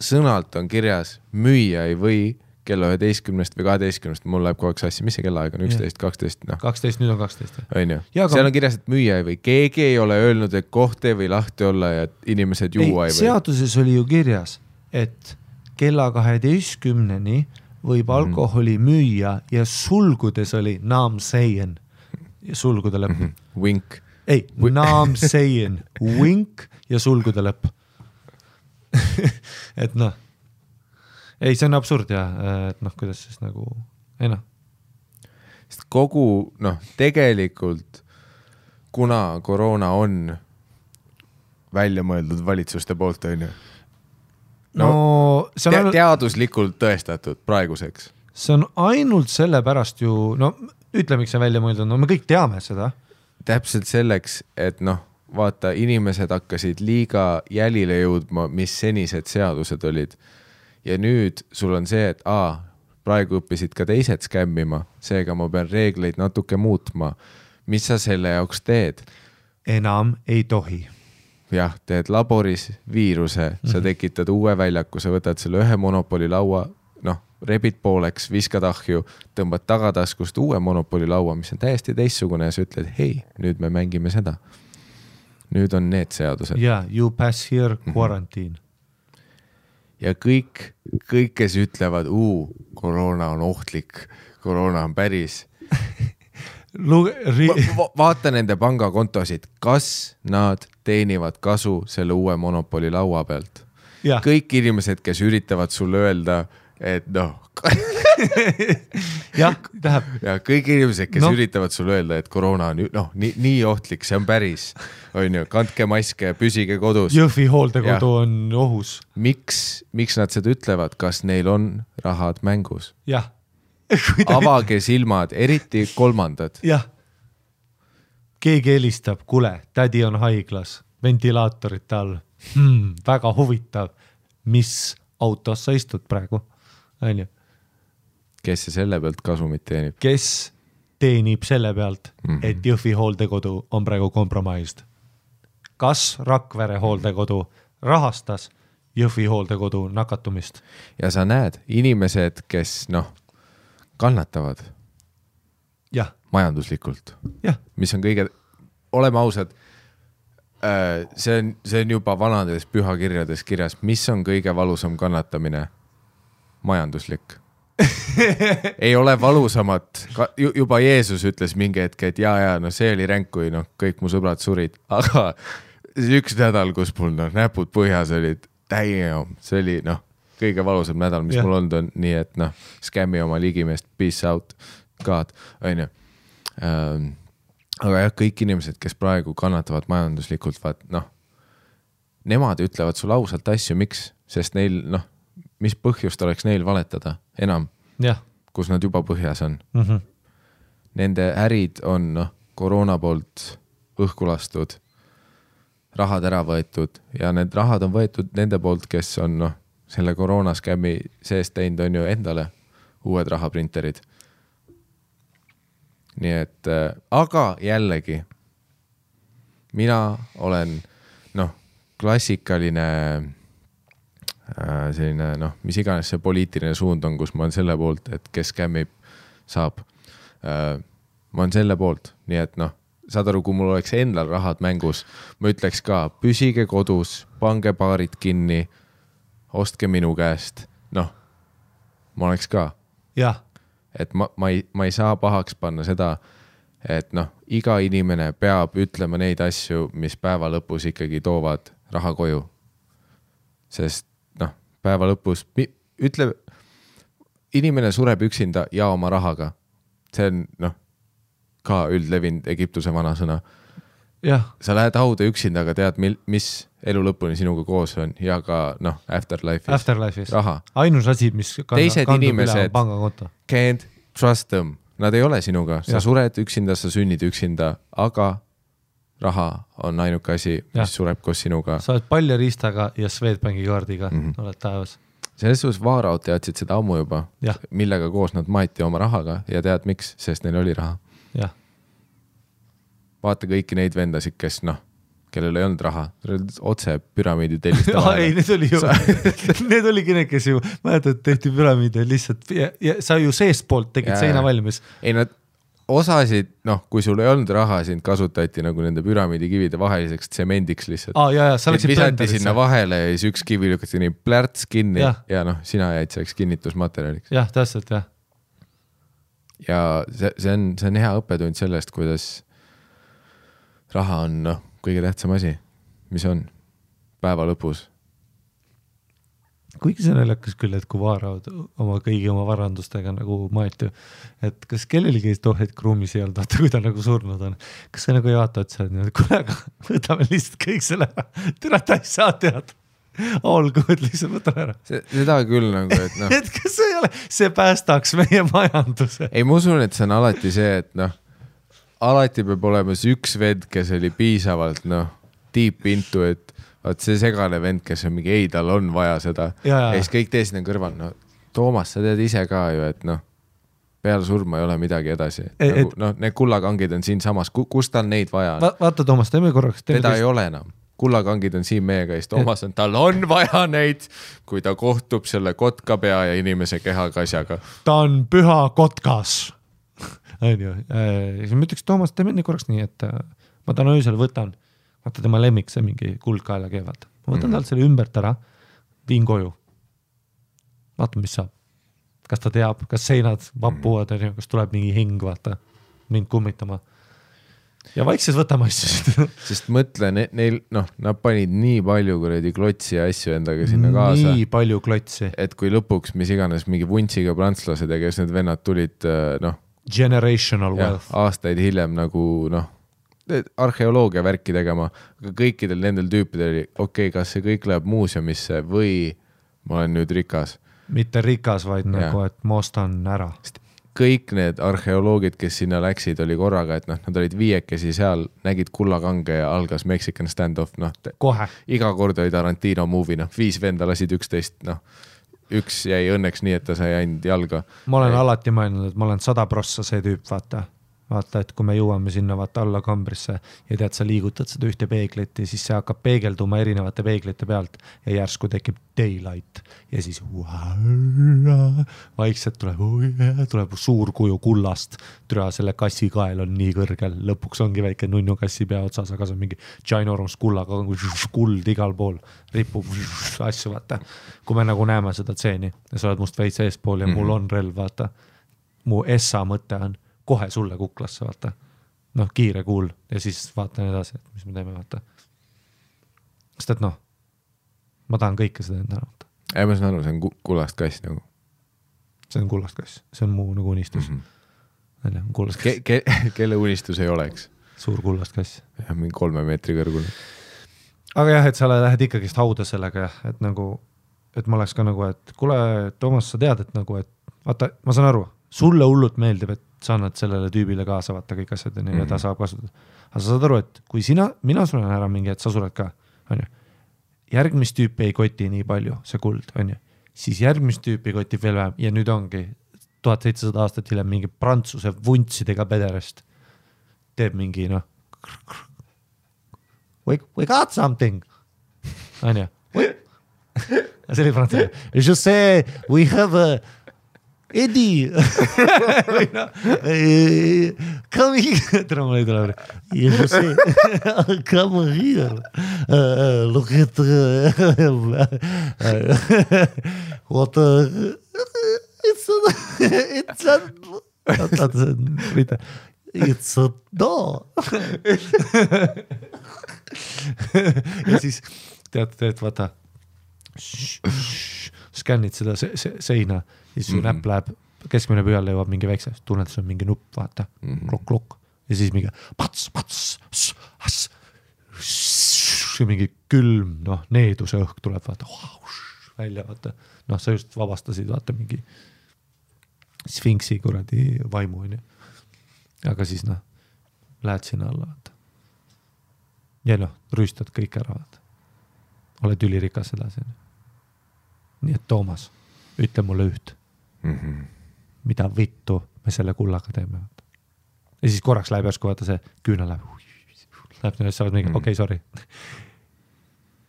sõnalt on kirjas, müüa ei või kella üheteistkümnest või kaheteistkümnest, mul läheb kogu aeg sassi, mis see kellaaeg on, üksteist, kaksteist, noh, kaksteist, nüüd on kaksteist. on ju. Seal on kirjas, et müüa ei või, keegi ei ole öelnud, et koht ei või lahti olla ja inimesed juua ei, ei või. seaduses oli ju kirjas, et kella kaheteistkümneni võib Mhm. alkoholi müüa ja sulgudes oli naam seien sulgude lõpp mm. -hmm. Vink. ei, naam seien, vink ja sulgude lõpp. et noh, ei, see on absurd ja, et noh, kuidas siis nagu, ei noh, sest kogu noh, tegelikult kuna koroona on välja mõeldud valitsuste poolt, on ju, no see on Te ainult, teaduslikult tõestatud praeguseks. see on ainult sellepärast ju, no ütle, miks see on välja mõeldud, no me kõik teame seda. täpselt selleks, et noh, vaata, inimesed hakkasid liiga jälile jõudma, mis senised seadused olid. ja nüüd sul on see, et aa, praegu õppisid ka teised skämmima, seega ma pean reegleid natuke muutma. mis sa selle jaoks teed? enam ei tohi. jah, teed laboris viiruse, Mhm. sa tekitad uue väljaku, sa võtad selle ühe monopoli laua, rebid pooleks, viskad ahju, tõmbad tagataskust uue monopoli laua, mis on täiesti teistsugune ja sa ütled, hei, nüüd me mängime seda. nüüd on need seadused ja you pass here Mhm. quarantine. ja kõik, kõik, kes ütlevad, koroona on ohtlik, koroona on päris Lu-, ri- va, va, vaata nende pangakontosid, kas nad teenivad kasu selle uue monopoli laua pealt. kõik inimesed, kes üritavad sulle öelda, et noh, jah, tähendab, ja kõik inimesed, kes no. üritavad sulle öelda, et koroona on noh, nii, nii ohtlik, see on päris, on ju, kandke maske, püsige kodus. Jõhvi hooldekodu Jah. on ohus, miks, miks nad seda ütlevad, kas neil on rahad mängus? jah. avage silmad, eriti kolmandad. jah. keegi helistab, kuule, tädi on haiglas, ventilaatorite all hmm,. väga huvitav, mis autos sa istud praegu, onju. kes see selle pealt kasumit teenib? kes teenib selle pealt mm. -hmm. et Jõhvi hooldekodu on praegu compromised? kas Rakvere hooldekodu rahastas Jõhvi hooldekodu nakatumist? ja sa näed, inimesed, kes noh, kannatavad majanduslikult, mis on kõige, oleme ausad, see on, see on juba vanades pühakirjades kirjas, mis on kõige valusam kannatamine? majanduslik. ei ole valusamat, juba Jeesus ütles mingi hetk, et ja, ja no see oli ränk, kui noh, kõik mu sõbrad surid, aga see üks nädal, kus mul noh, näpud põhjas olid, damn, see oli noh, kõige valusam nädal, mis yeah. mul olnud on, nii et noh, skämmi oma ligimeest, peace out, God, onju ähm,. aga jah, kõik inimesed, kes praegu kannatavad majanduslikult, vaat noh, nemad ütlevad sulle ausalt asju, miks, sest neil noh, mis põhjust oleks neil valetada enam, kus nad juba põhjas on. mm. -hmm. Nende ärid on noh, koroona poolt õhku lastud, rahad ära võetud ja need rahad on võetud nende poolt, kes on noh, selle koroona skämmi sees teinud, on ju endale uued rahaprinterid. nii et äh,, aga jällegi, mina olen noh, klassikaline selline noh, mis iganes see poliitiline suund on, kus ma olen selle poolt, et kes skämmib, saab äh,. ma olen selle poolt, nii et noh, saad aru, kui mul oleks endal rahad mängus, ma ütleks ka, püsige kodus, pange baarid kinni, ostke minu käest, noh, ma oleks ka jah, et ma, ma ei, ma ei saa pahaks panna seda, et noh, iga inimene peab ütlema neid asju, mis päeva lõpus ikkagi toovad raha koju. sest päeva lõpus ütle, inimene sureb üksinda ja oma rahaga. see on noh, ka üldlevinud Egiptuse vanasõna. sa lähed hauda üksinda, aga tead, mil-, mis elu lõpuni sinuga koos on ja ka noh, afterlife'is. Afterlife'is. ainus asi, mis kanna, Teised inimesed-. Can't trust them, nad ei ole sinuga, sa Jah. sured üksinda, sa sünnid üksinda, aga raha on ainuke asi, mis sureb koos sinuga. sa oled paljariistaga ja Swedbanki kaardiga mm. -hmm. oled taevas. selles suhtes Vaaraud teadsid seda ammu juba millega koos nad maeti oma rahaga ja tead miks, sest neil oli raha. vaata kõiki neid vendasid, kes noh, kellel ei olnud raha, otse püramiidi telliste ei, need oli ju, need oligi need, kes ju, mäletad, tehti püramiide lihtsalt ja, ja sa ju seestpoolt tegid Jaa, seina valmis. ei nad osasid, noh, kui sul ei olnud raha, sind kasutati nagu nende püramiidikivide vaheliseks tsemendiks lihtsalt läksid visati sinna vahele ja siis üks kivi lükati nii plärts kinni ja, ja noh, sina jäid selleks kinnitusmaterjaliks. jah, täpselt jah, ja see, see on, see on hea õppetund sellest, kuidas raha on noh, kõige tähtsam asi, mis on päeva lõpus. Kuigi see naljakas küll, et kui Vaaraud oma kõigi oma varandustega nagu maeti, et kas kellelgi too hetk ruumis ei olnud, vaata kui ta nagu surnud on, kas sa nagu ei vaata otsa, et kuule, aga võtame lihtsalt kõik selle ära, tere, ta ei saa teada. all good, lihtsalt võtan ära. seda küll nagu, et noh, et kas see ei ole, see päästaks meie majanduse. ei, ma usun, et see on alati see, et noh, alati peab olema see üks vend, kes oli piisavalt noh, deep into, et vot see segane vend, kes on mingi, ei, tal on vaja seda. Ja siis kõik teised on kõrval, no Toomas, sa tead ise ka ju, et noh, peale surma ei ole midagi edasi. Et- nagu noh, need kullakangid on siinsamas, kus tal neid vaja on? Va vaata, Toomas, teeme korraks. teda ei ole enam. kullakangid on siin meiega siis Toomas on, tal on vaja neid, kui ta kohtub selle kotkapea ja inimese kehakasjaga. ta on püha kotkas. onju, siis ma ütleks, Toomas, teeme nii korraks nii, et äh, ma täna öösel võtan, vaata tema lemmik, see mingi kuldkaelakev, vaata. ma võtan Mhm. talt selle ümbert ära, viin koju. vaatame, mis saab. kas ta teab, kas seinad vapuvad, onju, kas tuleb mingi hing, vaata, mind kummitama. ja vaikselt võtame asju. sest mõtle, neil noh, nad panid nii palju kuradi klotsi ja asju endaga sinna kaasa, nii palju klotsi. et kui lõpuks mis iganes mingi vuntsiga prantslased ja kes need vennad tulid äh, noh, Generational wealth., aastaid hiljem nagu noh, arheoloogia värki tegema, aga kõikidel nendel tüüpidel oli okei okay,, kas see kõik läheb muuseumisse või ma olen nüüd rikas mitte rikas, vaid Jah. nagu, et ma ostan ära. kõik need arheoloogid, kes sinna läksid, oli korraga, et noh, nad olid viiekesi seal, nägid kullakange ja algas Mexican stand-off, noh, kohe iga kord oli Tarantino movie, noh, viis venda lasid üksteist, noh, üks jäi õnneks nii, et ta sai ainult jalga. ma olen alati mõelnud, et ma olen sada prossa see tüüp, vaata. vaata, et kui me jõuame sinna vaata alla kambrisse ja tead, sa liigutad seda ühte peeglit ja siis see hakkab peegelduma erinevate peeglite pealt ja järsku tekib daylight ja siis vaikselt tuleb, tuleb suur kuju kullast. türa, selle kassi kael on nii kõrgel, lõpuks ongi väike nunnu kassi pea otsas, aga see on mingi ginormous kullaga, kuld igal pool ripub asju, vaata. kui me nagu näeme seda tseeni ja sa oled must veits eespool ja mul on relv, vaata. mu essa mõte on kohe sulle kuklasse, vaata. noh, kiire kuul ja siis vaatan edasi, et mis me teeme, vaata. sest et noh, ma tahan kõike seda endale, vaata. ei, ma saan aru, see on ku- kullast kass nagu see on kullast kass, see on mu nagu unistus mm. -hmm. onju, kullast Ke, kass, ke. kelle unistus ei oleks? suur kullast kass. jah, mingi kolme meetri kõrgune. aga jah, et sa lähed ikkagist hauda sellega jah, et nagu, et ma oleks ka nagu, et kuule, Toomas, sa tead, et nagu, et vaata, ma saan aru, sulle hullult meeldib, et sa annad sellele tüübile kaasa, vaata kõik asjad onju ja ta Mhm. saab kasutada. aga sa saad aru, et kui sina, mina suren ära mingi hetk, sa sured ka, onju. järgmist tüüpi ei koti nii palju, see kuld, onju. siis järgmist tüüpi kotib veel vähem ja nüüd ongi tuhat seitsesada aastat hiljem mingi prantsuse vuntsidega pederast teeb mingi noh. We, we got something, onju. see oli prantsuse. Je sais, we have a Eddie või noh, come here, tere mul ei tule. Je sais, come here uh,, look at uh, what uh, it's a, it's a, oota, see on, mitte, it's a door. ja siis tead, tead, vaata. skännid seda se se seina, siis su mm. -hmm. näpp läheb keskmine pöial jõuab mingi väikse, tunned, see on mingi nupp, vaata mm. -hmm., klokk-klokk ja siis mingi pats, pats, mingi külm, noh, needuse õhk tuleb, vaata välja, vaata. noh, sa just vabastasid, vaata mingi sfinksi kuradi vaimu onju. aga siis noh, lähed sinna alla, vaata. ja noh, rüüstad kõik ära, vaata. oled ülirikas edasi onju. nii et Toomas, ütle mulle üht, Mhm. mida vittu me selle kullaga teeme, ja siis korraks läheb järsku vaata see küünal läheb. Läheb niimoodi, sa oled mingi Mhm. okei, sorry.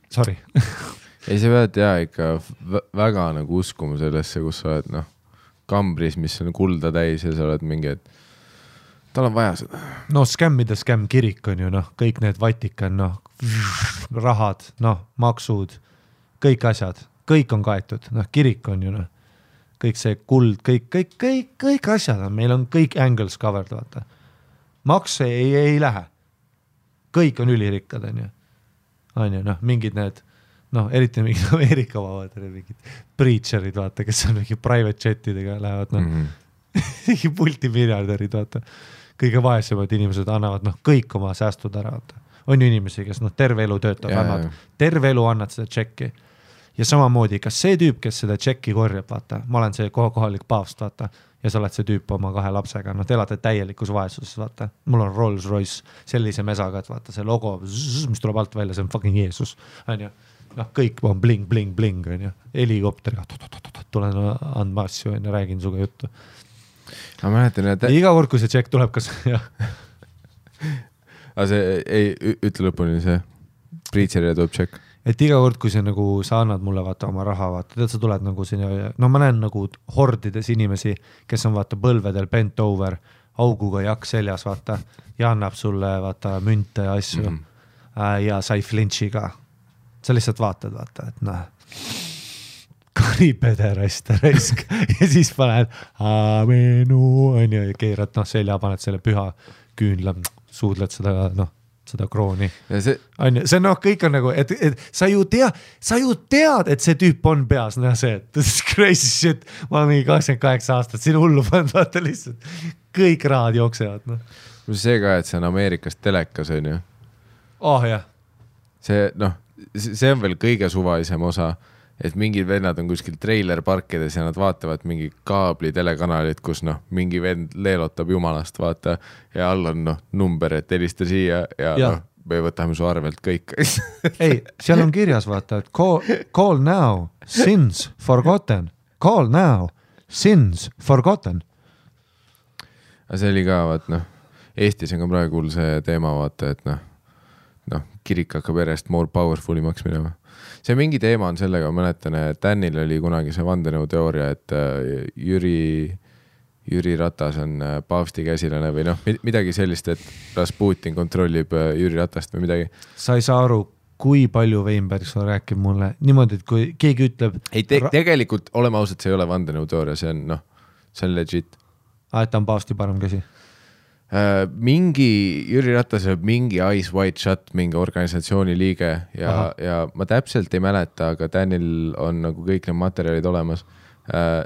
Sorry, ei, sa pead ja ikka vä- väga nagu uskuma sellesse, kus sa oled noh, kambris, mis on kulda täis ja sa oled mingi, et tal on vaja seda. no skämmide skämm kirik on ju noh, kõik need Vatikan noh, rahad, noh, maksud, kõik asjad, kõik on kaetud, noh, kirik on ju noh, kõik see kuld, kõik, kõik, kõik, kõik asjad on, meil on kõik angles covered, vaata. makse ei, ei lähe. kõik on ülirikkad, on ju, on ju noh, mingid need noh, eriti mingid Ameerika vabad, mingid preacher'id, vaata, kes on mingi private jet idega lähevad noh, Mhm. mingi multimiljardärid, vaata. kõige vaesemad inimesed annavad noh, kõik oma säästud ära, vaata. on ju inimesi, kes noh, terve elu Jaa, annavad terve elu annad seda tšekki. Ja samamoodi, kas see tüüp, kes seda tšekki korjab, vaata, ma olen see koha- kohalik paavst, vaata. ja sa oled see tüüp oma kahe lapsega, noh, te elate täielikus vaesuses, vaata. mul on Rolls-Royce sellise mesaga, et vaata see logo, mis tuleb alt välja, see on fucking Jeesus, on ju noh, kõik on bling-bling-bling, on ju, helikopteriga tulen andma asju, on ju, räägin sinuga juttu. ma mäletan, et iga kord, kui see tšekk tuleb, kas jah, aga see ei, ütle lõpuni see. Preacherile tuleb tšekk. Et iga kord, kui see nagu sa annad mulle vaata oma raha, vaata tead, sa tuled nagu sinna, no ma näen nagu hordides inimesi, kes on vaata põlvedel bent over, auguga jakk seljas, vaata ja annab sulle vaata münte ja asju mm. -hmm. ja sa ei flinch'i ka. sa lihtsalt vaatad, vaata, et noh kari pederast raisk ja siis paned amenu onju ja keerad noh selja, paned selle püha küünla, suudled seda noh, seda krooni see, on ju, see on noh, kõik on nagu, et, et sa ju tea, sa ju tead, et see tüüp on peas, noh see, et this is crazy shit. ma olen mingi kakskümmend kaheksa aastat siin hullu pannud, vaata lihtsalt kõik rahad jooksevad, noh. see ka, et see on Ameerikas telekas, on ju. oh jah, see noh, see on veel kõige suvalisem osa, et mingid vennad on kuskil treilerparkides ja nad vaatavad mingi kaabli telekanalit, kus noh, mingi vend leelotab jumalast, vaata ja all on noh, number, et helista siia ja, ja. noh, me võtame su arvelt kõik ei, seal on kirjas vaata, et call, call now, sins forgotten, call now, sins forgotten. aga see oli ka vaat noh, Eestis on ka praegu see teema, vaata, et noh, kirik hakkab järjest more powerful imaks minema. see mingi teema on sellega, ma mäletan, et Danil oli kunagi see vandenõuteooria, et äh, Jüri, Jüri Ratas on äh, paavsti käsilane või noh, midagi sellist, et Rasputin kontrollib äh, Jüri Ratast või midagi. sa ei saa aru, kui palju Veinberg sulle räägib mulle niimoodi, et kui keegi ütleb, ei te, tegelikult oleme ausad, see ei ole vandenõuteooria, see on noh, see on legit et ta on paavsti parem käsi. Äh, mingi Jüri Ratasel mingi Ice White Shut mingi organisatsiooni liige ja ja ma täpselt ei mäleta, aga Danil on nagu kõik need materjalid olemas.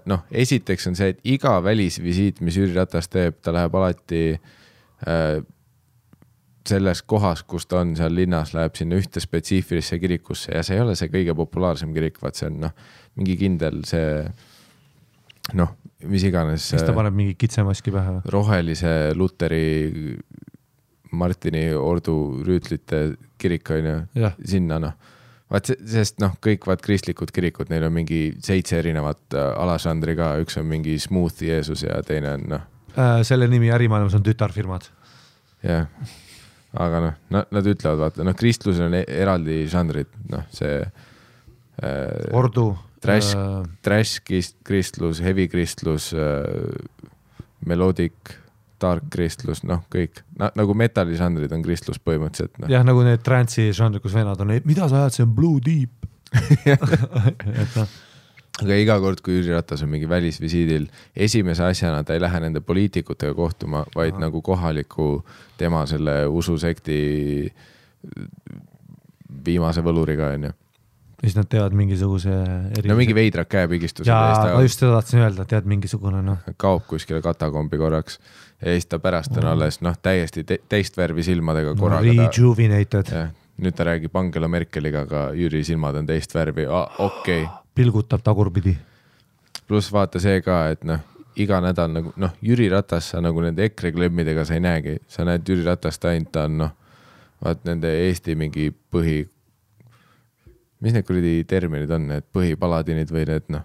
noh, esiteks on see, et iga välisvisiit, mis Jüri Ratas teeb, ta läheb alati äh, selles kohas, kus ta on seal linnas, läheb sinna ühte spetsiifilisse kirikusse ja see ei ole see kõige populaarsem kirik, vaat see on noh, mingi kindel see noh, mis iganes. siis ta paneb mingi kitsemaski pähe või? rohelise luteri Martini ordu rüütlite kirik on ju sinna noh, vaat sest noh, kõik vaat kristlikud kirikud, neil on mingi seitse erinevat äh, alažanri ka, üks on mingi smooth Jeesus ja teine on noh, Äh, selle nimi ärimaailmas on tütarfirmad. jah. aga noh, nad, nad ütlevad, vaata noh, kristlusel on e- eraldi žanrid, noh see äh, ordu. Trash. trash krist- kristlus, heavy kristlus äh,, melodic, dark kristlus, noh, kõik Na, nagu metalli žanrid on kristlus põhimõtteliselt noh. jah, nagu need trance'i žanrid, kus vennad on, mida sa ajad, see on Blue Deep. et noh, aga iga kord, kui Jüri Ratas on mingi välisvisiidil, esimese asjana ta ei lähe nende poliitikutega kohtuma, vaid. Aha. nagu kohaliku tema selle ususekti viimase võluriga onju. Siis nad teevad mingisuguse eri- no mingi veidrad käepigistuse jaa, ma just seda tahtsin öelda, tead mingisugune noh, kaob kuskile katakombi korraks ja siis ta pärast on alles noh, täiesti te teist värvi silmadega korraga ta, rejuvenated, jah, nüüd ta räägib Angela Merkeliga, aga Jüri silmad on teist värvi, okei okay.. pilgutab tagurpidi. pluss vaata see ka, et noh, iga nädal nagu noh, Jüri Ratas sa nagu nende EKRE klemmidega sa ei näegi, sa näed Jüri Ratast ainult ta on noh, vaat nende Eesti mingi põhi, mis need kuradi terminid on, need põhipaladinid või need noh,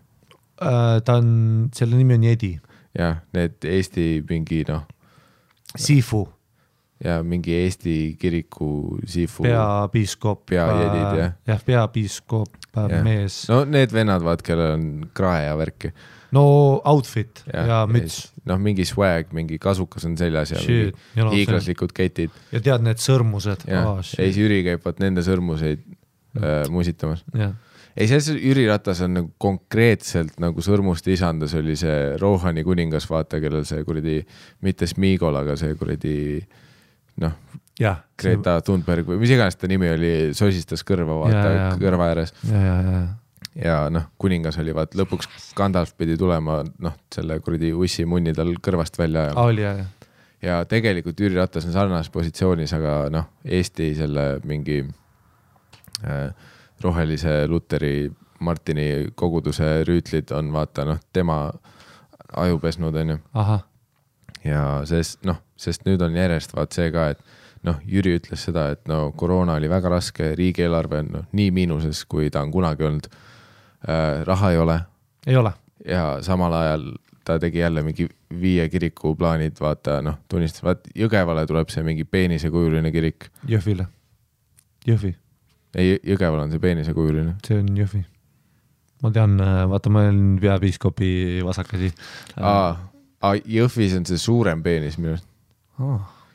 Äh, ta on, selle nimi on Jedi, jah, need Eesti mingi noh, Sifu, ja mingi Eesti kiriku sifu. peapiiskop. Peajedid, jah. jah, peapiiskop, Jah. mees, no need vennad, vaat, kellel on krae ja värki. no outfit ja, ja müts. noh, mingi swag, mingi kasukas on seljas ja hiiglaslikud ketid ja tead need sõrmused, ja oh, siis Jüri käib vaat nende sõrmuseid äh, musitamas. jah, ei, suhtes Jüri Ratas on nagu konkreetselt nagu sõrmuste isandas oli see Rohani kuningas, vaata, kellel see kuradi, mitte Smigol, aga see kuradi noh, jah, Greta Thunberg või mis iganes ta nimi oli, sosistas kõrva, vaata kõrva ääres. Ja, ja, ja, ja noh, kuningas oli vaat lõpuks Gandalf pidi tulema noh, selle kuradi ussi munni tal kõrvast välja ajama. Oli ja, ja, ja tegelikult Jüri Ratas on sarnases positsioonis, aga noh, Eesti selle mingi rohelise luteri Martini koguduse rüütlid on vaata noh, tema aju pesnud, onju. ja sest noh, sest nüüd on järjest vaat see ka, et noh, Jüri ütles seda, et no koroona oli väga raske, riigieelarve on noh nii miinuses, kui ta on kunagi olnud äh,. raha ei ole ei ole. ja samal ajal ta tegi jälle mingi viie kiriku plaanid, vaata noh, tunnistas, vaat Jõgevale tuleb see mingi peenisekujuline kirik. Jõhvile. Jõhvi, ei, Jõgeval on see peenisekujuline. see on Jõhvi. ma tean, vaata, ma olen peapiiskopi vasakasi. aa, aa, Jõhvis on see suurem peenis minu arust.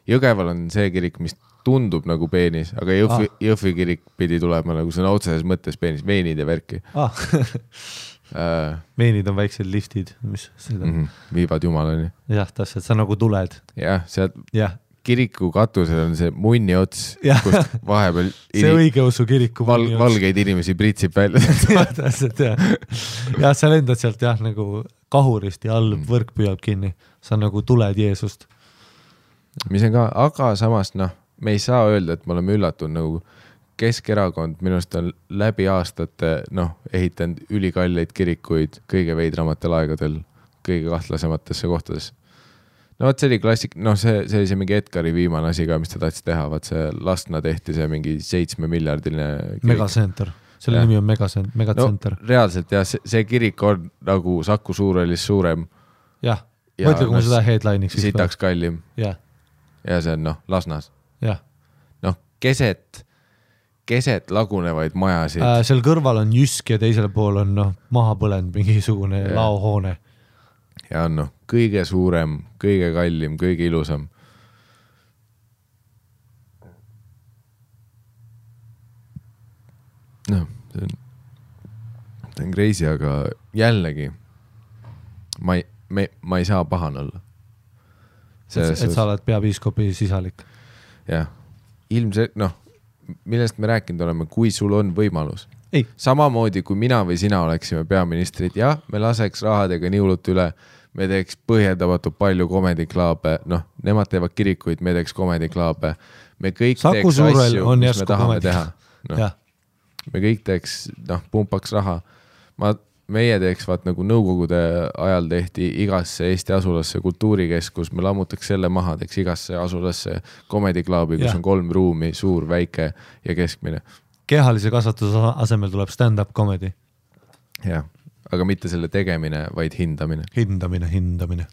Jõgeval on see kirik, mis tundub nagu peenis, aga Jõhvi ah., Jõhvi kirik pidi tulema nagu sõna otseses mõttes peenis, veenid ja värki Ah, äh,. veenid on väiksed liftid, mis seda mm, Mm -hmm. viivad jumalani. jah, täpselt, sa nagu tuled, jah, sealt jah, kiriku katusel on see munni ots, kust vahepeal see õigeusu kiriku val, valgeid inimesi pritsib välja. täpselt jah, jah, sa lendad sealt jah, nagu kahurist ja all võrk püüab kinni, sa nagu tuled Jeesust. mis on ka, aga samas noh, me ei saa öelda, et me oleme üllatunud nagu Keskerakond minu arust on läbi aastate noh, ehitanud ülikalleid kirikuid kõige veidramatel aegadel kõige kahtlasematesse kohtadesse. No vot, see oli klassik, noh, see, see oli see mingi Edgari viimane asi ka, mis ta tahtis teha, vaat see Lasna tehti see mingi seitsmemiljardiline. megacenter, selle Jah. nimi on megacenter, no megacenter no., reaalselt jah, see, see kirik on nagu Saku Suurhallis suurem jah, ja mõtle, kui ma seda headline'iks sitaks kallim ja see on noh, Lasnas, noh keset, keset lagunevaid majasid äh,. seal kõrval on Jysk ja teisel pool on noh, maha põlenud mingisugune Jah. laohoone. Ja on noh, kõige suurem, kõige kallim, kõige ilusam. noh, see on, see on crazy, aga jällegi ma ei, me, ma ei saa pahane olla. et, et sa oled peapiiskopi sisalik. jah, ilmselt noh, millest me rääkinud oleme, kui sul on võimalus ei, samamoodi kui mina või sina oleksime peaministrid, jah, me laseks rahadega niulut üle, me teeks põhjendamatult palju comedy club'e, noh, nemad teevad kirikuid, me teeks comedy club'e. me kõik Saku teeks asju, mis me tahame comedy. teha. jah, me kõik teeks, noh, pumpaks raha. ma, meie teeks vaat nagu nõukogude ajal tehti igasse Eesti asulasse kultuurikeskus, me lammutaks selle maha, teeks igasse asulasse comedy club'i, kus Jah. on kolm ruumi, suur, väike ja keskmine. kehalise kasvatuse asemel tuleb stand-up comedy, jah, aga mitte selle tegemine, vaid hindamine. hindamine, hindamine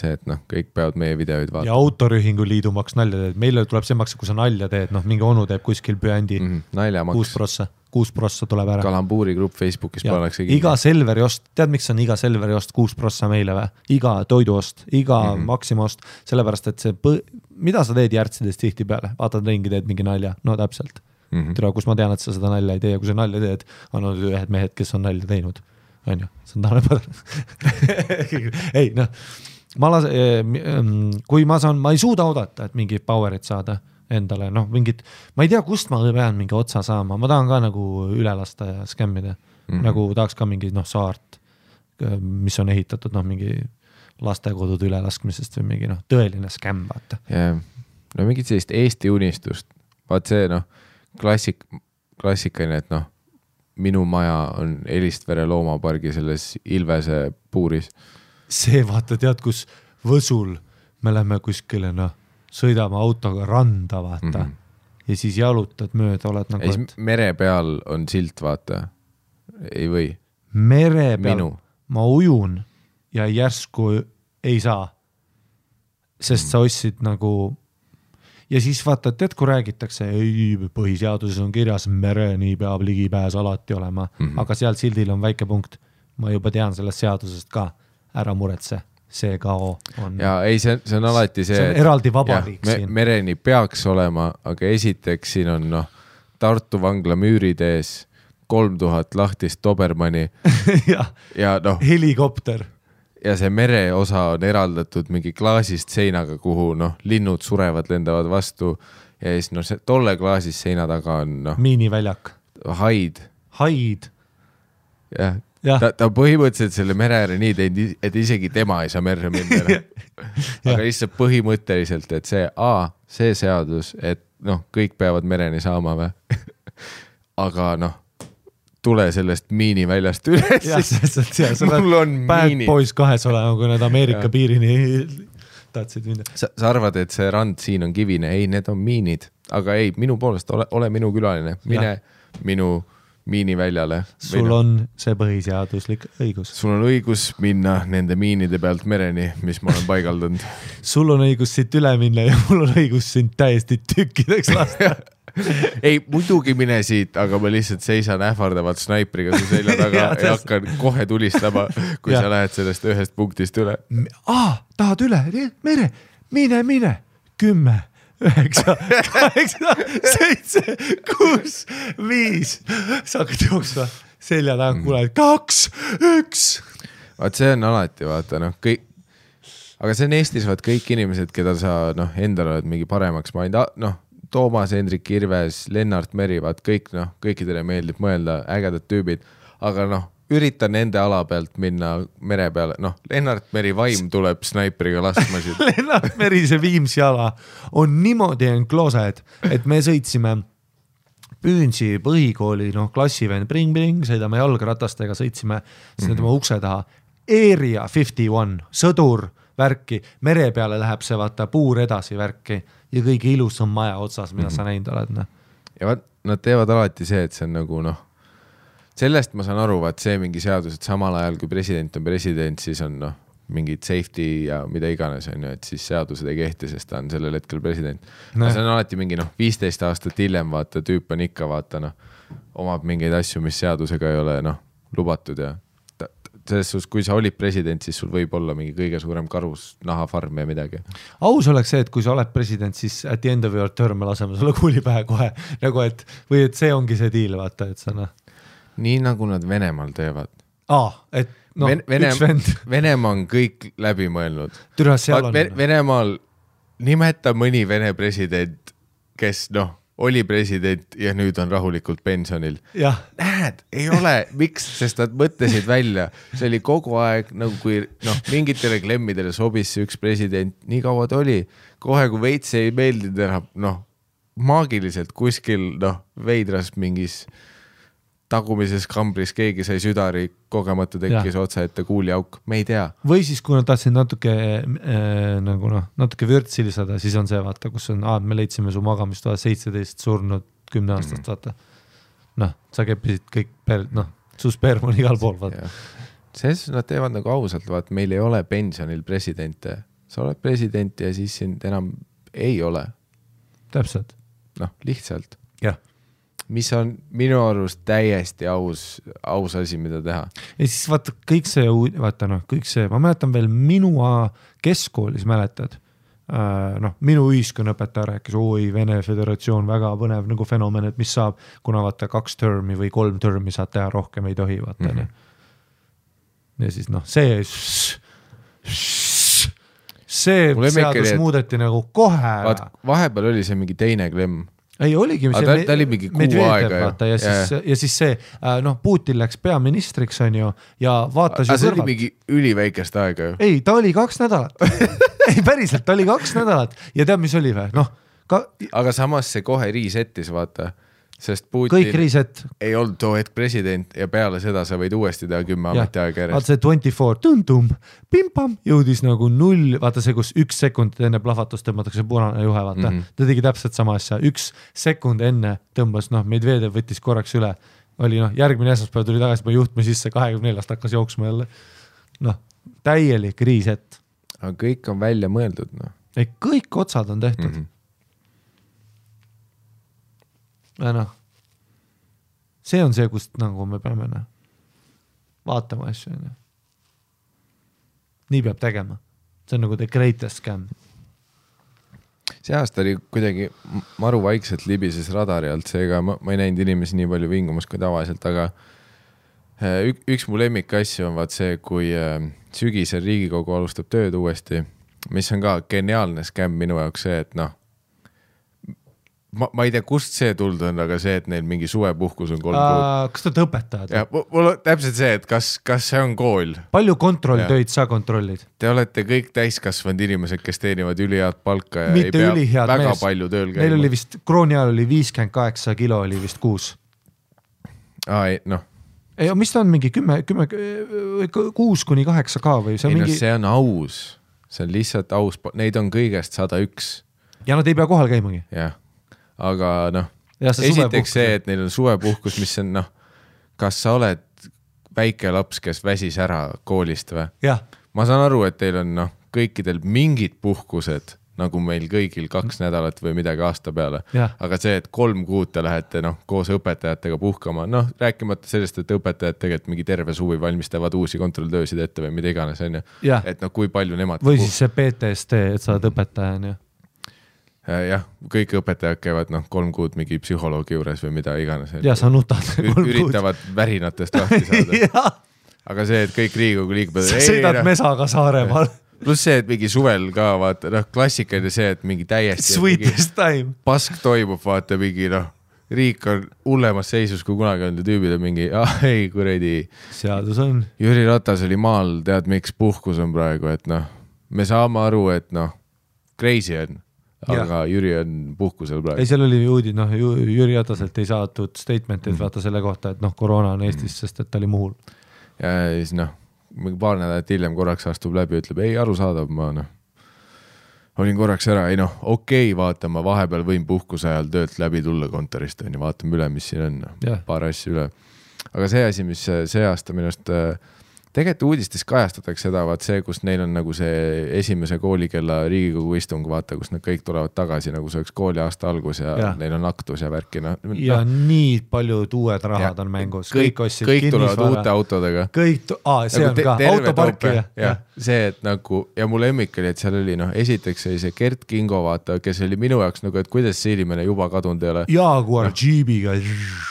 see, et noh, kõik peavad meie videoid ja vaatama. autoriühingu liidu maks nalja teed, meile tuleb see maksta, kui sa nalja teed, noh, mingi onu teeb kuskil püändi mm, kuus naljamaks, prossa, kuus prossa tuleb ära. kalambuuri grupp Facebookis pannakse iga Selveri ost, tead, miks on iga Selveri ost kuus prossa meile või? iga toiduost, iga mm. -hmm. Maxima ost, sellepärast et see põ-, mida sa teed järtsides tihtipeale, vaatad ringi, teed mingi nalja, no täpselt mm. -hmm. tere, kus ma tean, et sa seda nalja ei tee ja kui sa nalja teed, on olnud ühed mehed, kes on nalja teinud, on ju, see on Tanel Padar. ei noh, ma las-, kui ma saan, ma ei suuda oodata, et mingit power'it saada endale, noh, mingit, ma ei tea, kust ma pean mingi otsa saama, ma tahan ka nagu üle lasta ja skämmida mm. -hmm. nagu tahaks ka mingi noh, saart, mis on ehitatud noh, mingi lastekodude ülelaskmisest või mingi noh, tõeline skämm, vaata. jah, no mingit sellist Eesti unistust, vaat see noh, klassik, klassikaline, et noh, minu maja on Elistvere loomapargi selles Ilvese puuris. see vaata, tead, kus Võsul me lähme kuskile noh, sõidame autoga randa, vaata mm. -hmm. ja siis jalutad mööda, oled nagu et mere peal on silt, vaata. ei või, mere peal Minu. ma ujun ja järsku ei saa. sest Mhm. sa ostsid nagu ja siis vaata, tead, kui räägitakse, ei põhiseaduses on kirjas, mereni peab ligipääs alati olema mm. -hmm. aga seal sildil on väike punkt. ma juba tean sellest seadusest ka, ära muretse, see kao on. ja ei, see, see on alati see. see on eraldi vabariik me, siin. mereni peaks olema, aga esiteks siin on noh, Tartu vangla müürid ees, kolm tuhat lahtist Dobermanni jah, ja noh, helikopter, ja see mereosa on eraldatud mingi klaasist seinaga, kuhu noh, linnud surevad, lendavad vastu ja siis noh, see tolle klaasist seina taga on noh, miiniväljak, haid, haid, jah. jah ta, ta põhimõtteliselt selle mere ääre nii teinud, et isegi tema ei saa merre minna no.. aga lihtsalt põhimõtteliselt, et see, aa, see seadus, et noh, kõik peavad mereni saama või? aga noh, tule sellest miiniväljast üles jah, sest ja sa mul pead on Bad. Boys kahes olema, kui nad Ameerika Jah. piirini tahtsid minna. sa, sa arvad, et see rand siin on kivine, ei, need on miinid, aga ei, minu poolest ole, ole minu külaline, mine minu miiniväljale. sul on see põhiseaduslik õigus. sul on õigus minna nende miinide pealt mereni, mis ma olen paigaldanud. sul on õigus siit üle minna ja mul on õigus sind täiesti tükkideks lasta. ei, muidugi mine siit, aga ma lihtsalt seisan ähvardavalt snaipriga su selja taga Jaa, ja hakkan kohe tulistama, kui Jah. sa lähed sellest ühest punktist üle. aa, tahad üle, mere, mine, mine, kümme, üheksa, kaheksa, seitse, kuus, viis. sa hakkad jooksma selja taga, kuuled kaks, üks. vaat see on alati vaata noh, kõik, aga see on Eestis vaat kõik inimesed, keda sa noh, endal oled mingi paremaks maininud, noh, Toomas Hendrik Irves, Lennart Meri, vaat kõik noh, kõikidele meeldib mõelda, ägedad tüübid, aga noh, ürita nende ala pealt minna mere peale, noh, Lennart Meri vaim tuleb snaipriga laskma sind. Lennart Merise Viimsi ala on niimoodi enclosed, et me sõitsime Püünsi põhikooli, noh, klassivend pring-pring, sõidame jalgratastega, sõitsime sinna tema ukse taha. Area fifty one, sõdur, värki, mere peale läheb see vaata puur edasi värki ja kõige ilusam maja otsas, mida sa näinud oled, noh. ja vaat nad teevad alati see, et see on nagu noh, sellest ma saan aru, vaat see mingi seadus, et samal ajal kui president on president, siis on noh, mingid safety ja mida iganes on ju, et siis seadused ei kehti, sest ta on sellel hetkel president no.. See on alati mingi noh, viisteist aastat hiljem vaata tüüp on ikka vaata noh, omab mingeid asju, mis seadusega ei ole noh lubatud ja selles suhtes, kui sa olid president, siis sul võib olla mingi kõige suurem karusnahafarm ja midagi. aus oleks see, et kui sa oled president, siis at the end of your term me laseme sulle kuuli pähe kohe. Nagu, et või et see ongi see diil, vaata, et sa noh, nii nagu nad Venemaal teevad. Aa, et noh Ven- Vene,, üks vend, Venemaa on kõik läbi mõelnud. Türa seal on. Ven-. Venemaal nimeta mõni Vene president, kes noh, oli president ja nüüd on rahulikult pensionil. näed, ei ole, miks, sest nad mõtlesid välja, see oli kogu aeg nagu kui noh, mingitele klemmidele sobis see üks president, nii kaua ta oli, kohe kui veits ei meeldinud enam, noh, maagiliselt kuskil noh, veidras mingis tagumises kambris keegi sai südari, kogemata tekkis otse ette kuuliauk, me ei tea. Või siis, kui nad tahtsid natuke äh, nagu noh, natuke vürtsi lisada, siis on see vaata, kus on, me leidsime su magamistoas seitseteist surnud kümneaastast, vaata. noh, sa keppisid kõik noh, su sperm on igal pool, vaata. selles suhtes nad teevad nagu ausalt, vaat meil ei ole pensionil presidente, sa oled president ja siis sind enam ei ole, täpselt, noh, lihtsalt. Mis on minu arust täiesti aus, aus asi, mida teha. ja siis vaata kõik see, vaata noh, kõik see, ma mäletan veel minu keskkoolis mäletad äh, noh, minu ühiskonnaõpetaja rääkis, oi, Vene Föderatsioon, väga põnev nagu fenomen, et mis saab, kuna vaata kaks termi või kolm termi saad teha, rohkem ei tohi, vaata onju mm. -hmm. ja siis noh, see, see seadus et- muudeti nagu kohe ära. vahepeal oli see mingi teine klemm, ei oligi. Aga ta- ta oli mingi kuu aega ju. ja siis Jaa., ja siis see äh, noh, Putin läks peaministriks onju ja vaatas aga ju see oli mingi üliväikest aega ju. ei, ta oli kaks nädalat ei päriselt, ta oli kaks nädalat ja tead, mis oli või, noh, ka aga samas see kohe reset'is, vaata, sest kõik Putin reset. ei olnud too hetk president ja peale seda sa võid uuesti teha kümme ametiaega vaata järjest. see twenty four, tum-tum, pim-pam, jõudis nagu null, vaata see, kus üks sekund enne plahvatust tõmmatakse punane juhe, vaata mm. -hmm. ta tegi täpselt sama asja, üks sekund enne tõmbas, noh, Medvedev võttis korraks üle, oli noh, järgmine esmaspäev tuli tagasi juba juhtme sisse, kahekümne neljast hakkas jooksma jälle. noh, täielik reset, aga kõik on välja mõeldud, noh ei kõik otsad on tehtud mm. -hmm. Ja noh, see on see, kust nagu me peame noh, vaatama asju onju. nii peab tegema, see on nagu the greatest scam. see aasta oli kuidagi maru vaikselt libises radari alt, seega ma, ma ei näinud inimesi nii palju vingumas kui tavaliselt, aga äh, ük, üks mu lemmikasju on vaat see, kui äh, sügisel Riigikogu alustab tööd uuesti, mis on ka geniaalne skämm minu jaoks see, et noh, ma, ma ei tea, kust see tulnud on, aga see, et neil mingi suvepuhkus on kolm kuud. kas te olete õpetajad ja? mul on täpselt see, et kas, kas see on kool palju kontrolltöid sa kontrollid? Te olete kõik täiskasvanud inimesed, kes teenivad ülihead palka ja mitte ei pea väga mees. palju tööl Neil käima oli. vist, krooni ajal oli viiskümmend kaheksa kilo oli vist kuus. aa ei noh, ei, mis ta on, mingi kümme, kümme, kuus kuni kaheksa K või see on ei no mingi see on aus, see on lihtsalt aus, neid on kõigest sada üks, ja nad ei pea kohal käimagi. jah. Aga noh, esiteks see, et neil on suvepuhkus, mis on noh, kas sa oled väike laps, kes väsis ära koolist või? ma saan aru, et teil on noh, kõikidel mingid puhkused nagu meil kõigil kaks nädalat või midagi aasta peale aga see, et kolm kuud te lähete noh, koos õpetajatega puhkama, noh, rääkimata sellest, et õpetajad tegelikult mingi terve suvi valmistavad uusi kontrolltöösid ette või mida iganes, onju Jah.. et noh, kui palju nemad või siis see PTSD, et sa oled õpetaja onju. Äh, jah, kõik õpetajad käivad noh, kolm kuud mingi psühholoogi juures või mida iganes. ja sa nutad kolm kuud. üritavad värinatest lahti saada, aga see, et kõik Riigikogu liikmed. sa sõidad mesaga Saaremaal. pluss see, et mingi suvel ka vaata noh, klassikaline see, et mingi täiesti. Sweetest time. pask toimub, vaata mingi noh, riik on hullemas seisus kui kunagi olnud ja tüübid on mingi, ah ei kuradi. seadus on. Jüri Ratas oli maal, tead miks puhkus on praegu, et noh, me saame aru, et noh, crazy on, aga ja. Jüri on puhkusel ei, praegu. seal oli uudis, noh, Jüri Rataselt ei saadud statement'id Mhm. vaata selle kohta, et noh, koroona on Eestis, sest et ta oli Muhul. ja siis noh, paar nädalat hiljem korraks astub läbi, ütleb ei, arusaadav, ma noh, olin korraks ära, ei noh, okei okay,, vaata, ma vahepeal võin puhkuse ajal töölt läbi tulla kontorist onju, vaatame üle, mis siin on Jah., paar asja üle. aga see asi, mis see aasta minu arust äh, tegelikult uudistes kajastatakse seda, vaat see, kus neil on nagu see esimese koolikella Riigikogu istung, vaata, kus nad kõik tulevad tagasi, nagu see oleks kooliaasta algus ja, ja. neil on aktus ja värki, noh. ja nii paljud uued rahad Ja on mängus, kõik, kõik ostsid kõik tulevad uute autodega kõik, aa, see on te- ka terve autopark Toompea, ja, jah, see, et nagu ja mu lemmik oli, et seal oli noh, esiteks oli see Gert Kingo, vaata, kes oli minu jaoks nagu, et kuidas see inimene juba kadunud ei ole. Jaguar Jeebiga.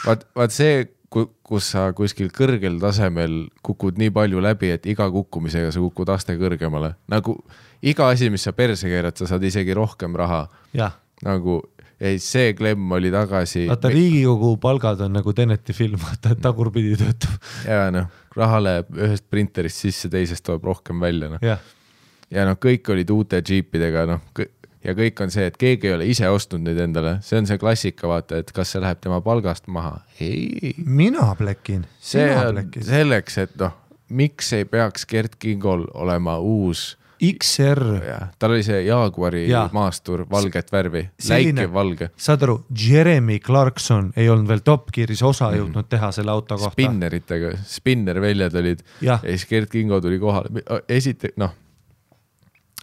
vaat, vaat see, kus sa kuskil kõrgel tasemel kukud nii palju läbi, et iga kukkumisega sa kukud aste kõrgemale, nagu iga asi, mis sa perse keerad, sa saad isegi rohkem raha, nagu ei, see klemm oli tagasi. vaata Riigikogu palgad on nagu Teneti film, vaata, et tagurpidi töötab, ja noh, raha läheb ühest printerist sisse, teisest tuleb rohkem välja, noh. jah. ja noh, kõik olid uute džiipidega, noh, ja kõik on see, et keegi ei ole ise ostnud neid endale, see on see klassika, vaata, et kas see läheb tema palgast maha. ei, mina plekin, sina on plekin. selleks, et noh, miks ei peaks Gert Kingol olema uus, XR, tal oli see Jaguari Jaa. maastur valget värvi, läikev valge, saad aru, Jeremy Clarkson ei olnud veel Top Gearis osa jõudnud teha selle auto kohta. spinneritega, spinnerväljad olid. Jah, ja siis Gert Kingo tuli kohale, esite-, noh,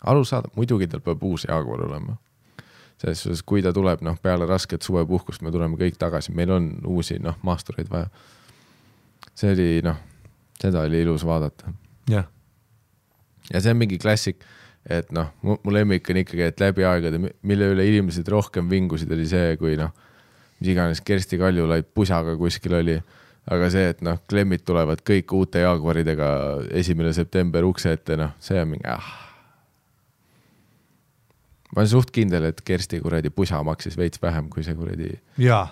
arusaadav, muidugi tal peab uus Jaguar olema. selles suhtes, kui ta tuleb, noh, peale rasket suvepuhkust me tuleme kõik tagasi, meil on uusi, noh, maastureid vaja. see oli, noh, seda oli ilus vaadata jah, ja see on mingi klassik, et noh, mu lemmik on ikkagi, et läbi aegade, mille üle inimesed rohkem vingusid, oli see, kui noh, mis iganes Kersti Kaljulaid pusaga kuskil oli, aga see, et noh, klemmid tulevad kõik uute Jaguaridega esimene september ukse ette, noh, see on mingi ah.. Ma olen suht kindel, et Kersti kuradi pusa maksis veits vähem kui see kuradi jaa,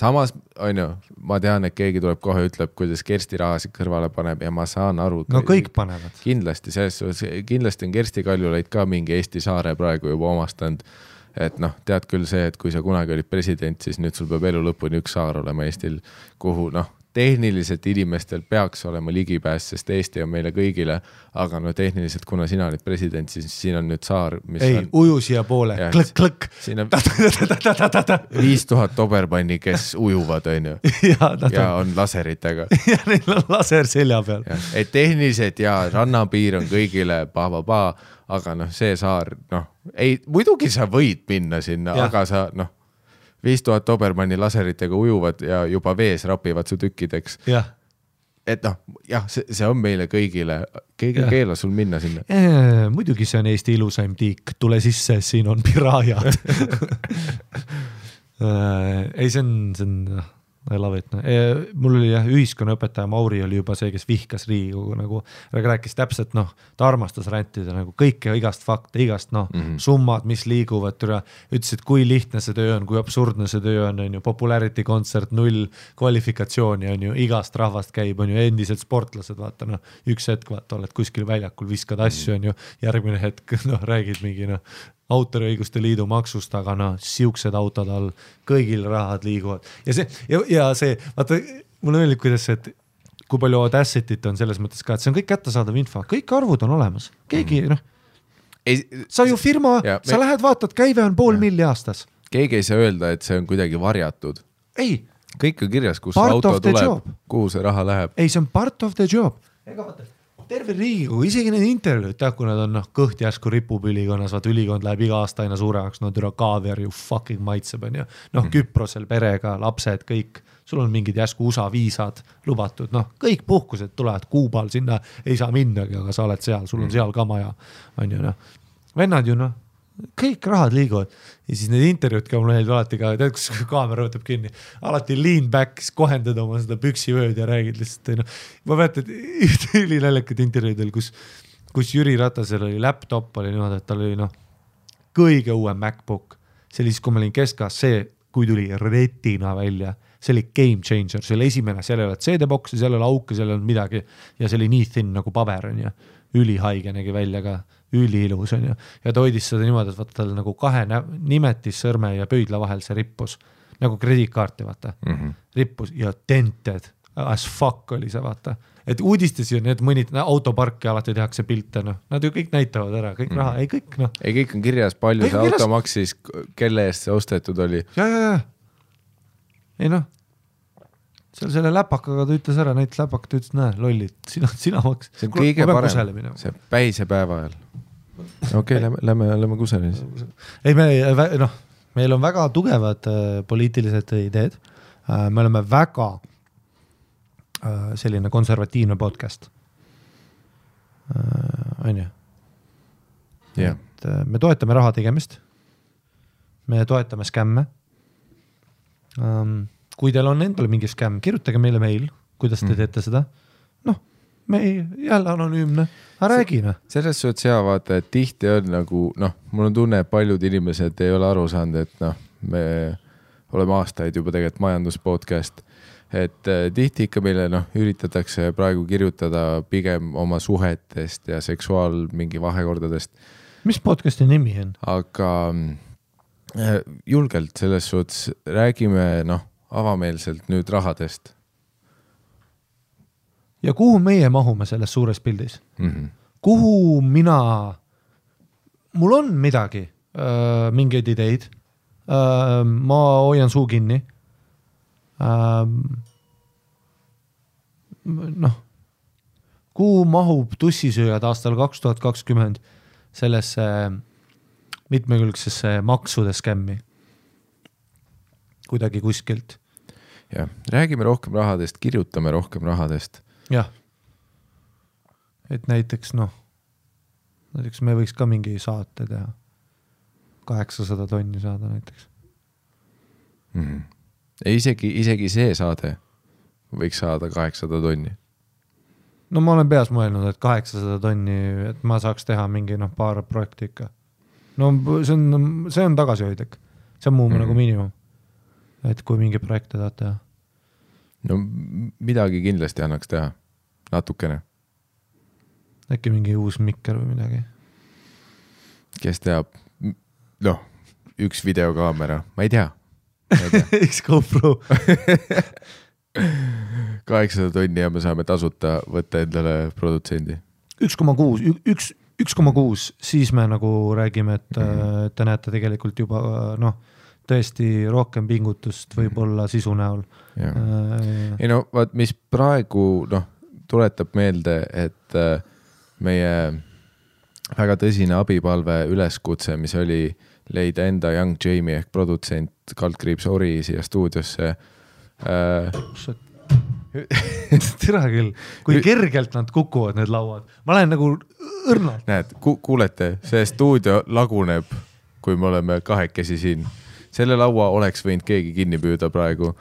samas on ju, ma tean, et keegi tuleb kohe, ütleb, kuidas Kersti rahasid kõrvale paneb ja ma saan aru. no kõik panevad. kindlasti selles suhtes, kindlasti on Kersti Kaljulaid ka mingi Eesti saare praegu juba omastanud. et noh, tead küll see, et kui sa kunagi olid president, siis nüüd sul peab elu lõpuni üks saar olema Eestil, kuhu noh, tehniliselt inimestel peaks olema ligipääs, sest Eesti on meile kõigile, aga no tehniliselt, kuna sina olid president, siis siin on nüüd saar, mis ei on, uju siiapoole klõkk-klõkk. siin on viis tuhat obermanni, kes ujuvad, onju, ja nad ja on, on laseritega. Ja neil on laser selja peal. et tehniliselt ja rannapiir on kõigile pa-pa-pa, aga noh, see saar, noh, ei, muidugi sa võid minna sinna, aga sa noh, viis tuhat Dobermanni laseritega ujuvad ja juba vees rapivad su tükkideks. et noh, jah, see, see on meile kõigile, keegi ei keela sul minna sinna. muidugi see on Eesti ilusaim tiik, tule sisse, siin on pirajad. ei, see on, see on, I love it, mul oli jah, ühiskonnaõpetaja Mauri oli juba see, kes vihkas Riigikogu nagu, rääkis täpselt noh, ta armastas rändida nagu kõike igast fakte, igast noh mm. -hmm. summad, mis liiguvad, türa, ütles, et kui lihtne see töö on, kui absurdne see töö on, on ju, popularity kontsert, null kvalifikatsiooni on ju, igast rahvast käib, on ju, endised sportlased, vaata noh, üks hetk vaata, oled kuskil väljakul, viskad asju, on ju, järgmine hetk noh, räägid mingi noh, autoriõiguste liidu maksust, aga noh, siuksed autod all, kõigil rahad liiguvad ja see ja, ja see, vaata mulle meeldib, kuidas see, et kui palju Audacity't on selles mõttes ka, et see on kõik kättesaadav info, kõik arvud on olemas, keegi noh, ei, sa ju firma sa me- lähed vaatad, käive on pool milli aastas. keegi ei saa öelda, et see on kuidagi varjatud. ei, kõik on kirjas, kus Part auto tuleb kuhu see raha läheb. ei, see on part of the job. ega vaata, terve Riigikogu, isegi need intervjuud, tead, kui nad on noh, kõht järsku ripub ülikonnas, vaata ülikond läheb iga aasta aina suuremaks, no türa kaaviar ju fucking maitseb, onju. noh, Küprosel perega, lapsed, kõik, sul on mingid järsku USA viisad lubatud, noh, kõik puhkused tulevad Kuubal, sinna ei saa minnagi, aga sa oled seal, sul on seal ka maja, onju noh. vennad ju noh, kõik rahad liiguvad. Ja siis need intervjuud ka mul meeldivad alati ka, tead, kus kaamera võtab kinni, alati lean back, siis kohendad oma seda püksivööd ja räägid lihtsalt, noh. ma mäletan ühte ülinaljakat intervjuudel, kus, kus Jüri Ratasel oli laptop oli niimoodi, et tal oli noh, kõige uuem MacBook. see oli siis, kui ma olin keskkojas, see, kui tuli retina välja, see oli game changer, see oli esimene, seal ei olnud CD-boksi, seal ei olnud auke, seal ei olnud midagi. Ja see oli nii thin nagu paber onju, ülihaige nägi välja ka, üliilus onju ja ta hoidis seda niimoodi, et vaata tal nagu kahe nä- nimetissõrme ja pöidla vahel see rippus nagu krediitkaarti vaata mm, Mhm. -hmm. rippus ja dented as fuck oli see vaata, et uudistes ju need mõnid no, autoparki alati tehakse pilte noh, nad ju kõik näitavad ära kõik mm raha, ei kõik noh, ei, kõik on kirjas, palju Kõik see on kirjas. auto maksis, kelle eest see ostetud oli. ja, ja, ja ei noh, seal selle läpakaga ta ütles ära, näitas läpaka, ta ütles, näe lollid, sina, sina maks. see on kõige parem, see päisepäeva ajal. Okei okay,, lähme, lähme, lähme kusagile siis. ei, me noh, meil on väga tugevad äh, poliitilised ideed äh,. me oleme väga äh, selline konservatiivne podcast äh,. on ju, et äh, me toetame raha tegemist. me toetame skämme ähm,. kui teil on endal mingi skämm, kirjutage meile meil, kuidas te Mm. teete seda. noh, me ei, jälle anonüümne, aga räägi noh. selles suhtes jaa, vaata, et tihti on nagu noh, mul on tunne, et paljud inimesed ei ole aru saanud, et noh, me oleme aastaid juba tegelikult majandus podcast, et eh, tihti ikka meile noh, üritatakse praegu kirjutada pigem oma suhetest ja seksuaal mingi vahekordadest, mis podcast'i nimi on? aga eh, julgelt selles suhtes räägime noh, avameelselt nüüd rahadest ja kuhu meie mahume selles suures pildis? mm. -hmm. kuhu mina, mul on midagi, mingeid ideid. ma hoian suu kinni. noh, kuhu mahub tussisööjad aastal kaks tuhat kakskümmend sellesse mitmekülgsesse maksude skämmi? kuidagi kuskilt, jah, räägime rohkem rahadest, kirjutame rohkem rahadest jah. et näiteks noh, näiteks me võiks ka mingi saate teha. kaheksasada tonni saada näiteks. mm. -hmm. isegi, isegi see saade võiks saada kaheksasada tonni. no ma olen peas mõelnud, et kaheksasada tonni, et ma saaks teha mingi noh, paar projekti ikka. no see on, see on tagasihoidlik, see on mu mm. -hmm. nagu miinimum. et kui mingeid projekte tahad teha. no midagi kindlasti annaks teha, natukene, äkki mingi uus mikker või midagi. kes teab, noh, üks videokaamera, ma ei tea, üks GoPro. kaheksasada tonni ja me saame tasuta võtta endale produtsendi. üks koma kuus, üks, üks koma kuus, siis me nagu räägime, et Mhm. mm. te näete tegelikult juba noh, tõesti rohkem pingutust võib-olla sisu näol. Äh, ei no vaat, mis praegu noh, tuletab meelde, et äh, meie väga tõsine abipalve üleskutse, mis oli leida enda Young Jamie ehk produtsent kaldkriips Ori siia stuudiosse äh. tere küll, kui kergelt nad kukuvad, need lauad, ma lähen nagu õrnalt. näed ku,, kuulete, see stuudio laguneb, kui me oleme kahekesi siin. Selle laua oleks võinud keegi kinni püüda praegu,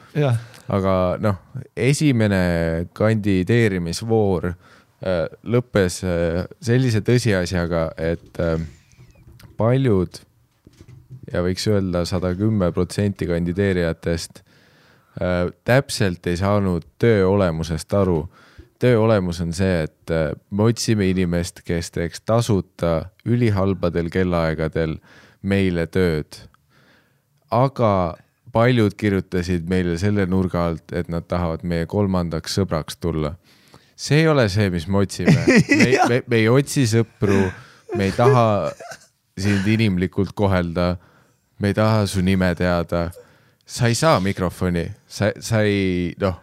aga noh, esimene kandideerimisvoor äh, lõppes äh, sellise tõsiasjaga, et äh, paljud ja võiks öelda sada kümme protsenti kandideerijatest täpselt ei saanud töö olemusest aru. töö olemus on see, et me otsime inimest, kes teeks tasuta ülihalbadel kellaaegadel meile tööd. Aga paljud kirjutasid meile selle nurga alt, et nad tahavad meie kolmandaks sõbraks tulla. see ei ole see, mis me otsime. me, me, me ei otsi sõpru, me ei taha sind inimlikult kohelda, me ei taha su nime teada. sa ei saa mikrofoni, sa, sa ei, noh,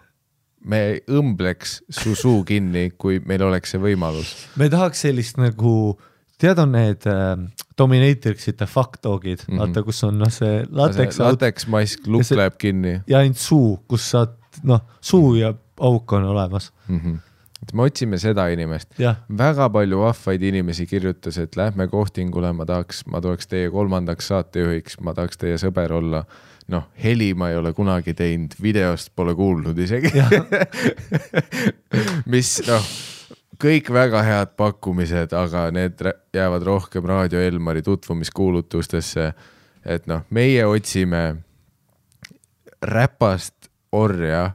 me õmbleks su suu kinni, kui meil oleks see võimalus. me tahaks sellist nagu, tead, on need äh, Dominatrixite fuck dog'id mm. -hmm. vaata, kus on noh, see lateks lateksmask, lukk läheb kinni ja ainult suu, kus saad, noh, suu ja auk on olemas, mm. -hmm. et me otsime seda inimest. väga palju vahvaid inimesi kirjutas, et lähme kohtingule, ma tahaks, ma tuleks teie kolmandaks saatejuhiks, ma tahaks teie sõber olla. noh, heli ma ei ole kunagi teinud, videost pole kuulnud isegi. mis noh, kõik väga head pakkumised, aga need jäävad rohkem Raadio Elmari tutvumiskuulutustesse. et noh, meie otsime räpast orja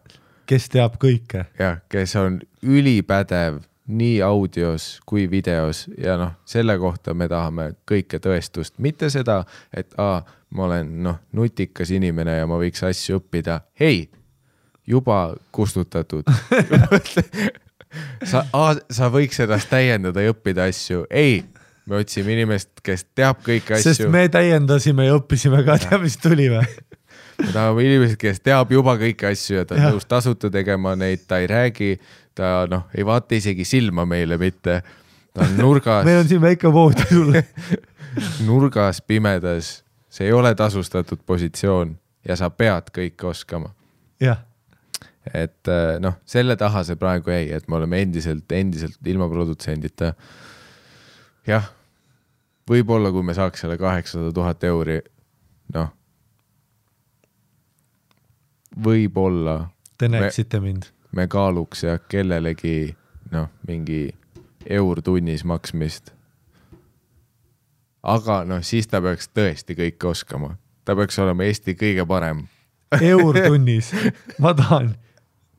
kes teab kõike, jah, kes on ülipädev nii audios kui videos ja noh, selle kohta me tahame kõike tõestust, mitte seda, et aa, ma olen noh, nutikas inimene ja ma võiks asju õppida. hei, juba kustutatud. sa, sa võiks ennast täiendada ja õppida asju, ei, me otsime inimest, kes teab kõiki sest asju. me täiendasime ja õppisime ka, tead, mis tuli või? me tahame inimest, kes teab juba kõiki asju ja ta on nõus tasuta tegema neid, ta ei räägi, ta noh, ei vaata isegi silma meile mitte. ta on nurgas, meil on siin väike voodi sulle. nurgas pimedas, see ei ole tasustatud positsioon ja sa pead kõike oskama. jah, et eh, noh, selle taha see praegu jäi, et me oleme endiselt, endiselt ilma produtsendita. jah, võib-olla kui me saaks selle kaheksasada tuhat euri, noh, võib-olla te Me- näeksite mind. me kaaluks jah kellelegi noh, mingi eur tunnis maksmist. aga noh, siis ta peaks tõesti kõike oskama, ta peaks olema Eesti kõige parem eur tunnis, ma tahan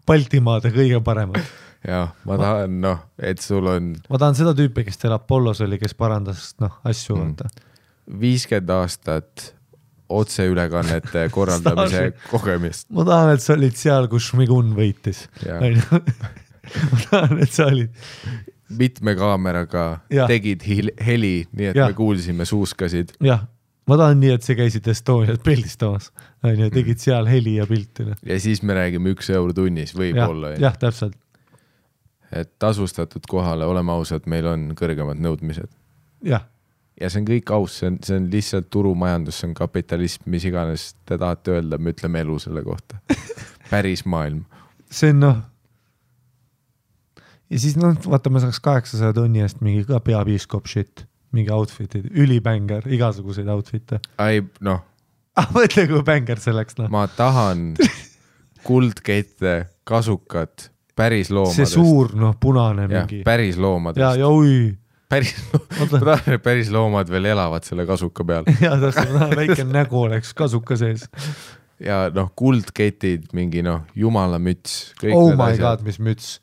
Baltimaade kõige paremat. jah, ma tahan noh, et sul on ma tahan seda tüüpi, kes teil Apollos oli, kes parandas noh asju Mm. vaata. viiskümmend aastat otseülekannete korraldamise kogemist. ma tahan, et sa olid seal, kus Šmigun võitis. Onju, ma tahan, et sa olid, mitme kaameraga Jah. tegid heli, nii et Jah. me kuulsime suuskasid. jah, ma tahan nii, et sa käisid Estoniat pildistamas, onju, Mm. tegid seal heli ja pilti. ja siis me räägime üks eur tunnis, võib-olla,. jah, täpselt, et tasustatud kohale, oleme ausad, meil on kõrgemad nõudmised jah, ja see on kõik aus, see on, see on lihtsalt turumajandus, see on kapitalism, mis iganes te tahate öelda, me ütleme elu selle kohta. päris maailm. see on noh. ja siis noh, vaata, me saaks kaheksasaja tonni eest mingi ka peapiiskop shit, mingi outfit'id, ülibänger, igasuguseid outfit'e. ei noh, ah mõtle, kui bänger see oleks noh. ma tahan kuldkette, kasukat, päris see loomadest. suur noh, punane jah mingi, päris ja, loomadest. ja oi, päris, ma tahan, et päris loomad veel elavad selle kasuka peal ja täpselt, väike nägu oleks kasuka sees. ja noh, kuldketid, mingi noh, jumalamüts. oh my god, mis müts.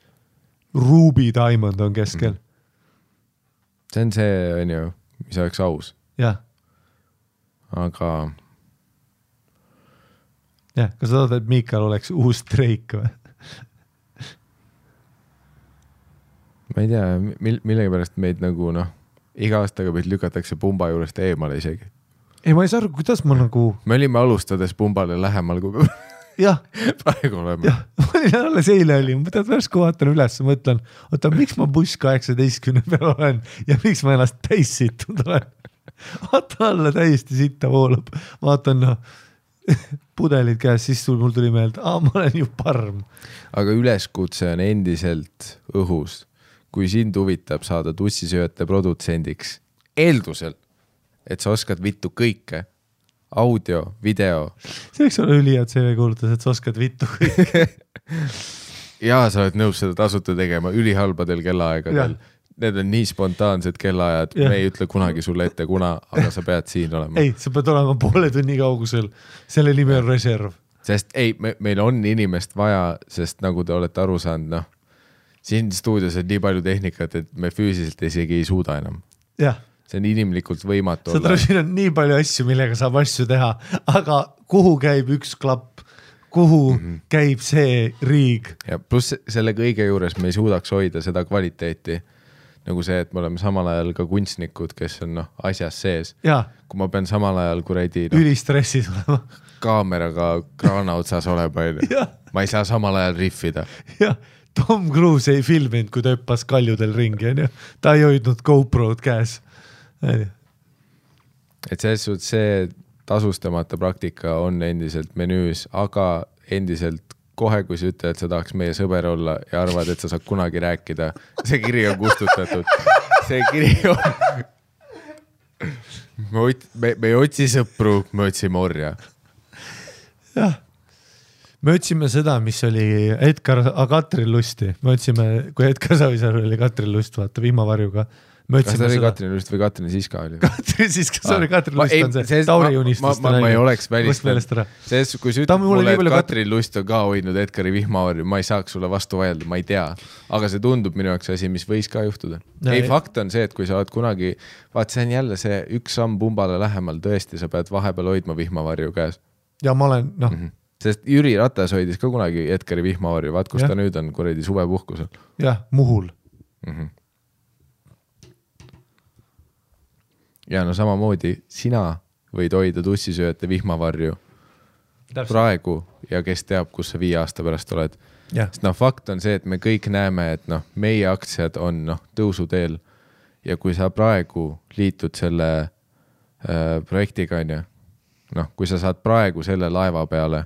Ruby Diamond on keskel, see on see, onju, mis oleks aus, jah, aga jah, kas sa tahad, et Miikal oleks uus Drake või? ma ei tea, mil-, millegipärast meid nagu noh, iga aastaga meid lükatakse pumba juurest eemale isegi. ei, ma ei saa aru, kuidas ma nagu, me olime alustades pumbale lähemal, kui jah, praegu oleme. ma olin alles eile olin, ma järsku vaatan üles, mõtlen, oota, miks ma buss kaheksateistkümne peal olen ja miks ma ennast täis sittunud olen. vaata alla täiesti sitta voolab, vaatan noh, pudelid käes, siis tul- mul tuli meelde, aa, ma olen ju parm. aga üleskutse on endiselt õhus. kui sind huvitab saada tussisööjate produtsendiks, eeldusel, et sa oskad vittu kõike, audio, video see võiks olla ülihea CV kuulutus, et sa oskad vittu kõike. ja sa oled nõus seda tasuta tegema ülihalbadel kellaaegadel. Need on nii spontaansed kellaajad, me ei ütle kunagi sulle ette, kuna, aga sa pead siin olema. ei, sa pead olema poole tunni kaugusel, selle nimi on reserv. sest ei me,, meil on inimest vaja, sest nagu te olete aru saanud, noh, siin stuudios on nii palju tehnikat, et me füüsiliselt isegi ei suuda enam. jah, see on inimlikult võimatu saad aru, siin on nii palju asju, millega saab asju teha, aga kuhu käib üks klapp, kuhu mm. -hmm. käib see riig. ja pluss selle kõige juures me ei suudaks hoida seda kvaliteeti nagu see, et me oleme samal ajal ka kunstnikud, kes on noh, asjas sees. kui ma pean samal ajal kuradi noh, ülistressis olema. kaameraga kraana otsas olema, onju ma ei saa samal ajal rihvida. jah, Tom Cruise ei filminud, kui ta hüppas kaljudel ringi, onju. ta ei hoidnud GoPro-d käes. Et selles suhtes see tasustamata praktika on endiselt menüüs, aga endiselt kohe, kui sa ütled, et sa tahaks meie sõber olla ja arvad, et sa saad kunagi rääkida, see kiri on kustutatud. see kiri on. me ot-, me, me ei otsi sõpru, me otsime orja. jah, me otsime seda, mis oli Edgar Katril lusti, me otsime, kui Edgar Savisaar oli Katril lust, vaata vihmavarjuga. Kas ta oli. Katrin Lust või Katrin Siska oli? Katri siis, kas oli Katri Ma- lust on see, Tauri unistuste ma- ma- ei oleks välistanud. selles, kui sa ütled mulle et Katrin Lust on ka hoidnud Edgari vihmavarju, ma ei saaks sulle vastu vaielda, ma ei tea. aga see tundub minu jaoks asi, mis võis ka juhtuda. Ja- ei, fakt on see, et kui sa oled kunagi, vaat see on jälle see üks samm pumbale lähemal, tõesti, sa pead vahepeal hoidma vihmavarju käes ja ma olen, noh, mm. -hmm. sest Jüri Ratas hoidis ka kunagi Edgari vihmavarju, vaat kus Jah. ta nüüd on kuradi suvepuhkusel jah, Muhul. mm. -hmm. Ja no samamoodi sina võid hoida tussisööjate vihmavarju praegu ja kes teab, kus sa viie aasta pärast oled. sest noh, fakt on see, et me kõik näeme, et noh, meie aktsiad on noh, tõusuteel. Ja kui sa praegu liitud selle äh, projektiga, onju, noh, kui sa saad praegu selle laeva peale,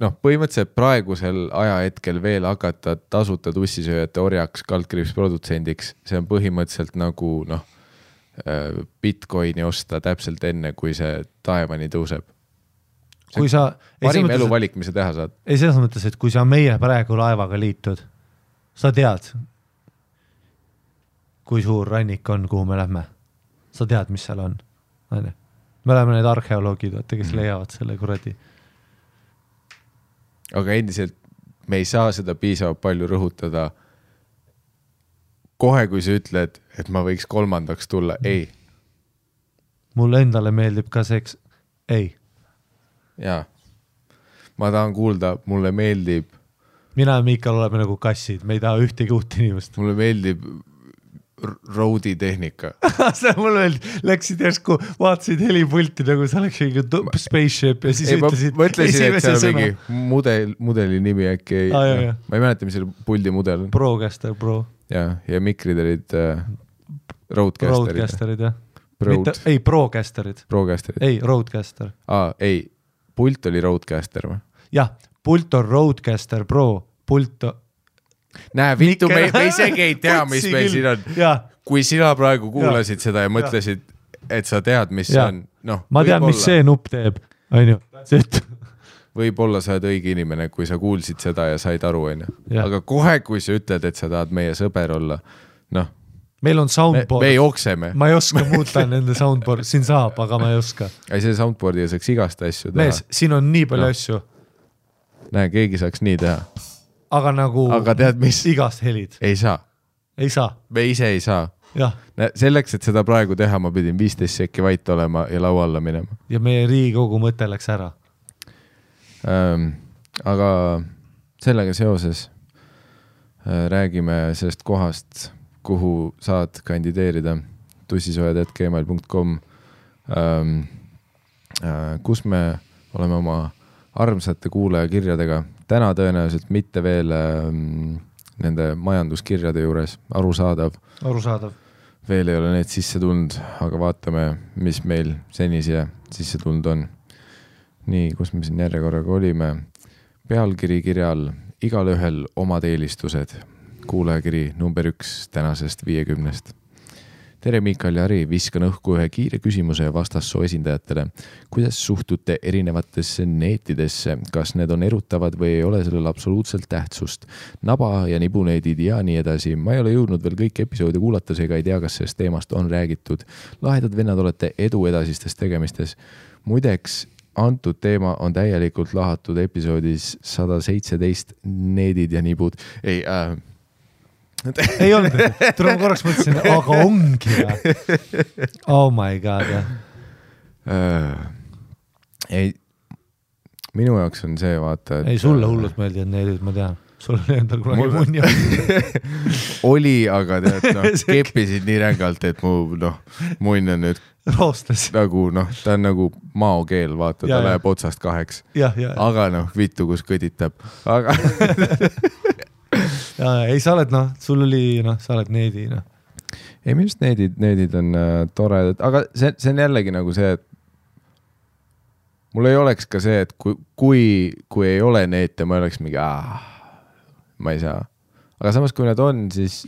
noh, põhimõtteliselt praegusel ajahetkel veel hakata tasuta tussisööjate orjaks, kaldkriips produtsendiks, see on põhimõtteliselt nagu noh, Bitcoini osta täpselt enne, kui see taevani tõuseb. kui sa, parim eluvalik, mis sa teha saad. ei selles mõttes, et kui sa meie praegu laevaga liitud, sa tead, kui suur rannik on, kuhu me lähme. sa tead, mis seal on, onju. me oleme need arheoloogid, vaata, kes Mhm. leiavad selle kuradi. aga endiselt me ei saa seda piisavalt palju rõhutada. kohe, kui sa ütled, et ma võiks kolmandaks tulla, ei, mulle endale meeldib ka seks, ei, jaa. ma tahan kuulda, mulle meeldib, mina ja Miikal oleme nagu kassid, me ei taha ühtegi uut inimest. mulle meeldib road'i tehnika. see mulle meeldib, läksid järsku, vaatasid helipulti nagu see oleks mingi spaceship ja siis ei, ma ütlesid mõtlesin, et see on sõna. mingi mudel, mudeli nimi äkki ei jah. ma ei mäleta, mis selle puldi mudel on. Procaster Pro, ja, ja mikrid olid äh, roadcaster'id. Roadcasterid jah. Mitte, ei Procasterid, Procasterid. ei Roadcaster, aa, ei, pult oli roadcaster või? jah, pult on Roadcaster Pro, pult on. näe, vittu, me, me isegi ei tea, mis meil siin on. kui sina praegu kuulasid seda ja mõtlesid, et sa tead, mis see Jaa. on, noh. ma tean, mis see nupp teeb, onju, see ütleb võib-olla sa oled õige inimene, kui sa kuulsid seda ja said aru, onju. Aga kohe, kui sa ütled, et sa tahad meie sõber olla, noh, meil on soundboard. me, jookseme. ma ei oska muuta nende soundboard, siin saab, aga ma ei oska. ei, see soundboard'iga saaks igast asju teha. Mees, siin on nii palju Noh. asju, näe, keegi saaks nii teha, aga nagu aga tead mis, igast helid, ei saa, ei saa, me ise ei saa. jah, selleks, et seda praegu teha, ma pidin viisteist sekki vait olema ja laua alla minema. Ja meie Riigikogu mõte läks ära. ähm,. aga sellega seoses äh, räägime sellest kohast, kuhu saad kandideerida, tussisoojad.gmail.com ähm,, äh, kus me oleme oma armsate kuulajakirjadega, täna tõenäoliselt mitte veel ähm, nende majanduskirjade juures, arusaadav, arusaadav. veel ei ole need sisse tulnud, aga vaatame, mis meil seni siia sisse tulnud on. nii, kus me siin järjekorraga olime? pealkiri kirja all, igalühel omad eelistused. kuulajakiri number üks tänasest viiekümnest. tere, Miikal ja Harri, viskan õhku ühe kiire küsimuse vastassoo esindajatele. kuidas suhtute erinevatesse neetidesse, kas need on erutavad või ei ole sellel absoluutselt tähtsust? naba ja nibuneedid ja nii edasi, ma ei ole jõudnud veel kõiki episoode kuulata, seega ei tea, kas sellest teemast on räägitud. lahedad vennad olete, edu edasistes tegemistes. muideks, antud teema on täielikult lahatud episoodis sada seitseteist Needid ja nibud. ei äh, ei olnud, tule ma korraks mõtlesin, aga ongi või? Oh my god, jah. äh, ei, minu jaoks on see vaata, et ei, sulle hullult meeldivad needid, ma tean. Sul oli endal kunagi Mul- munni oli, aga tead noh, keppisid nii rängalt, et mu noh, munn on nüüd roostes. nagu noh, ta on nagu maokeel, vaata, ta Ja, läheb otsast kaheks, aga noh, vittu, kus kõditab, aga ja, ei, sa oled noh, sul oli noh, sa oled needi noh. ei, minu arust needid, needid on äh, toredad, aga see, see on jällegi nagu see, et mul ei oleks ka see, et kui, kui, kui ei ole neete, ma oleks mingi, ma ei saa. aga samas, kui nad on, siis,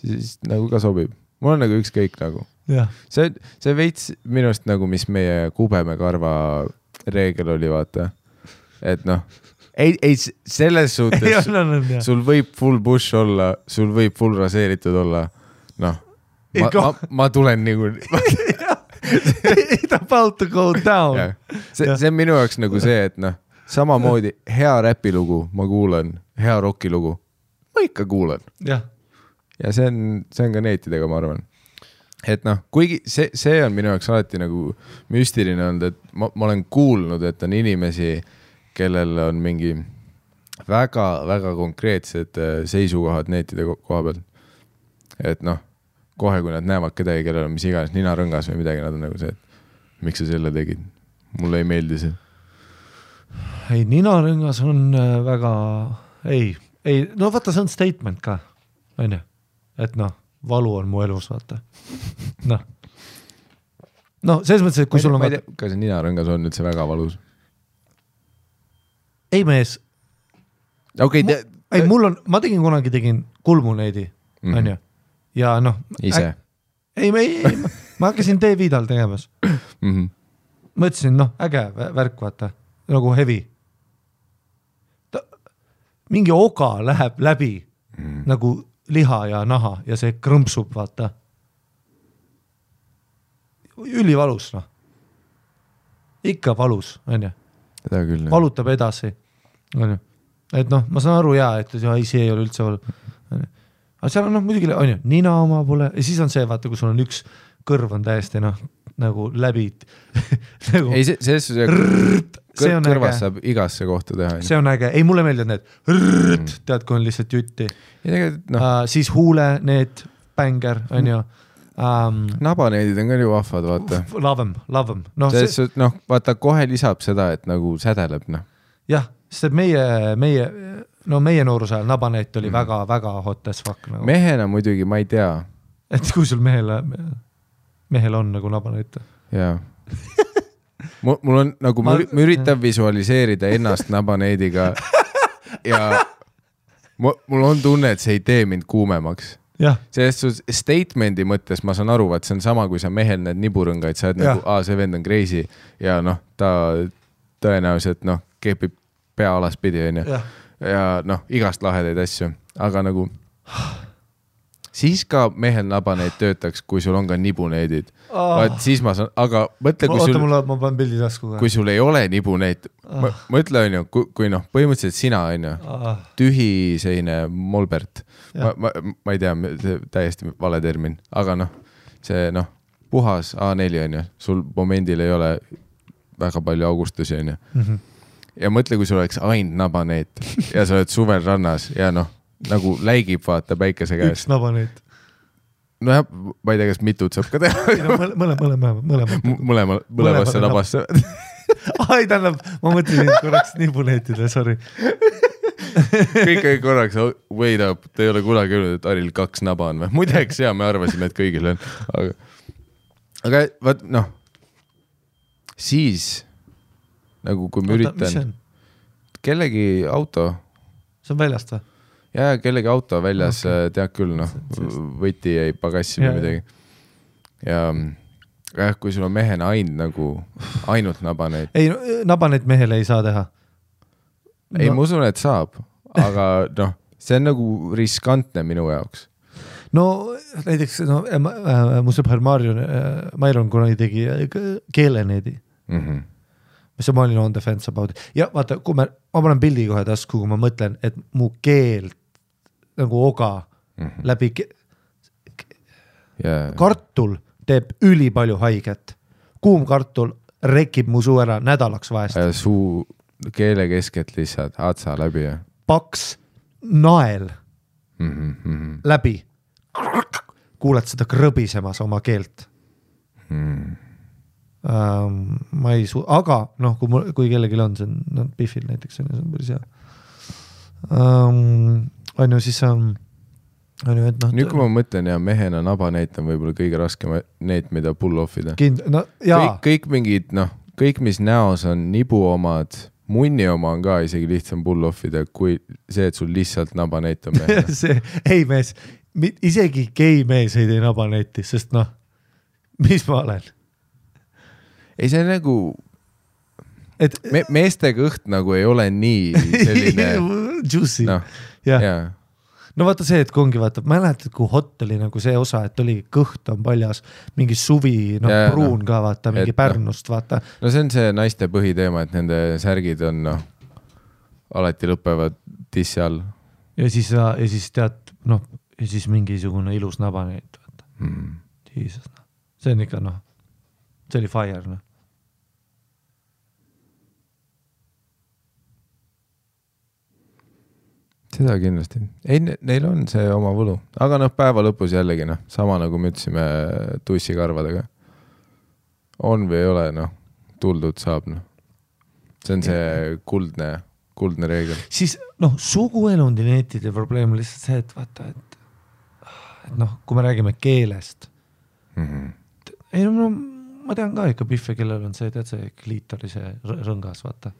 siis nagu ka sobib. mul on nagu ükskõik nagu. see, see veits minu arust nagu, mis meie kubemekarva reegel oli, vaata. et noh, ei, ei selles suhtes sul võib full bush olla, sul võib full raseeritud olla, noh. Ma, ma, ma tulen niikuinii, It's about to go down. see, see on minu jaoks nagu see, et noh, samamoodi hea räpilugu ma kuulan, hea rokilugu ma ikka kuulan ja see on, see on ka neetidega, ma arvan. et noh, kuigi see, see on minu jaoks alati nagu müstiline olnud, et ma, ma olen kuulnud, et on inimesi, kellel on mingi väga-väga konkreetsed äh, seisukohad neetide ko- koha peal. et noh, kohe, kui nad näevad kedagi, kellel on mis iganes ninarõngas või midagi, nad on nagu see, et miks sa selle tegid, mulle ei meeldi see. ei ninarõngas on äh, väga, ei, ei no vaata, see on statement ka, onju, et noh, valu on mu elus, vaata, noh. noh, selles mõttes, et kui sul on ma kas ninarõngas on üldse väga valus? ei mees, okei okay,, ei mul on, ma tegin kunagi, tegin kulmuneidi, Mhm. onju, ja noh. ise. ei, ei, ei, ma hakkasin D-Vidal tegemas, mm. -hmm. mõtlesin, noh, äge vä- värk, vaata, nagu heavy. Mingi oga läheb läbi mm. nagu liha ja naha ja see krõmpsub, vaata. ülivalus, noh. ikka valus, onju, seda küll. valutab edasi, onju. et noh, ma saan aru ja, et ei, see ei ole üldse valu. aga seal on noh, muidugi onju, nina oma pole ja siis on see, vaata, kui sul on üks kõrv on täiesti noh, nagu läbi nagu ei, see, selles suhtes see on kõrvas äge. saab igasse kohta teha. see on äge, ei mulle meeldivad need rrrt, tead, kui on lihtsalt jutti no. uh,, siis huule need bängar onju um,. nabaneedid on ka ju vahvad, vaata. Love em, love em, noh, suhtes noh, vaata kohe lisab seda, et nagu sädeleb noh. jah, sest meie, meie, no meie nooruse ajal nabaneet oli väga-väga hot as fuck nagu. mehena muidugi ma ei tea et kui sul mehel, mehel on nagu nabaneet. ja mul, on nagu, ma Ma- üri- ma üritan visualiseerida ennast nabaneediga ja mul, on tunne, et see ei tee mind kuumemaks. selles suhtes statement'i mõttes ma saan aru, vaat see on sama, kui sa mehel näed niburõngaid, sa oled nagu aa, see vend on crazy. Ja noh, ta tõenäoliselt noh, kepib pea alaspidi, onju. jah, ja noh, igast lahedaid asju, aga nagu siis ka mehel nabaneid töötaks, kui sul on ka nibuneedid. vaat siis ma saan, aga mõtle, kui oota, sul, mul, ma panen pildi tasku kui sul ei ole nibuneid, mõtle onju, kui, kui noh, põhimõtteliselt sina onju, ka. tühi selline molbert, ma ma, ma ei tea, täiesti vale termin, aga noh, see noh, puhas A4 onju, sul momendil ei ole väga palju augustusi onju. Mhm. ja mõtle, kui sul oleks ainult nabaneet ja sa oled suvel rannas ja noh, nagu läigib vaata päikese üks käes. nabaneet. nojah, ma ei tea, kas mitut saab ka teha. mõlema, mõlema, mõlema. mõlema, mõlemasse nabasse. ai, tähendab, ma mõtlesin korraks nibuneetide, sorry. kõik olid korraks, wait up, te ei ole kunagi öelnud, et Haril kaks naba on või? muideks ja me arvasime, et kõigil on, aga, aga vaat noh, siis nagu kui ma see üritan kellegi auto see on väljast või? Ja kellegi auto väljas okay., tead küll noh võti jäi pagassi või midagi. ja jah, kui sul on mehena ainult nagu, ainult nabaneid, ei, nabaneet mehele ei saa teha. ei ma usun, et saab, aga noh, see on nagu riskantne minu jaoks. no näiteks no äh, äh, mu sõber Marju äh,, Mairon kunagi tegi äh, keeleneedi, Mm -hmm. mis ma olin on the fence about ja vaata, kui me, ma panen pildi kohe tasku, kui ma mõtlen, et mu keel nagu oga Mm -hmm. läbi ja kartul teeb ülipalju haiget. kuum kartul rekib mu suu ära nädalaks vahest. ja suu keele keskelt lihtsalt atsa läbi ja paks nael mm. -hmm. läbi. kuuled seda krõbisemas oma keelt Mm. ähm,. ma ei su-, aga noh, kui mul, kui kellelgi on see, noh, Biffil näiteks on ju, see on päris hea ähm,. On ju, siis on, on ju, et noh. nüüd, kui ma mõtlen ja mehena nabaneit on võib-olla kõige raskem neet, mida pull off ida. kind-, no jaa kõik, mingid noh, kõik, mis näos on nibu omad, munni oma on ka isegi lihtsam pull off ida, kui see, et sul lihtsalt nabaneit on mehena. see, ei mees, isegi gei mees ei tee nabanetti, sest noh, mis ma olen, ei, see nagu et me, meeste kõht nagu ei ole nii selline juicy noh, jah, jaa no vaata see, et kui ongi vaata, mäletad, kui hot oli nagu see osa, et oli kõht on paljas, mingi suvi, noh Jaa, pruun noh, ka vaata, mingi et noh. Pärnust vaata, no see on see naiste põhiteema, et nende särgid on noh, alati lõpevad dissi all ja siis, ja siis tead, noh, ja siis mingisugune ilus nabaneit, vaata, mm.. jesus, noh, see on ikka noh, see oli fire, noh. Seda kindlasti, ei, neil on see oma võlu, aga noh, päeva lõpus jällegi noh, sama nagu me ütlesime tussikarvadega. on või ei ole, noh, tuldud saab, noh. see on see kuldne, kuldne reegel. siis noh, suguelundineetide probleem on lihtsalt see, et vaata, et, et noh, kui me räägime keelest, Mm -hmm. ei no ma tean ka ikka Biffe, kellel on see, tead see kliitori see rõ- rõngas, vaata.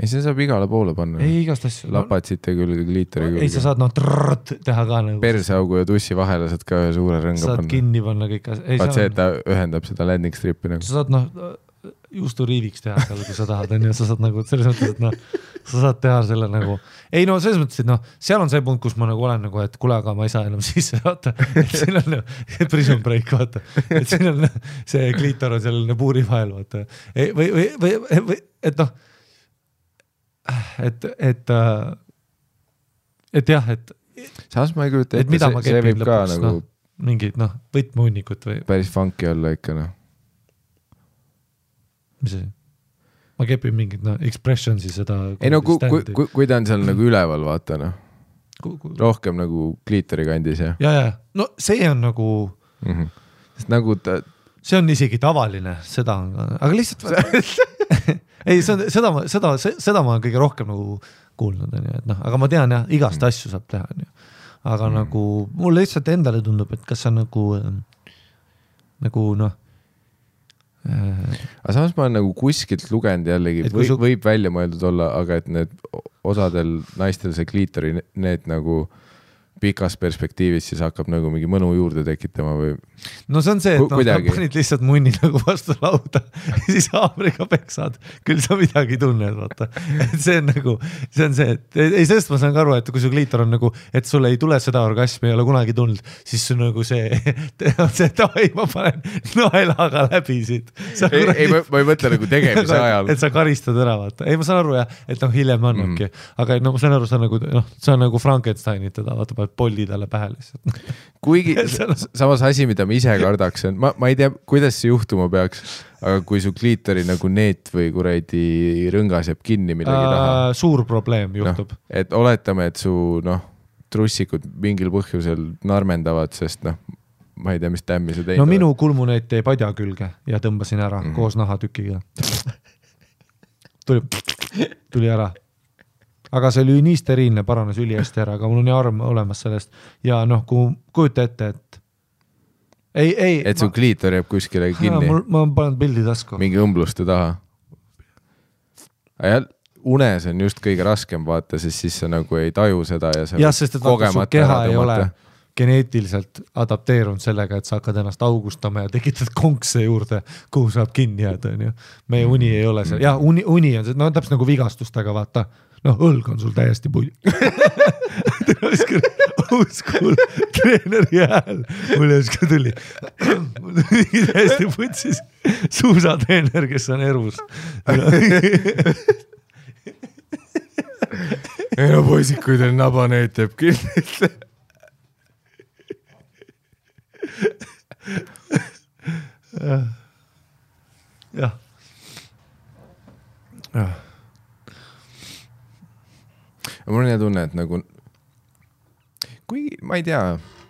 ei, see saab igale poole panna. ei igast asju lapatsite külge, kliitori ei, sa saad noh trrrt teha ka nagu. perseaugu ja tussi vahele saad ka ühe suure rõnga saad panna. kinni panna kõik asjad. vaat see, et ta ühendab seda landing strip'i nagu. sa saad noh juusturiiviks teha seal, kui sa tahad, onju, sa saad nagu selles mõttes, et noh, sa saad teha selle nagu, ei no selles mõttes, et noh, seal on see punkt, kus ma nagu olen nagu, et kuule, aga ma ei saa enam sisse, vaata, et siin on nagu prison break, vaata, et siin on see kliitor on seal puuri vahel, vaata, või, või, või, või, et noh, et, et, et jah, et, samas ma ei kujuta et ette, see, see võib ka lõpuks, nagu noh, mingid noh, võtmehunnikut või päris funky olla ikka noh. mis asi? ma kepin mingit noh, expressions'i seda. ei no kui, kui, kui, kui ta on seal nagu üleval, vaata noh, rohkem nagu kliitori kandis ja ja, ja no see on nagu, mm. -hmm. sest nagu ta, see on isegi tavaline, seda on, aga lihtsalt ei, on seda ma, seda, seda ma olen kõige rohkem nagu kuulnud, onju, et noh, aga ma tean jah, igast mm. asju saab teha, onju. aga mm. nagu mulle lihtsalt endale tundub, et kas see on nagu, nagu noh äh, aga samas ma olen nagu kuskilt lugenud jällegi või, su- võib välja mõeldud olla, aga et need osadel naistel see kliitori ne- need nagu pikas perspektiivis siis hakkab nagu mingi mõnu juurde tekitama või? No see on see, et noh, panid lihtsalt munni nagu vastu lauda ja siis haamriga peksad, küll sa midagi tunned, vaata. et see on nagu, see on see, et ei, sellest ma saan ka aru, et kui su kliitor on nagu, et sul ei tule seda orgasmi, ei ole kunagi tulnud, siis see on nagu see, see davai, ma panen naelaga läbi siit. ei, ei ma, ei mõtle nagu tegemise ajal. et sa karistad ära, vaata, ei, ma saan aru jah, et noh, hiljem annabki. Mm, aga no ma saan aru, sa nagu noh, sa nagu Frankensteinid teda, vaata, paned polli talle pähe lihtsalt. kuigi samas asi, mida ma ise kardaks, on, ma, ma ei tea, kuidas see juhtuma peaks, aga kui su kliitori nagu neet või kuradi rõngas jääb kinni millegi taha, Äh, suur probleem juhtub, et oletame, et su noh, trussikud mingil põhjusel narmendavad, sest noh, ma ei tea, mis tämmi sa teinud no minu kulmuneet jäi padja külge ja tõmbasin ära mm. -hmm. koos nahatükiga. tuli, tuli ära. Aga see oli nii steriilne, paranes ülihästi ära, aga mul on nii arm olemas sellest ja noh, kui kujuta ette, et ei, ei. et su kliitor jääb kuskile kinni ma panen pildi tasku. mingi õmbluste taha. jah, unes on just kõige raskem vaata, sest siis sa nagu ei taju seda ja sa jah, sest et vaata su keha ei ole geneetiliselt adapteerunud sellega, et sa hakkad ennast augustama ja tekitad konkse juurde, kuhu saab kinni jääda, onju. meie uni ei ole see, jah, uni, uni on see, no täpselt nagu vigastustega, vaata. noh, õlg on sul täiesti pull. old school treeneri hääl, mul järsku tuli. mul tuli täiesti putsis suusatreener, kes on erus. ei no poisid, kui teil nabaneet jääb kinni. jah. jah. Mul on hea tunne, et nagu, kuigi ma ei tea,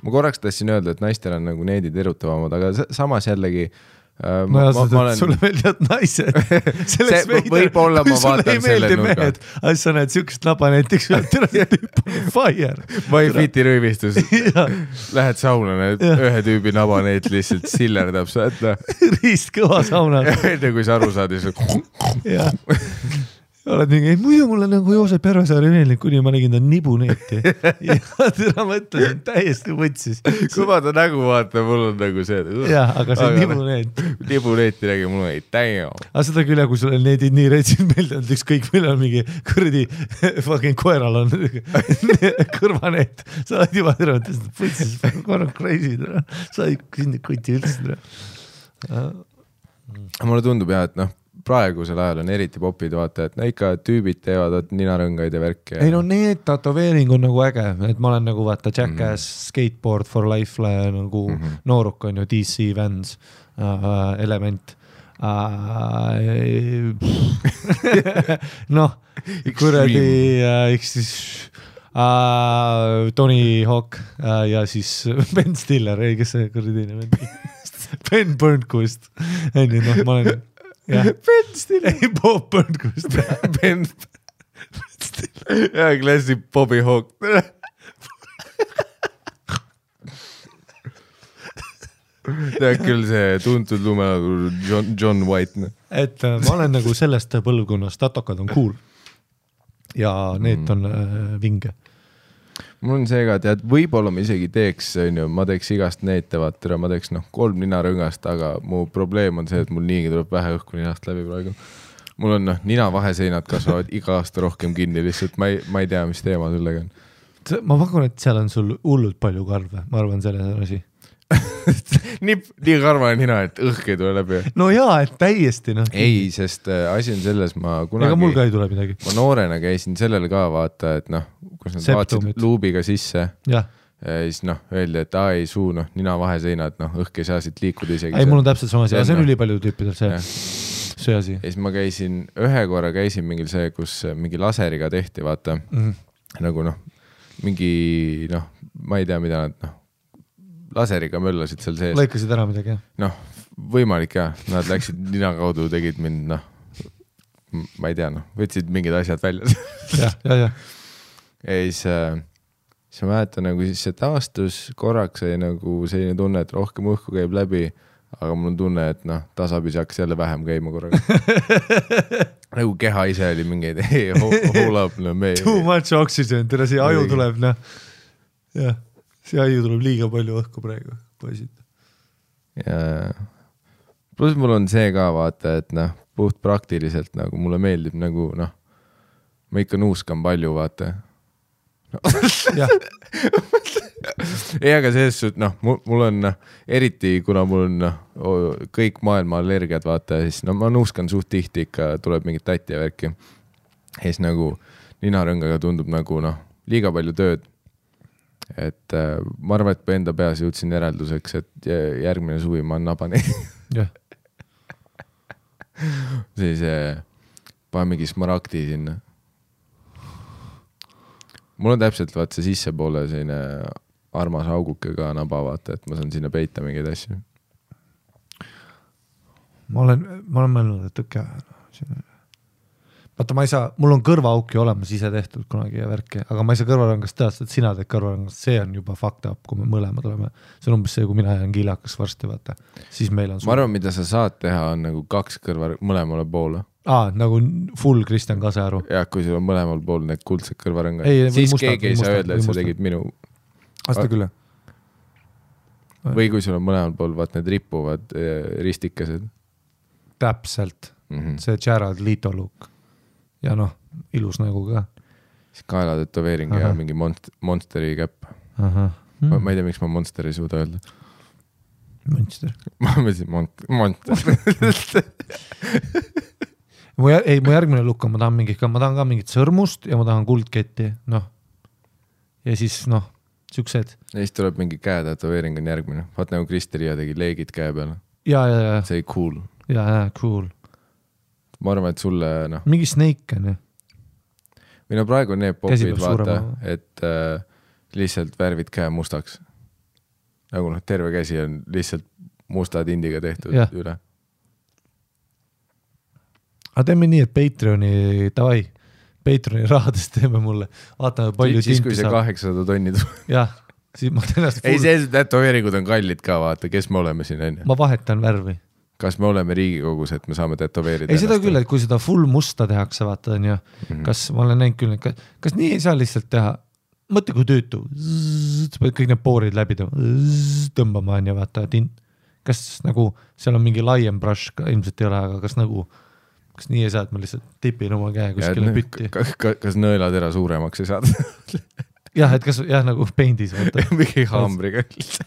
ma korraks tahtsin öelda, et naistel on nagu needid erutavamad, aga sa- samas jällegi äh, no ja seda, et sulle meeldivad naised. See- võib-olla ma vaatan selle nurga. aga siis sa näed siukest naba näiteks, tere, see tüüp on fire. My Fiti röövistus, ja lähed sauna, näed ühe tüübi nabaneet lihtsalt sillerdab, sa oled noh, riist kõva saunas enne kui sa aru saad, siis oled mingi, muidu mulle nagu Joosep Järvesaare meeldib, kuni ma nägin ta nibuneeti. ja täna mõtlesin täiesti võtsis. kui ma ta nägu vaatan, mul on nagu see. jah, aga see nibuneet. nibuneeti nägin, mul oli damn. aga seda küll jah, kui sulle needid nii retsid meeldivad, ükskõik millal mingi kuradi fucking koeral on kõrvaneet, sa oled juba terve, võtsis korra crazy, sa ei sinna kuti üldse. mulle tundub jah, et noh, praegusel ajal on eriti popid, vaata, et no ikka tüübid teevad vaat ninarõngaid ja värki. ei no need tätoveering on nagu äge, et ma olen nagu vaata Jackass mm. -hmm. Skateboard for Life nagu mm -hmm. nooruk on ju DC Vans uh, element uh. noh, kuradi uh,, eks siis uh, Tony Hawk uh, ja siis Ben Stiller, ei kes see kuradi teine vend Ben Burnkust, onju noh, ma olen Ben Stiller. ei Bob Burnkust Ben. jaa, klassik Bobby Hawk. tead küll see tuntud lumelaulu John, John White, noh. et äh, ma olen nagu sellest põlvkonnast, tatokad on cool. ja need on äh, vinge. Mul on see ka, tead, võib-olla ma isegi teeks, onju, ma teeks igast neete, vaata, ma teeks noh, kolm ninarõngast, aga mu probleem on see, et mul niigi tuleb vähe õhku ninast läbi praegu. mul on noh, nina vaheseinad kasvavad iga aasta rohkem kinni, lihtsalt ma ei, ma ei tea, mis teema sellega on. ma pakun, et seal on sul hullult palju karve, ma arvan, selles on asi. nii, nii karva nina, et õhk ei tule läbi. no jaa, et täiesti noh. ei, sest äh, asi on selles, ma ega mul kunagi ka, ei tule midagi. ma noorena käisin sellel ka vaata, et noh, kus nad vaatasid luubiga sisse jah, ja siis noh, öeldi, et aa ei suu noh, nina vaheseinad, noh õhk ei saa siit liikuda isegi. ei mul on täpselt sama asi, aga see on Enne. ülipaljude tüüpidel see see asi ja siis ma käisin, ühe korra käisin mingil see, kus mingi laseriga tehti, vaata mm. -hmm. nagu noh, mingi noh, ma ei tea, mida nad noh, laseriga möllasid seal sees, lõikasid ära midagi jah? noh, võimalik jah, nad läksid nina kaudu, tegid mind noh, ma ei tea noh, võtsid mingid asjad välja jah, ja, ja ja siis äh,, siis ma mäletan nagu siis see taastus, korraks sai nagu selline tunne, et rohkem õhku käib läbi, aga mul on tunne, et noh, tasapisi hakkas jälle vähem käima korraga. nagu keha ise oli mingi, ei, hold up, no me. too much oxygen, tere see aju tuleb noh, jah, see aju tuleb liiga palju õhku praegu, poisid. ja pluss mul on see ka vaata, et noh, puht praktiliselt nagu mulle meeldib nagu noh, ma ikka nuuskan palju, vaata jah, ei, aga selles suhtes noh, mul on noh, eriti kuna mul on noh, kõik maailma allergiad, vaata, siis no ma nuuskan suht tihti ikka, tuleb mingit tatti ja värki. ja siis nagu ninarõngaga tundub nagu noh, liiga palju tööd. Et äh, ma arvan, et enda peas jõudsin järelduseks, et jä- järgmine suvi ma naban jah, sellise, panen mingi smaragdi sinna. mul on täpselt vaat see sissepoole selline armas auguke ka naba, vaata, et ma saan sinna peita mingeid asju. ma olen, ma olen mõelnud, et okei okay,. vaata, ma ei saa, mul on kõrvaauk ju olemas ise tehtud kunagi ja värki, aga ma ei saa kõrvarõngast teha, sest sina teed kõrvarõngast, see on juba fucked up, kui me mõlemad oleme. see on umbes see, kui mina jään kiilakaks varsti, vaata, siis meil on. ma arvan, mida sa saad teha, on nagu kaks kõrva mõlemale poole. aa, nagu full Kristjan Kasearu. jah, kui sul on mõlemal pool need kuldsed või siis mustad, keegi ei või saa mustad, öelda, et sa mustad. tegid minu asta küll, või kui sul on mõlemal pool vaat need rippuvad eh, ristikesed täpselt, mm. -hmm. see Jared Leto look. Ja noh, ilus nägu ka. siis kaelatätoveering ja Ahah. mingi monst-, Monsteri käpp ahah, mm.. ma ei tea, miks ma Monster ei suuda öelda. Münster. ma mõtlesin Mont-, Monster. mu, ei mu järgmine look on, ma tahan mingit, ma tahan ka mingit sõrmust ja ma tahan kuldketti, noh. ja siis noh, siuksed ja siis tuleb mingi käetätoveering on järgmine, vaat nagu Kristi Riia tegi leegid käe peale, ja, ja, ja, see oli cool. ja, ja cool, ma arvan, et sulle noh, mingi snake on ju, või no praegu on need popid, vaata et äh, lihtsalt värvid käe mustaks. nagu noh, terve käsi on lihtsalt musta tindiga tehtud Jah. üle. aga teeme nii, et Patreoni, davai, Patreoni rahadest teeme mulle, vaatame palju siis, kui tinti see saab, kaheksasada tonni tuleb. jah, siis ma teen ennast ei, see tätoveeringud on kallid ka, vaata, kes me oleme siin onju. ma vahetan värvi. Kas me oleme Riigikogus, et me saame tätoveerida ei, seda küll, et kui seda full musta tehakse, vaata onju, Mhm. kas ma olen näinud küll, kas nii ei saa lihtsalt teha, mõtle kui tüütu, sa pead kõik need poorid läbi tõmbama, tõmbama onju, vaata, tin-, kas nagu seal on mingi laiem brush ilmselt ei ole, aga kas nagu, kas nii ei saa, et ma lihtsalt tipin oma käe kuskile pütti. kas nõelatera suuremaks ei saada? jah, et kas jah, nagu peindis vaata. mingi haamriga, jah,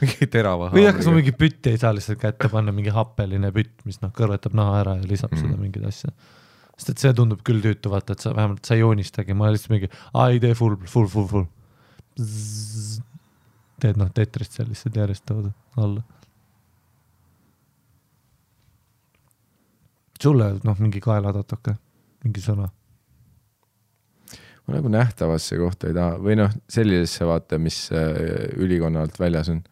mingi terava või jah, kas ma haamriga. mingi pütti ei saa lihtsalt kätte panna, mingi happeline pütt, mis noh, kõrvetab naha ära ja lisab mm. seda mingeid asju. sest et see tundub küll tüütu, vaata, et sa vähemalt sa ei joonistagi, ma lihtsalt mingi, aa ei tee full, full, full, full. teed noh, tetrist seal lihtsalt järjest tood alla. sulle noh, mingi kaelatatoke, mingi sõna. Ma nagu nähtavasse kohta ei taha või noh, sellisesse vaata, mis äh, ülikonna alt väljas on.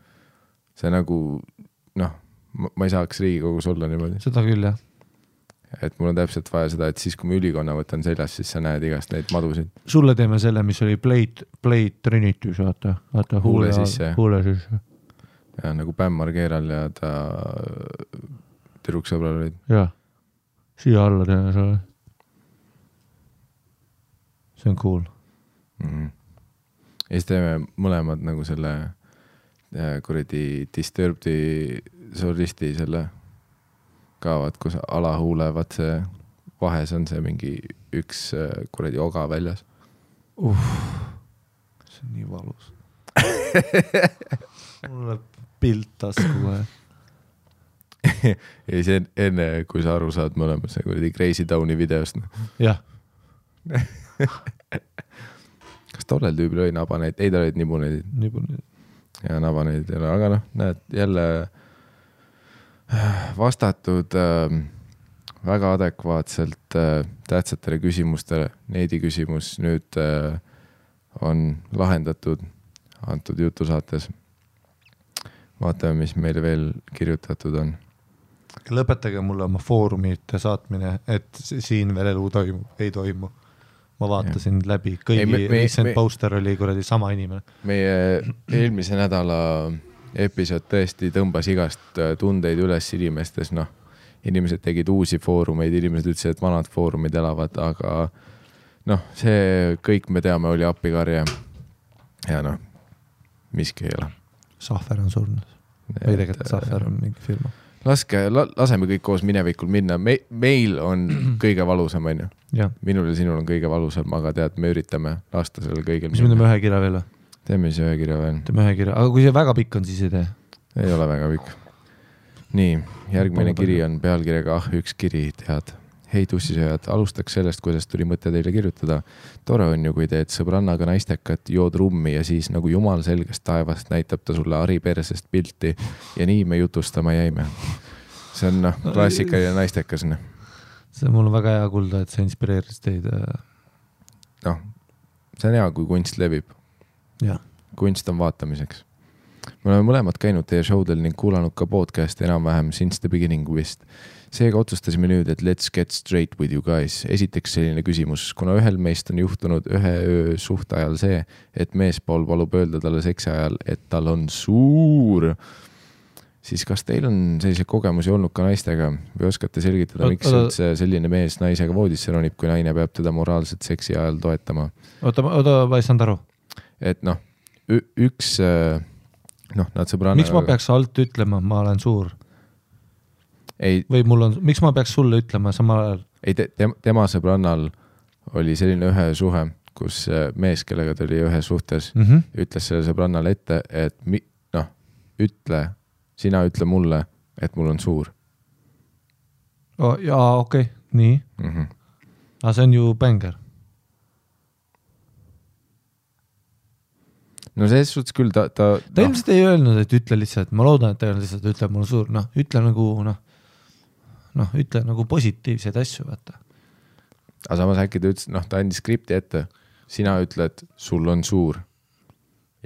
see nagu noh, ma ei saaks Riigikogus olla niimoodi, seda küll jah. et mul on täpselt vaja seda, et siis, kui ma ülikonna võtan seljas, siis sa näed igast neid madusid. sulle teeme selle, mis oli Blade, Blade Trinity's vaata, vaata Huule huule sisse. huule sisse, ja nagu Bämmar Keeral ja ta tüdruksõbral olid. jah. siia alla teeme selle. See on cool. mm.. ja siis teeme mõlemad nagu selle äh, kuradi Disturbed'i solisti selle ka vaat, kus alahuule, vaat see vahes on see mingi üks äh, kuradi oga väljas. see on nii valus. mul läheb pilt tasku kohe. ja siis en- enne, kui sa aru saad, me oleme see kuradi Crazy Towni videost. jah, kas tollel tüübil oli nabaneid? ei, tal olid nibuneidid palju. ja nabaneidid ei ole, aga noh, näed jälle äh, vastatud äh, väga adekvaatselt äh, tähtsatele küsimustele. Neidi küsimus nüüd äh, on lahendatud antud jutusaates. vaatame, mis meile veel kirjutatud on. lõpetage mulle oma foorumite saatmine, et siin veel elu toimub, ei toimu. Ma vaatasin ja. läbi, kõigi me- me- recent me- poster oli kuradi sama inimene. meie eelmise nädala episood tõesti tõmbas igast äh, tundeid üles inimestes, noh, inimesed tegid uusi foorumeid, inimesed ütlesid, et vanad foorumid elavad, aga noh, see kõik me teame, oli appikarje. ja noh, miski ei ole. Sahver on surnud või tegelikult Sahver on mingi firma. Laske la,, laseme kõik koos minevikul minna Me,, meil on kõige valusam, onju. jah, minul ja sinul on kõige valusam, aga tead, me üritame lasta sellel kõigil mis me teeme ühe kirja veel või? teeme siis ühe kirja veel. teeme ühe kirja, aga kui see väga pikk on, siis ei tee. ei ole väga pikk. nii, järgmine kiri on pealkirjaga Ah üks kiri, tead. Hei tussisööjad, alustaks sellest, kuidas tuli mõte teile kirjutada. tore on ju, kui teed sõbrannaga naistekat, jood rummi ja siis nagu jumal selgest taevast näitab ta sulle Ari persest pilti ja nii me jutustama jäime. see on noh, klassikaline naistekas noh, see mul on väga hea kuulda, et see inspireeris teid. äh, noh, see on hea, kui kunst levib. kunst on vaatamiseks. me oleme mõlemad käinud teie show del ning kuulanud ka podcast'e enam-vähem since the beginning vist. Seega otsustasime nüüd, et let's get straight with you guys. esiteks selline küsimus, kuna ühel meist on juhtunud ühe öö suhte ajal see, et meespool palub öelda talle seksi ajal, et tal on suur, siis kas teil on selliseid kogemusi olnud ka naistega või oskate selgitada, miks üldse selline mees naisega voodisse ronib, kui naine peab teda moraalselt seksi ajal toetama? oota, oota, ma ei saanud aru. et noh, üks äh, noh, nad sõbrannaga. miks ma peaks alt ütlema, ma olen suur ei, või mul on, miks ma peaks sulle ütlema samal ajal? ei te, tema, tema sõbrannal oli selline ühe suhe, kus äh, mees, kellega ta oli ühes suhtes, Mm -hmm. ütles sellele sõbrannale ette, et mi, noh, ütle, sina ütle mulle, et mul on suur oh,. jaa, okei okay., nii, mm. -hmm. aga see on ju bängar. no selles suhtes küll ta, ta, ta noh, ilmselt ei öelnud, et ütle lihtsalt, ma loodan, et ta ei öelnud lihtsalt, ütle mul suur, noh, ütle nagu noh, noh, ütle nagu positiivseid asju, vaata. aga samas äkki ta ütles, noh, ta andis skripti ette, sina ütled, sul on suur.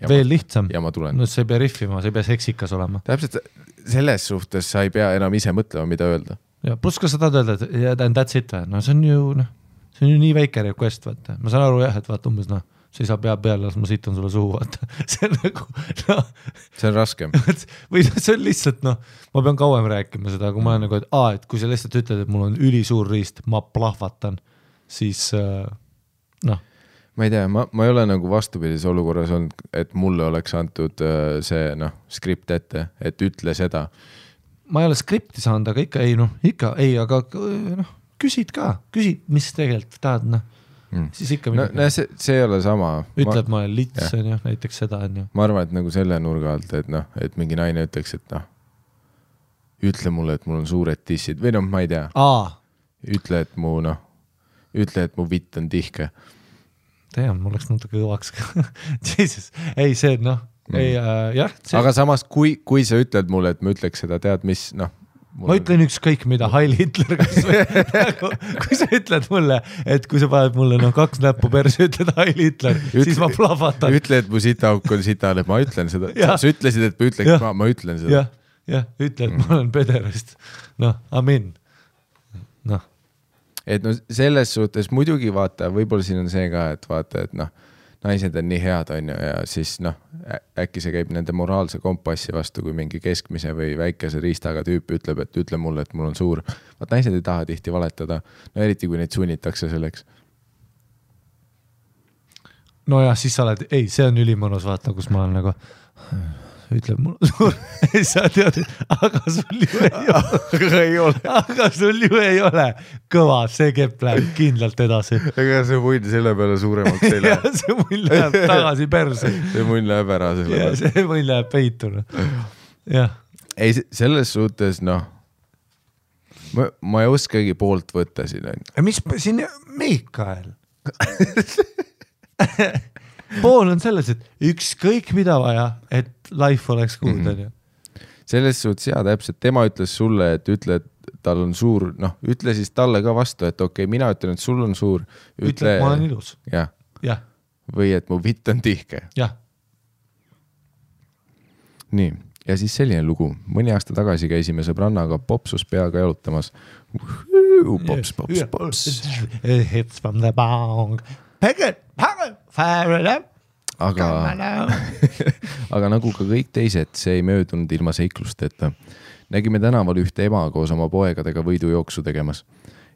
veel lihtsam. ja ma tulen no sa ei pea rihvima, sa ei pea seksikas olema. täpselt selles suhtes sa ei pea enam ise mõtlema, mida öelda. ja pluss, kas sa tahad öelda, et yeah, that's it või, no see on ju noh, see on ju nii väike request, vaata, ma saan aru jah, et vaata umbes noh, sa ei saa pea peale las ma sitan sulle suhu, vaata, see on nagu noh, see on raskem. või noh, see on lihtsalt noh, ma pean kauem rääkima seda, kui ma olen nagu, et aa, et kui sa lihtsalt ütled, et mul on ülisuur riist, ma plahvatan, siis äh, noh, ma ei tea, ma, ma ei ole nagu vastupidises olukorras olnud, et mulle oleks antud äh, see noh, skript ette, et ütle seda. ma ei ole skripti saanud, aga ikka ei noh, ikka ei, aga noh, küsid ka, küsid, mis tegelikult tahad, noh, siis ikka no, no see, see ei ole sama. ütled, ma olen lits on ju, näiteks seda on ju. ma arvan, et nagu selle nurga alt, et noh, et mingi naine ütleks, et noh, ütle mulle, et mul on suured tissid või noh, ma ei tea, ütle, et mu noh, ütle, et mu vitt on tihke. tean, mul läks natuke kõvaks ka. Jesus, ei see noh, ei äh, jah, aga samas, kui, kui sa ütled mulle, et ma ütleks seda, tead mis, noh. Ma ütlen ükskõik mida, Heil Hitler kasvõi nagu, kui sa ütled mulle, et kui sa paned mulle noh kaks näppu perse, ütled Heil Hitler, siis ma plahvatan. ütle, et mu sitaauk on sitane, ma ütlen seda. Sa ütlesid, et ma ütleks ma, ma ütlen seda. jah, jah, ütle, et ma olen pederast. noh, amin. noh, et no selles suhtes muidugi vaata, võib-olla siin on see ka, et vaata, et noh, naised on nii head, on ju, ja siis noh, äkki see käib nende moraalse kompassi vastu, kui mingi keskmise või väikese riistaga tüüp ütleb, et ütle mulle, et mul on suur. vaat naised ei taha tihti valetada, no eriti kui neid sunnitakse selleks. nojah, siis sa oled, ei, see on ülimõnus, vaata, kus ma olen nagu, ütleb mulle sa tead, aga sul ju ei ole, aga ei ole. aga sul ju ei ole kõva, see kepp läheb kindlalt edasi. ega see munn selle peale suuremaks ei lähe. see mull läheb tagasi perse see munn läheb ära selle peale. see mull läheb peitu. jah, ei, selles suhtes noh, ma, ma ei oskagi poolt võtta siin mis siin, Miikael pool on selles, et ükskõik mida vaja, et life oleks good, Mhm. onju. selles suhtes jaa, täpselt, tema ütles sulle, et ütle, et tal on suur, noh, ütle siis talle ka vastu, et okei okay,, mina ütlen, et sul on suur. ütle, et ma olen ilus. jah, jah, või et mu vitt on tihke. jah, nii, ja siis selline lugu, mõni aasta tagasi käisime sõbrannaga popsus peaga jalutamas. pops, pops, pops. Hits from the bong. Pegel, pegel, fire it. aga, aga nagu ka kõik teised, see ei möödunud ilma seiklusteta. nägime tänaval ühte ema koos oma poegadega võidujooksu tegemas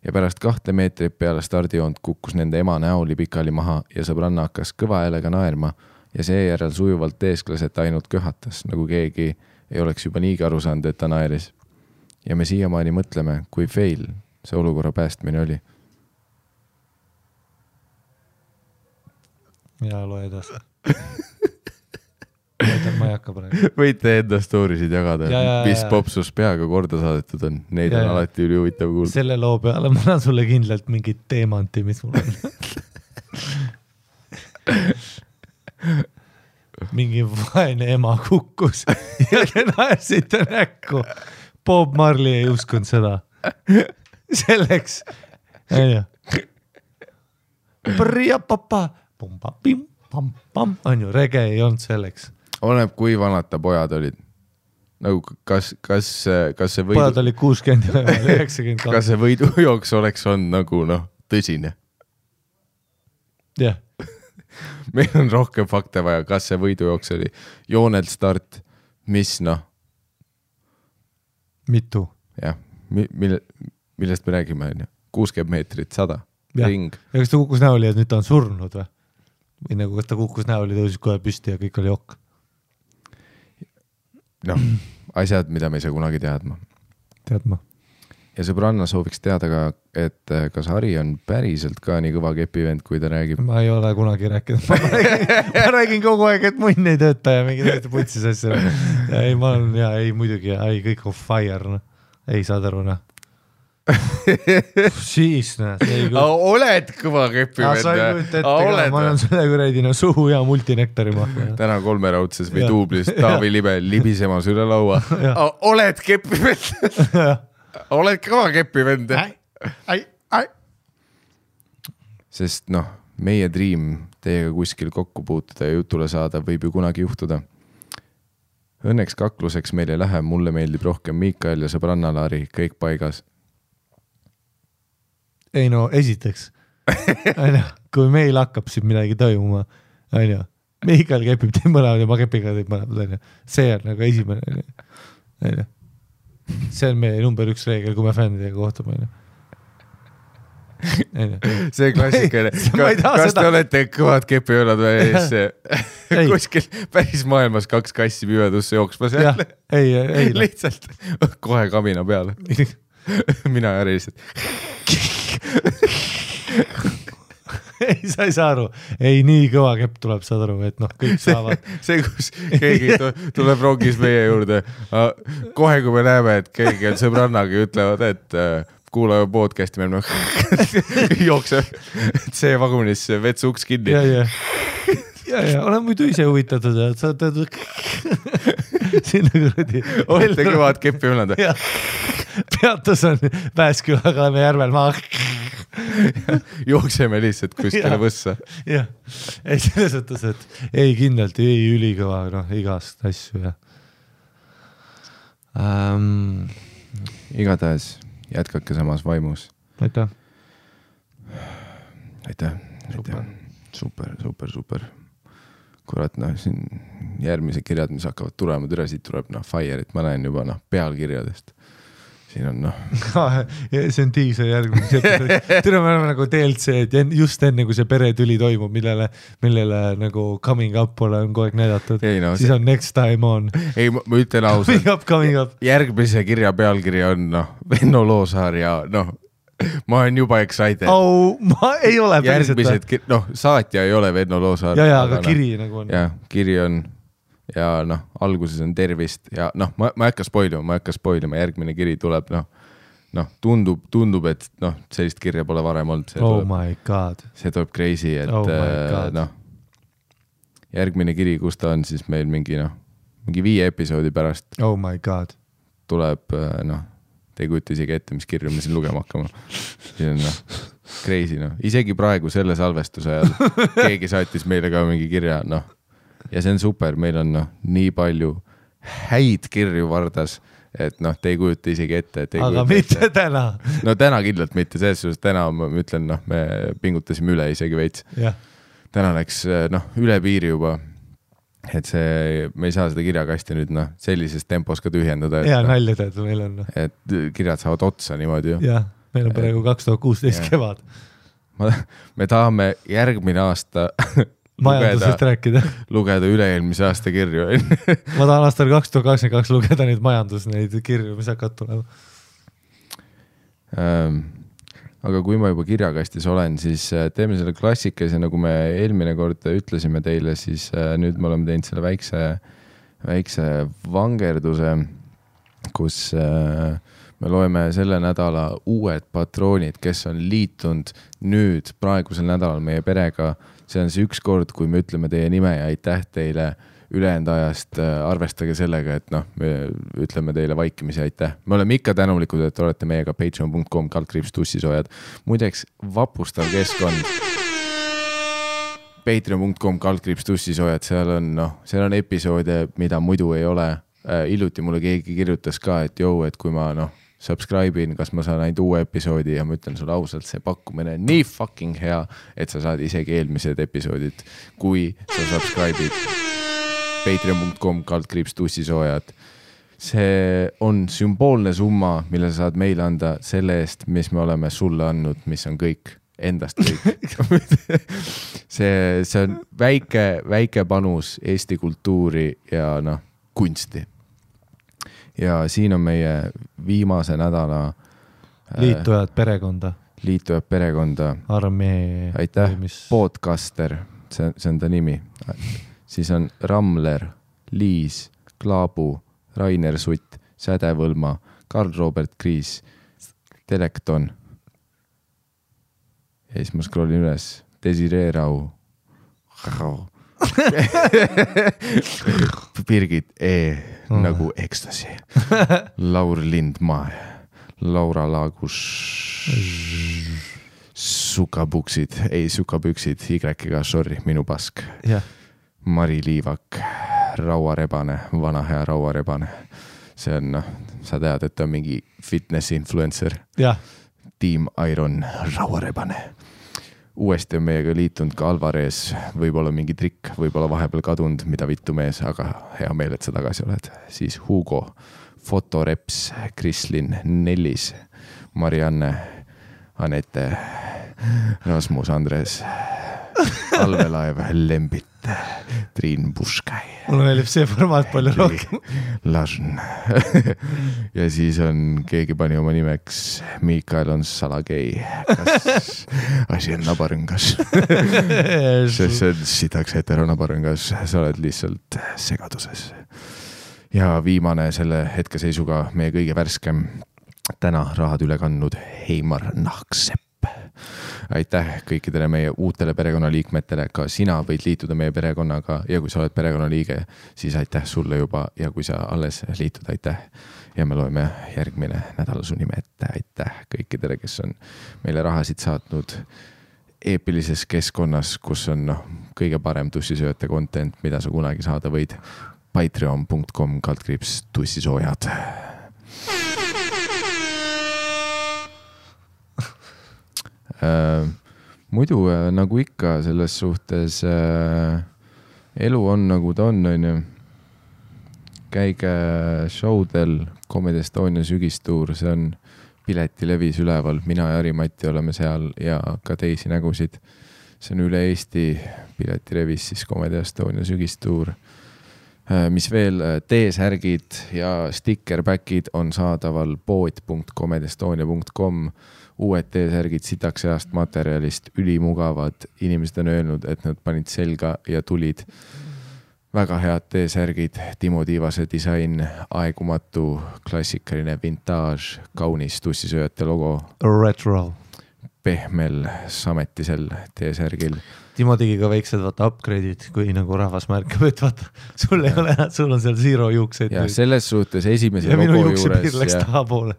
ja pärast kahte meetrit peale stardijoont kukkus nende ema näoli pikali maha ja sõbranna hakkas kõva häälega naerma ja seejärel sujuvalt teeskles, et ainult köhatas, nagu keegi ei oleks juba niigi aru saanud, et ta naeris. ja me siiamaani mõtleme, kui fail see olukorra päästmine oli. Ja loe edasi. ma ei hakka praegu. võite enda story sid jagada Ja, ja,, mis ja. popsus peaga korda saadetud on, neid Ja, on alati ülihuvitav kuulda. selle loo peale ma annan sulle kindlalt mingit teemanti, mis mul on. mingi vaene ema kukkus ja te naersite näkku. Bob Marley ei uskunud seda. selleks, onju. onju, rege ei olnud selleks. oleneb, kui vanad ta pojad olid. nagu kas, kas, kas see pojad võidu, olid kuuskümmend ja üheksakümmend kas kaks, see võidujooks oleks olnud nagu noh, tõsine. jah. meil on rohkem fakte vaja, kas see võidujooks oli joonelt start, mis noh, mitu? jah, mille, millest me räägime, onju, kuuskümmend meetrit, sada, ring. ja kas ta kukkus näoli, et nüüd ta on surnud või? Või nagu, kas ta kukkus näoli, tõusis kohe püsti ja kõik oli ok? noh, asjad, mida me ei saa kunagi teadma. tead ma. ja sõbranna sooviks teada ka, et äh, kas Hari on päriselt ka nii kõva kepivend, kui ta räägib. ma ei ole kunagi rääkinud, ma räägin, ma räägin kogu aeg, et munn ei tööta ja mingi täiesti putsis asju. ei, ma olen ja ei muidugi, ei kõik on fire noh, ei saad aru noh. siis kujuta. oled kõva kepivend sa ei kujuta ette ma annan selle kuradi no suhu ja multinektori maha. täna kolmeraudses või duublis Taavi Libe libisemas üle laua. oled kepivend, oled kõva kepivend. ai, ai, sest noh, meie dream teiega kuskil kokku puutuda ja jutule saada võib ju kunagi juhtuda. Õnneks kakluseks meil ei lähe, mulle meeldib rohkem Miikael ja sõbranna Laari, kõik paigas. Ei no esiteks, onju, kui meil hakkab siin midagi toimuma, onju, Mihkel kepib teid mõlemad ja ma kepin ka teid mõlemad, onju, see on nagu esimene, onju, onju. see on meie number üks reegel, kui me fännidega kohtume, onju. see klassikaline ei taha kas seda- te olete kõvad kepiõelad või Ei. kuskil päris maailmas kaks kassi pimedusse jooksmas jälle, ei, ei, lihtsalt kohe kamina peale, mina ja Jari lihtsalt. ei, sa ei saa aru, ei nii kõva kepp tuleb, saad aru, et noh, kõik saavad, see, kus keegi tu- tuleb rongis meie juurde, kohe kui me näeme, et keegi on sõbrannaga, ütlevad, et äh, kuulame podcast'i, me oleme jookseb C-vagunisse vetsu uks kinni ja, ja, olen muidu ise huvitatud ja sa tead sinna kuradi. olete kõvad kepiõelad või? jah, peatus on Pääsküla Kaleme järvel maa. jookseme lihtsalt kuskile võssa. jah, ei selles mõttes, et ei kindlalt ei ülikõva, noh igast asju ja ähm,. igatahes jätkake samas vaimus. aitäh, aitäh, aitäh, super, super, super. kurat, noh, siin järgmised kirjad, mis hakkavad tulema, türa siit tuleb noh, Fire'it ma näen juba noh, pealkirjadest. siin on noh, see on diisel järgmises episoodis, tere, me oleme nagu DLC-d ja just enne, kui see peretüli toimub, millele, millele nagu coming up pole on kogu aeg näidatud, ei no, siis on next time on, ei, ma ütlen ausalt coming, up, coming up. järgmise kirja pealkiri on noh, Venno Loosaar ja noh, ma olen juba excited. au, ma ei ole päriselt. järgmised, noh, saatja ei ole Venno Loosaar. ja, ja, aga kiri nagu on. jah, kiri on ja noh, alguses on tervist ja noh, ma, ma ei hakka spoil ima, ma ei hakka spoil ima, järgmine kiri tuleb noh, noh, tundub, tundub, et noh, sellist kirja pole varem olnud, oh tuleb, my god, see tuleb crazy, et Oh äh, noh, järgmine kiri, kus ta on siis meil mingi noh, mingi viie episoodi pärast oh my god. tuleb äh, noh, te ei kujuta isegi ette, mis kirju me siin lugema hakkame. see on noh, crazy noh, isegi praegu selle salvestuse ajal keegi saatis meile ka mingi kirja, noh. ja see on super, meil on noh, nii palju häid kirju Vardas, et noh, te ei kujuta isegi ette, et aga mitte ette. täna, no täna kindlalt mitte, selles suhtes täna ma ütlen, noh, me pingutasime üle isegi veits. täna läks noh, üle piiri juba. Et see, me ei saa seda kirjakasti nüüd noh, sellises tempos ka tühjendada, hea noh, nalja tead, meil on, et kirjad saavad otsa niimoodi ju. jah, meil on praegu kaks tuhat kuusteist kevad, ma, me tahame järgmine aasta majandusest, rääkida. lugeda üle-eelmise aasta kirju. ma tahan aastal kaks tuhat kakskümmend kaks lugeda neid majandus, neid kirju, mis hakkavad tulema. Ähm, aga kui ma juba kirjakastis olen, siis äh, teeme selle klassikalise, nagu me eelmine kord ütlesime teile, siis äh, nüüd me oleme teinud selle väikse, väikse vangerduse, kus äh, me loeme selle nädala uued patroonid, kes on liitunud nüüd praegusel nädalal meie perega. see on see üks kord, kui me ütleme teie nime ja aitäh teile ülejäänud ajast äh, arvestage sellega, et noh, me ütleme teile vaikimisi aitäh. me oleme ikka tänulikud, et olete meiega patreon.com kaldkriips tussisoojad. muideks vapustav keskkond. Patreon.com kaldkriips tussisoojad, seal on noh, seal on episoode, mida muidu ei ole äh,. hiljuti mulle keegi kirjutas ka, et jõu, et kui ma noh, subscribe in, kas ma saan ainult uue episoodi ja ma ütlen sulle ausalt, see pakkumine on nii fucking hea, et sa saad isegi eelmised episoodid, kui sa subscribe'id patreon.com kaldkriips tussisoojad. see on sümboolne summa, mille sa saad meile anda selle eest, mis me oleme sulle andnud, mis on kõik, endast kõik. see, see on väike, väike panus Eesti kultuuri ja noh, kunsti. ja siin on meie viimase nädala äh, liitujad perekonda, liitujad perekonda armee. aitäh, podcaster, see, see on ta nimi. Siis on Ramler, Liis, Klaabu, Rainer Sutt, Sädevõlma, Karl-Robert Kriis, Telekton. ja siis ma scroll in üles, Desiree Rau. Birgit E. nagu ekstasi, Laur Lindmaa, Laura Laagus, sukapuksid, ei sukapüksid, Y-ga, sorry, minu pask. jah, Mari Liivak, rauarebane, vana hea rauarebane. see on noh, sa tead, et ta on mingi fitness influencer, tiim Iron rauarebane. uuesti on meiega liitunud ka Alvarez, võib-olla mingi trikk, võib-olla vahepeal kadunud, mida vittu mees, aga hea meel, et sa tagasi oled. siis Hugo, fotoreps, Krislin, Nellis, Marianne, Anette, Rasmus Andres, allveelaev Lembit, Triin Puškai. mulle meeldib see formaat palju rohkem. Lažn. ja siis on, keegi pani oma nimeks Miikael on salagei. kas asi on nabarõngas? sest see on sitaks heteronabarõngas, sa oled lihtsalt segaduses. ja viimane selle hetkeseisuga meie kõige värskem, täna rahad üle kandnud Heimar Nahksepp. Aitäh kõikidele meie uutele perekonnaliikmetele, ka sina võid liituda meie perekonnaga ja kui sa oled perekonnaliige, siis aitäh sulle juba ja kui sa alles liitud, aitäh. ja me loeme järgmine nädal su nime ette, aitäh kõikidele, kes on meile rahasid saatnud eepilises keskkonnas, kus on noh, kõige parem tussisööjate content, mida sa kunagi saada võid. Patreon.com kaldkriips tussisoojad. Muidu äh, nagu ikka selles suhtes äh, elu on nagu ta on, onju. käige show del Comedy Estonia sügistuur, see on piletilevis üleval, mina ja Harimati oleme seal ja ka teisi nägusid. see on üle Eesti piletilevis siis Comedy Estonia sügistuur. mis veel, T-särgid ja sticker-back'id on saadaval pood.comedestonia.com. Uued T-särgid sitaks heast materjalist, ülimugavad, inimesed on öelnud, et nad panid selga ja tulid. väga head T-särgid, Timo Tiivase disain, aegumatu, klassikaline vintaaž, kaunis tussisööjate logo, Retro. pehmel sametisel T-särgil. Timo tegi ka väiksed vaata upgrade'id, kui nagu rahvas märkab, et vaata, sul ei ole, sul on seal zero juukseid ja nüüd. selles suhtes esimese ja logo juures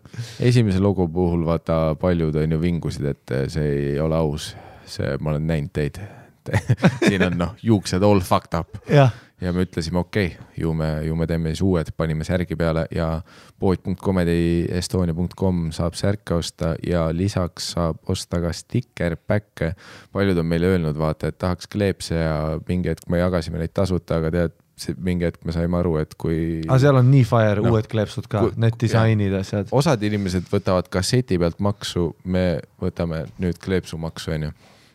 esimese logo puhul vaata paljud on ju vingusid, et see ei ole aus. see, ma olen näinud teid. siin on noh, juuksed all fucked up jah, ja me ütlesime, okei okay,, ju me, ju me teeme siis uued, panime särgi peale ja pood.comedyestonia.com saab särke osta ja lisaks saab osta ka sticker-back'e. paljud on meile öelnud, vaata, et tahaks kleepse ja mingi hetk me jagasime neid tasuta, aga tead, mingi hetk me saime aru, et kui aga seal on nii fire no, uued kleepsud ka need disainid, asjad. osad inimesed võtavad kasseti pealt maksu, me võtame nüüd kleepsumaksu, onju.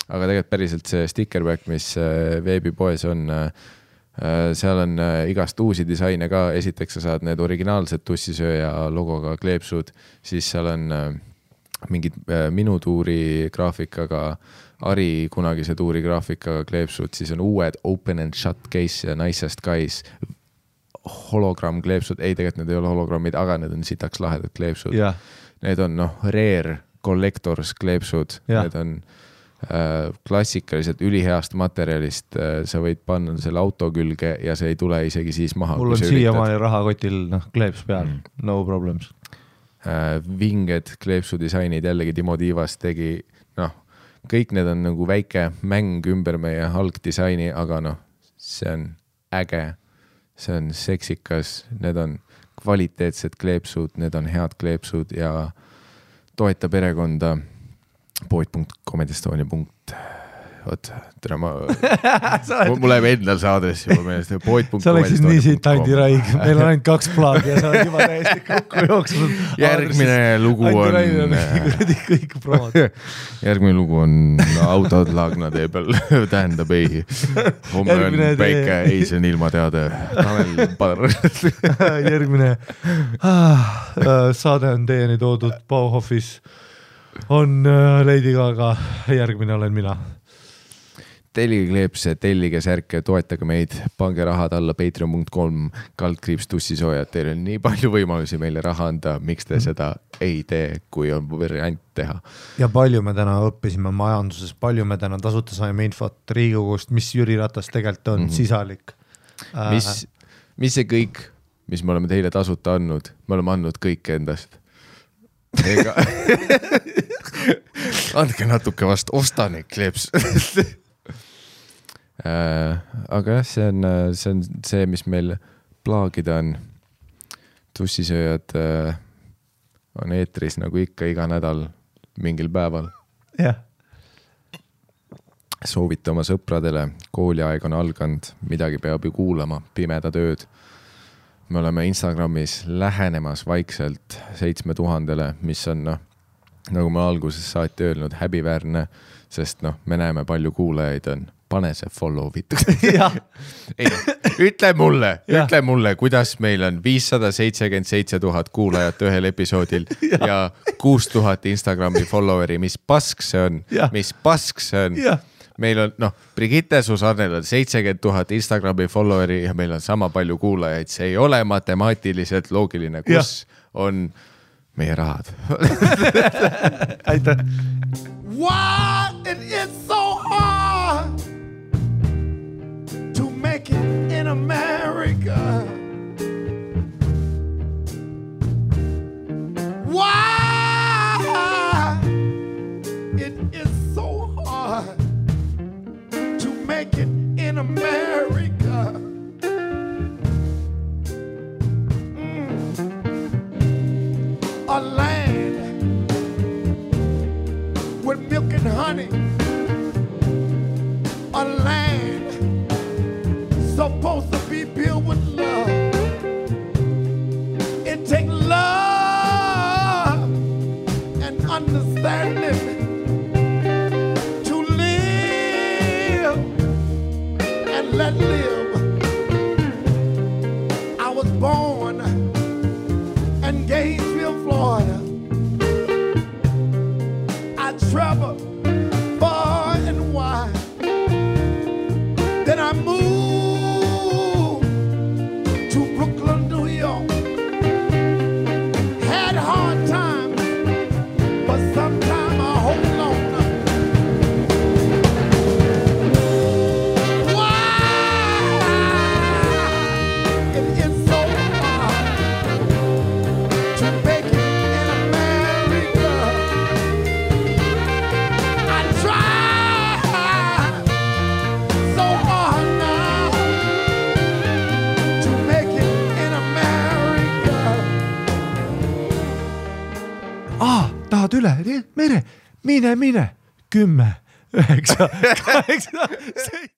aga tegelikult päriselt see sticker-back, mis äh, veebipoes on, seal on äh, igast uusi disaine ka, esiteks sa saad need originaalsed tussisööja logoga kleepsud, siis seal on äh, mingid äh, minu tuuri graafikaga, Ari kunagise tuuri graafikaga kleepsud, siis on uued open and shut case ja nicest guys hologramm kleepsud, ei tegelikult need ei ole hologrammid, aga need on sitaks lahedad kleepsud. jah, Need on noh, rare collectors kleepsud, Jah. need on äh, klassikaliselt üliheast materjalist äh,, sa võid panna selle auto külge ja see ei tule isegi siis maha. mul on siiamaani rahakotil noh, kleeps peal Mm. no problems. äh, vinged kleepsudisainid, jällegi Timo Tiivas tegi, noh, kõik need on nagu väike mäng ümber meie algdisaini, aga noh, see on äge, see on seksikas, need on kvaliteetsed kleepsud, need on head kleepsud ja toeta perekonda vot, tere, ma, mul läheb endal see aadress juba meelest, pood.comedestonia. sa oleksid nii siit Andi Raig, meil on ainult kaks plaagi ja sa oled juba täiesti kokku jooksnud. järgmine lugu on kuradi kõik promod. järgmine lugu on autod Laagna tee peal, tähendab ei. homme on päike, ei see on ilmateade. Tanel Padar. järgmine ah, saade on teieni toodud Bauhofis, on äh, Lady Gaga, järgmine olen mina. tellige kleepse, tellige särke, toetage meid, pange rahad alla patreon.com, kaldkriips tussisoojad, teil on nii palju võimalusi meile raha anda, miks te seda ei tee, kui on variant teha. ja palju me täna õppisime majanduses, palju me täna tasuta saime infot Riigikogust, mis Jüri Ratas tegelikult on mm, Mhm. -hmm. sisalik äh,. mis, mis see kõik, mis me oleme teile tasuta andnud, me oleme andnud kõike endast. Ega andke natuke vastu, osta neid kleeps äh,. aga jah, see on, see on see, mis meil plaagida on. tussisööjad äh, on eetris nagu ikka iga nädal mingil päeval. jah, soovita oma sõpradele, kooliaeg on alganud, midagi peab ju kuulama, pimedad ööd. Me oleme Instagramis lähenemas vaikselt seitsme tuhandele, mis on noh, nagu ma algusest saati öelnud, häbiväärne, sest noh, me näeme, palju kuulajaid on, pane see follow vitu. jah, ei, ütle mulle, ütle mulle, kuidas meil on viissada seitsekümmend seitse tuhat kuulajat ühel episoodil ja, ja kuus tuhat Instagrami follower'i, mis pask see on? Mis pask see on meil on noh, Brigitte Susannel on seitsekümmend tuhat Instagrami follower'i ja meil on sama palju kuulajaid, see ei ole matemaatiliselt loogiline, kus ja. on meie rahad. aitäh. Why it is so hard to make it in America? Why in America? Mm. A land with milk and honey. mere, mine, mine, kümme, üheksa, kaheksa, seitse.